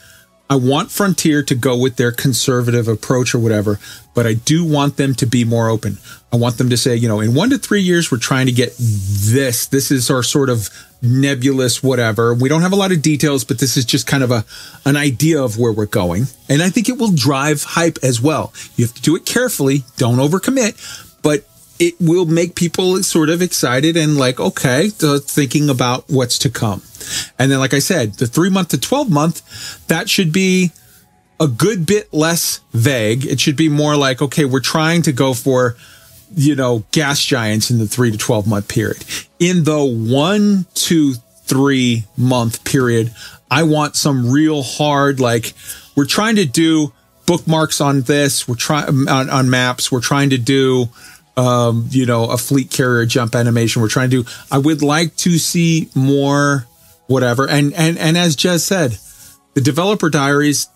I want Frontier to go with their conservative approach or whatever, but I do want them to be more open. I want them to say, you know, in one to three years, we're trying to get this. This is our sort of nebulous whatever. We don't have a lot of details, but this is just kind of a an idea of where we're going. And I think it will drive hype as well. You have to do it carefully, don't overcommit, but it will make people sort of excited and like, okay, thinking about what's to come. And then, like I said, the three month to 12 month, that should be a good bit less vague. It should be more like, okay, we're trying to go for, you know, gas giants in the three to 12 month period. In the one to three month period, I want some real hard, like, we're trying to do bookmarks on this. We're trying um, on, on maps. We're trying to do, um, you know, a fleet carrier jump animation. We're trying to do, I would like to see more whatever. And, and, and as Jez said, the developer diaries,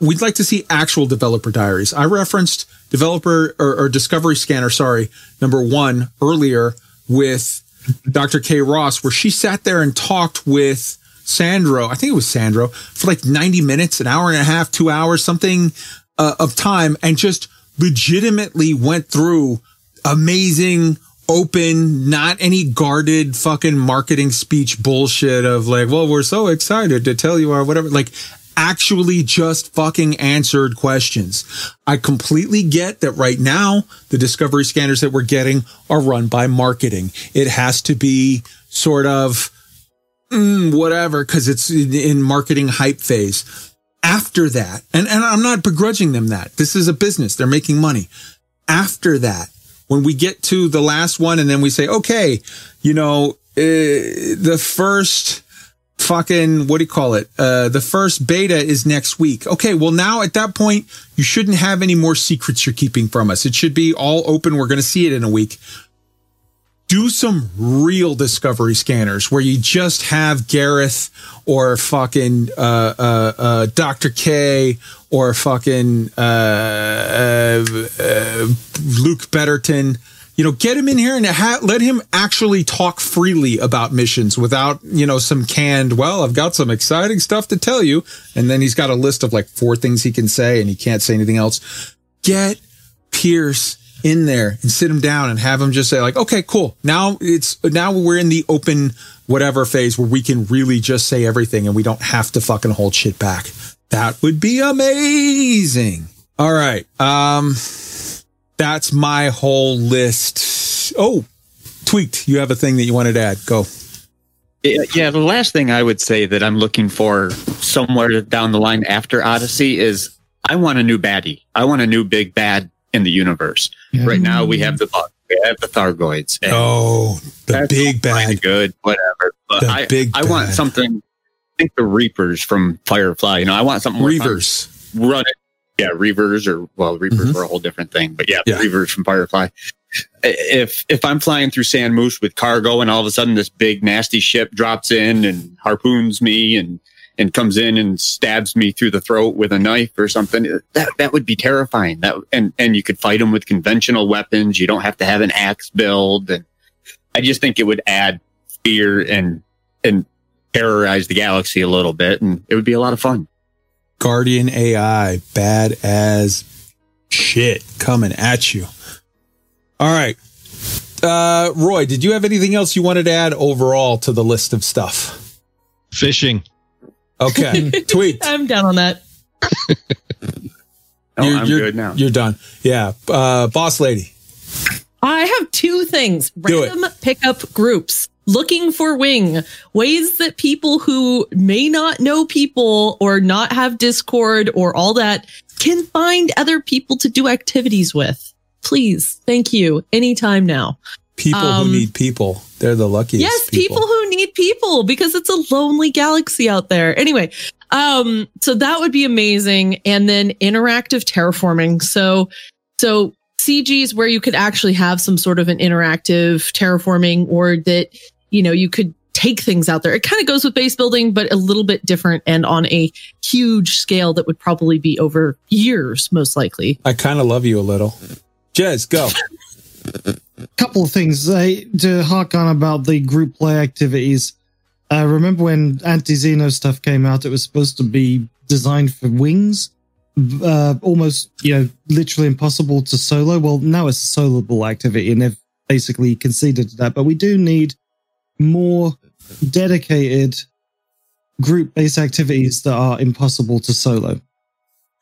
we'd like to see actual developer diaries. I referenced developer or, or discovery scanner, sorry, number one earlier with Dr. Kay Ross, where she sat there and talked with Sandro. I think it was Sandro for like 90 minutes, an hour and a half, two hours, something uh, of time and just legitimately went through amazing, open, not any guarded fucking marketing speech bullshit of like, well, we're so excited to tell you our whatever. Like actually just fucking answered questions. I completely get that right now the discovery scanners that we're getting are run by marketing. It has to be sort of mm, whatever because it's in, in marketing hype phase. After that, and, and I'm not begrudging them that this is a business. They're making money. After that, when we get to the last one and then we say, okay, you know, uh, the first fucking, what do you call it? Uh, the first beta is next week. Okay. Well, now at that point, you shouldn't have any more secrets you're keeping from us. It should be all open. We're going to see it in a week. Do some real discovery scanners where you just have Gareth or fucking uh, uh, uh, Dr. K or fucking uh, uh, Luke Betterton. You know, get him in here and ha- let him actually talk freely about missions without, you know, some canned, well, I've got some exciting stuff to tell you. And then he's got a list of like four things he can say and he can't say anything else. Get Pierce in there and sit him down and have him just say like, okay, cool. Now it's, now we're in the open whatever phase where we can really just say everything and we don't have to fucking hold shit back. That would be amazing. All right. Um, that's my whole list. Oh, tweaked. You have a thing that you wanted to add. Go. Yeah, the last thing I would say that I'm looking for somewhere down the line after Odyssey is I want a new baddie. I want a new big bad in the universe. Right now we have the we have the Thargoids. and Oh, the big all fine and bad. good, whatever. But The I, big I want bad. something. I think the Reapers from Firefly. You know, I want something. Reavers. run it. Yeah, Reavers or well, Reapers Mhm. were a whole different thing, but yeah, Yeah. Reavers from Firefly. If if I'm flying through Sand Moose with cargo and all of a sudden this big nasty ship drops in and harpoons me and and comes in and stabs me through the throat with a knife or something, that that would be terrifying. That and and you could fight them with conventional weapons. You don't have to have an AX build, and I just think it would add fear and and terrorize the galaxy a little bit, and it would be a lot of fun. Guardian AI, bad as shit coming at you. All right. Uh, Roy, did you have anything else you wanted to add overall to the list of stuff? Fishing. Okay. Tweak. I'm down on that. Oh, You're- I'm you're- good now. You're done. Yeah. Uh, boss lady. I have two things Do it. random pickup groups looking for wing ways that people who may not know people or not have Discord or all that can find other people to do activities with. Please. Thank you. Anytime now. People Um, who need people. They're the luckiest. Yes, people. who need people because it's a lonely galaxy out there. Anyway, um, so that would be amazing. And then interactive terraforming. So, so CGs where you could actually have some sort of an interactive terraforming or that, you know, you could take things out there. It kind of goes with base building, but a little bit different and on a huge scale that would probably be over years, most likely. I kind of love you a little. Jez, go. couple of things to hark on about the group play activities. Uh, remember when Anti Xeno stuff came out? It was supposed to be designed for wings, uh, almost you know literally impossible to solo. Well, now it's a soloable activity, and they've basically conceded to that. But we do need more dedicated group-based activities that are impossible to solo.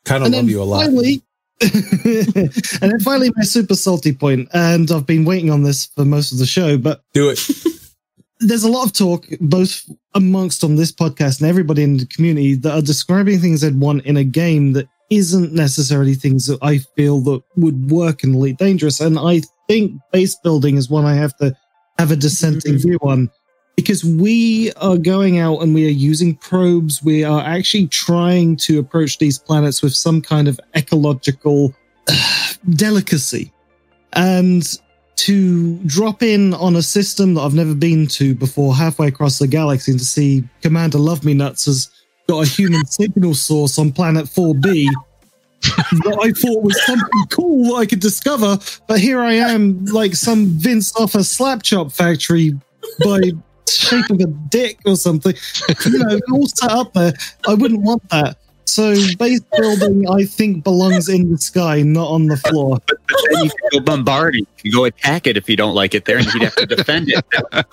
Kind of love you a lot. Finally, and then finally, my super salty point, and I've been waiting on this for most of the show, but Do it. there's a lot of talk, both amongst on this podcast and everybody in the community, that are describing things they'd want in a game that isn't necessarily things that I feel that would work in Elite Dangerous. And I think base building is one I have to have a dissenting mm-hmm. view on because we are going out and we are using probes. We are actually trying to approach these planets with some kind of ecological uh, delicacy. And to drop in on a system that I've never been to before, halfway across the galaxy, and to see Commander Love Me Nuts has got a human signal source on planet 4B that I thought was something cool that I could discover. But here I am, like some Vince off a slap chop factory by shape of a dick or something. You know, all set up there. I wouldn't want that. So base building, I think, belongs in the sky, not on the floor. But then you can go bombard it. You can go attack it if you don't like it there, and you'd have to defend it.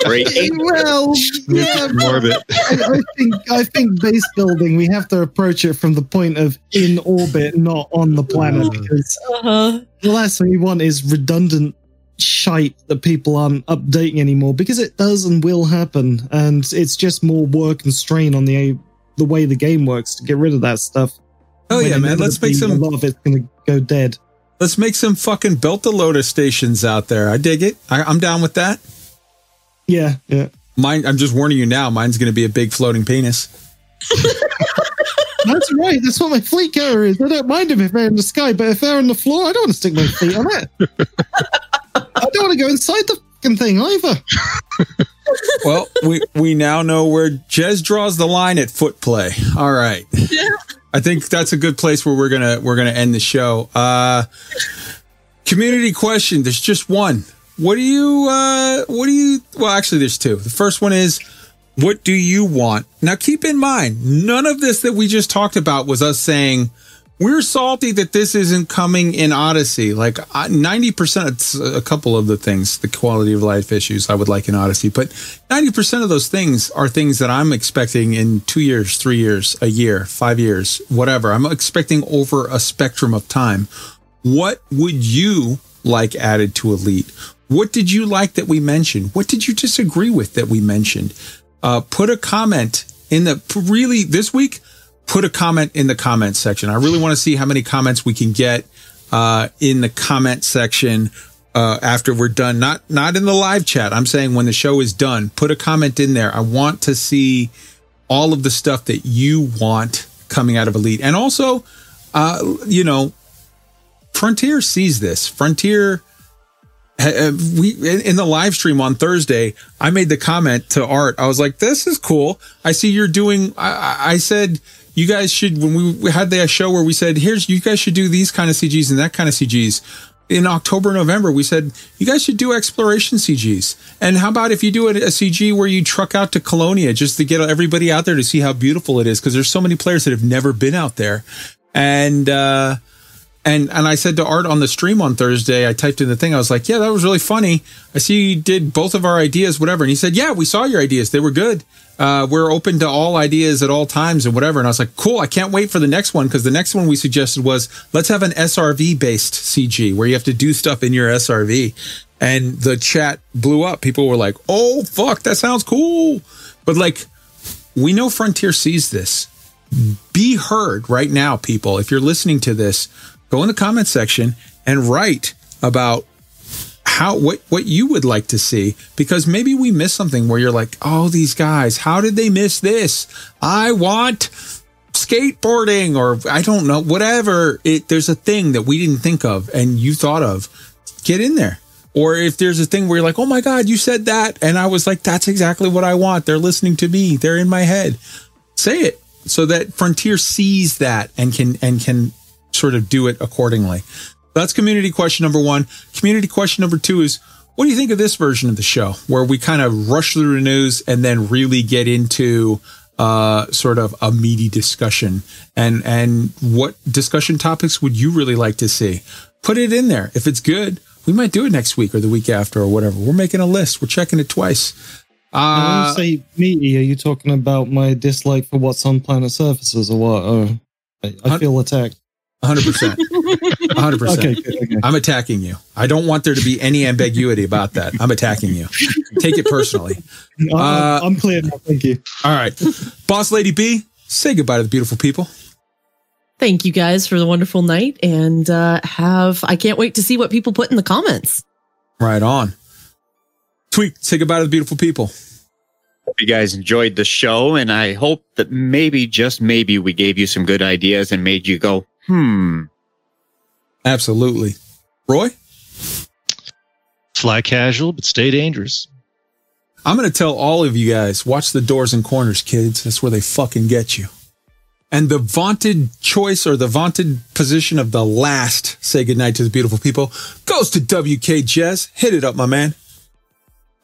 Great. well, yeah, Morbid. I, I think I think base building we have to approach it from the point of in orbit, not on the planet, because Uh-huh. the last thing we want is redundant shite that people aren't updating anymore because it does and will happen, and it's just more work and strain on the the way the game works to get rid of that stuff. Oh yeah, man. Let's make some. A lot of it's going to go dead. Let's make some fucking Beltalowda stations out there. I dig it. I, I'm down with that. Yeah, yeah. Mine. I'm just warning you now. Mine's going to be a big floating penis. That's right. That's what my fleet carrier is. I don't mind them if they're in the sky, but if they're on the floor, I don't want to stick my feet on it. I don't want to go inside the fucking thing either. well, we we now know where Jez draws the line at foot play. All right. I think that's a good place where we're gonna we're gonna end the show. Uh community question. There's just one. What do you uh what do you well actually there's two. The first one is what do you want? Now keep in mind, none of this that we just talked about was us saying we're salty that this isn't coming in Odyssey. Like ninety percent, a couple of the things, the quality of life issues I would like in Odyssey, but ninety percent of those things are things that I'm expecting in two years, three years, a year, five years, whatever. I'm expecting over a spectrum of time. What would you like added to Elite? What did you like that we mentioned? What did you disagree with that we mentioned? Uh, put a comment in the really this week put a comment in the comment section. I really want to see how many comments we can get uh, in the comment section uh, after we're done. Not not in the live chat. I'm saying when the show is done, put a comment in there. I want to see all of the stuff that you want coming out of Elite, and also, uh, you know, Frontier sees this. Frontier. uh, We in the live stream on Thursday, I made the comment to Art. I was like, "This is cool. I see you're doing." I I said, "You guys should." When we we had the show where we said, "Here's you guys should do these kind of CGs and that kind of CGs." In October, November, we said you guys should do exploration CGs. And how about if you do a, a CG where you truck out to Colonia just to get everybody out there to see how beautiful it is? Because there's so many players that have never been out there. And uh, and and I said to Art on the stream on Thursday, I typed in the thing. I was like, "Yeah, that was really funny. I see you did both of our ideas, whatever." And he said, "Yeah, we saw your ideas. They were good. Uh, we're open to all ideas at all times and whatever." And I was like, "Cool. I can't wait for the next one because the next one we suggested was let's have an SRV based CG where you have to do stuff in your SRV." And the chat blew up. People were like, "Oh fuck, that sounds cool," but like, we know Frontier sees this be heard right now, people. If you're listening to this, go in the comment section and write about how what what you would like to see because maybe we missed something where you're like, "Oh, these guys, how did they miss this? I want skateboarding or I don't know, whatever. It there's a thing that we didn't think of and you thought of. Get in there. Or if there's a thing where you're like, "Oh my god, you said that." And I was like, "That's exactly what I want. They're listening to me. They're in my head." Say it so that Frontier sees that and can and can sort of do it accordingly. That's community question number one. Community question number two is what do you think of this version of the show where we kind of rush through the news and then really get into uh, sort of a meaty discussion. And and what discussion topics would you really like to see? Put it in there. If it's good, we might do it next week or the week after or whatever. We're making a list. We're checking it twice. when Uh, you say meaty, are you talking about my dislike for what's on planet surfaces or what? Oh, I, I feel attacked. 100%. 100%. Okay, good, okay. I'm attacking you. I don't want there to be any ambiguity about that. I'm attacking you. Take it personally. I'm- Uh, I'm clear now. Thank you. All right. Boss Lady B, say goodbye to the beautiful people. Thank you guys for the wonderful night and uh, have, I can't wait to see what people put in the comments. Right on. Tweak, say goodbye to the beautiful people. Hope you guys enjoyed the show, and I hope that maybe, just maybe, we gave you some good ideas and made you go, hmm. Absolutely. Roy? Fly casual, but stay dangerous. I'm going to tell all of you guys watch the doors and corners, kids. That's where they fucking get you. And the vaunted choice or the vaunted position of the last say goodnight to the beautiful people goes to WK Jez. Hit it up, my man.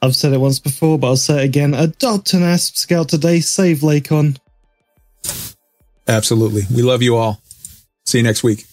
I've said it once before, but I'll say it again. Adopt an Asp Scout today. Save Lakon. Absolutely. We love you all. See you next week.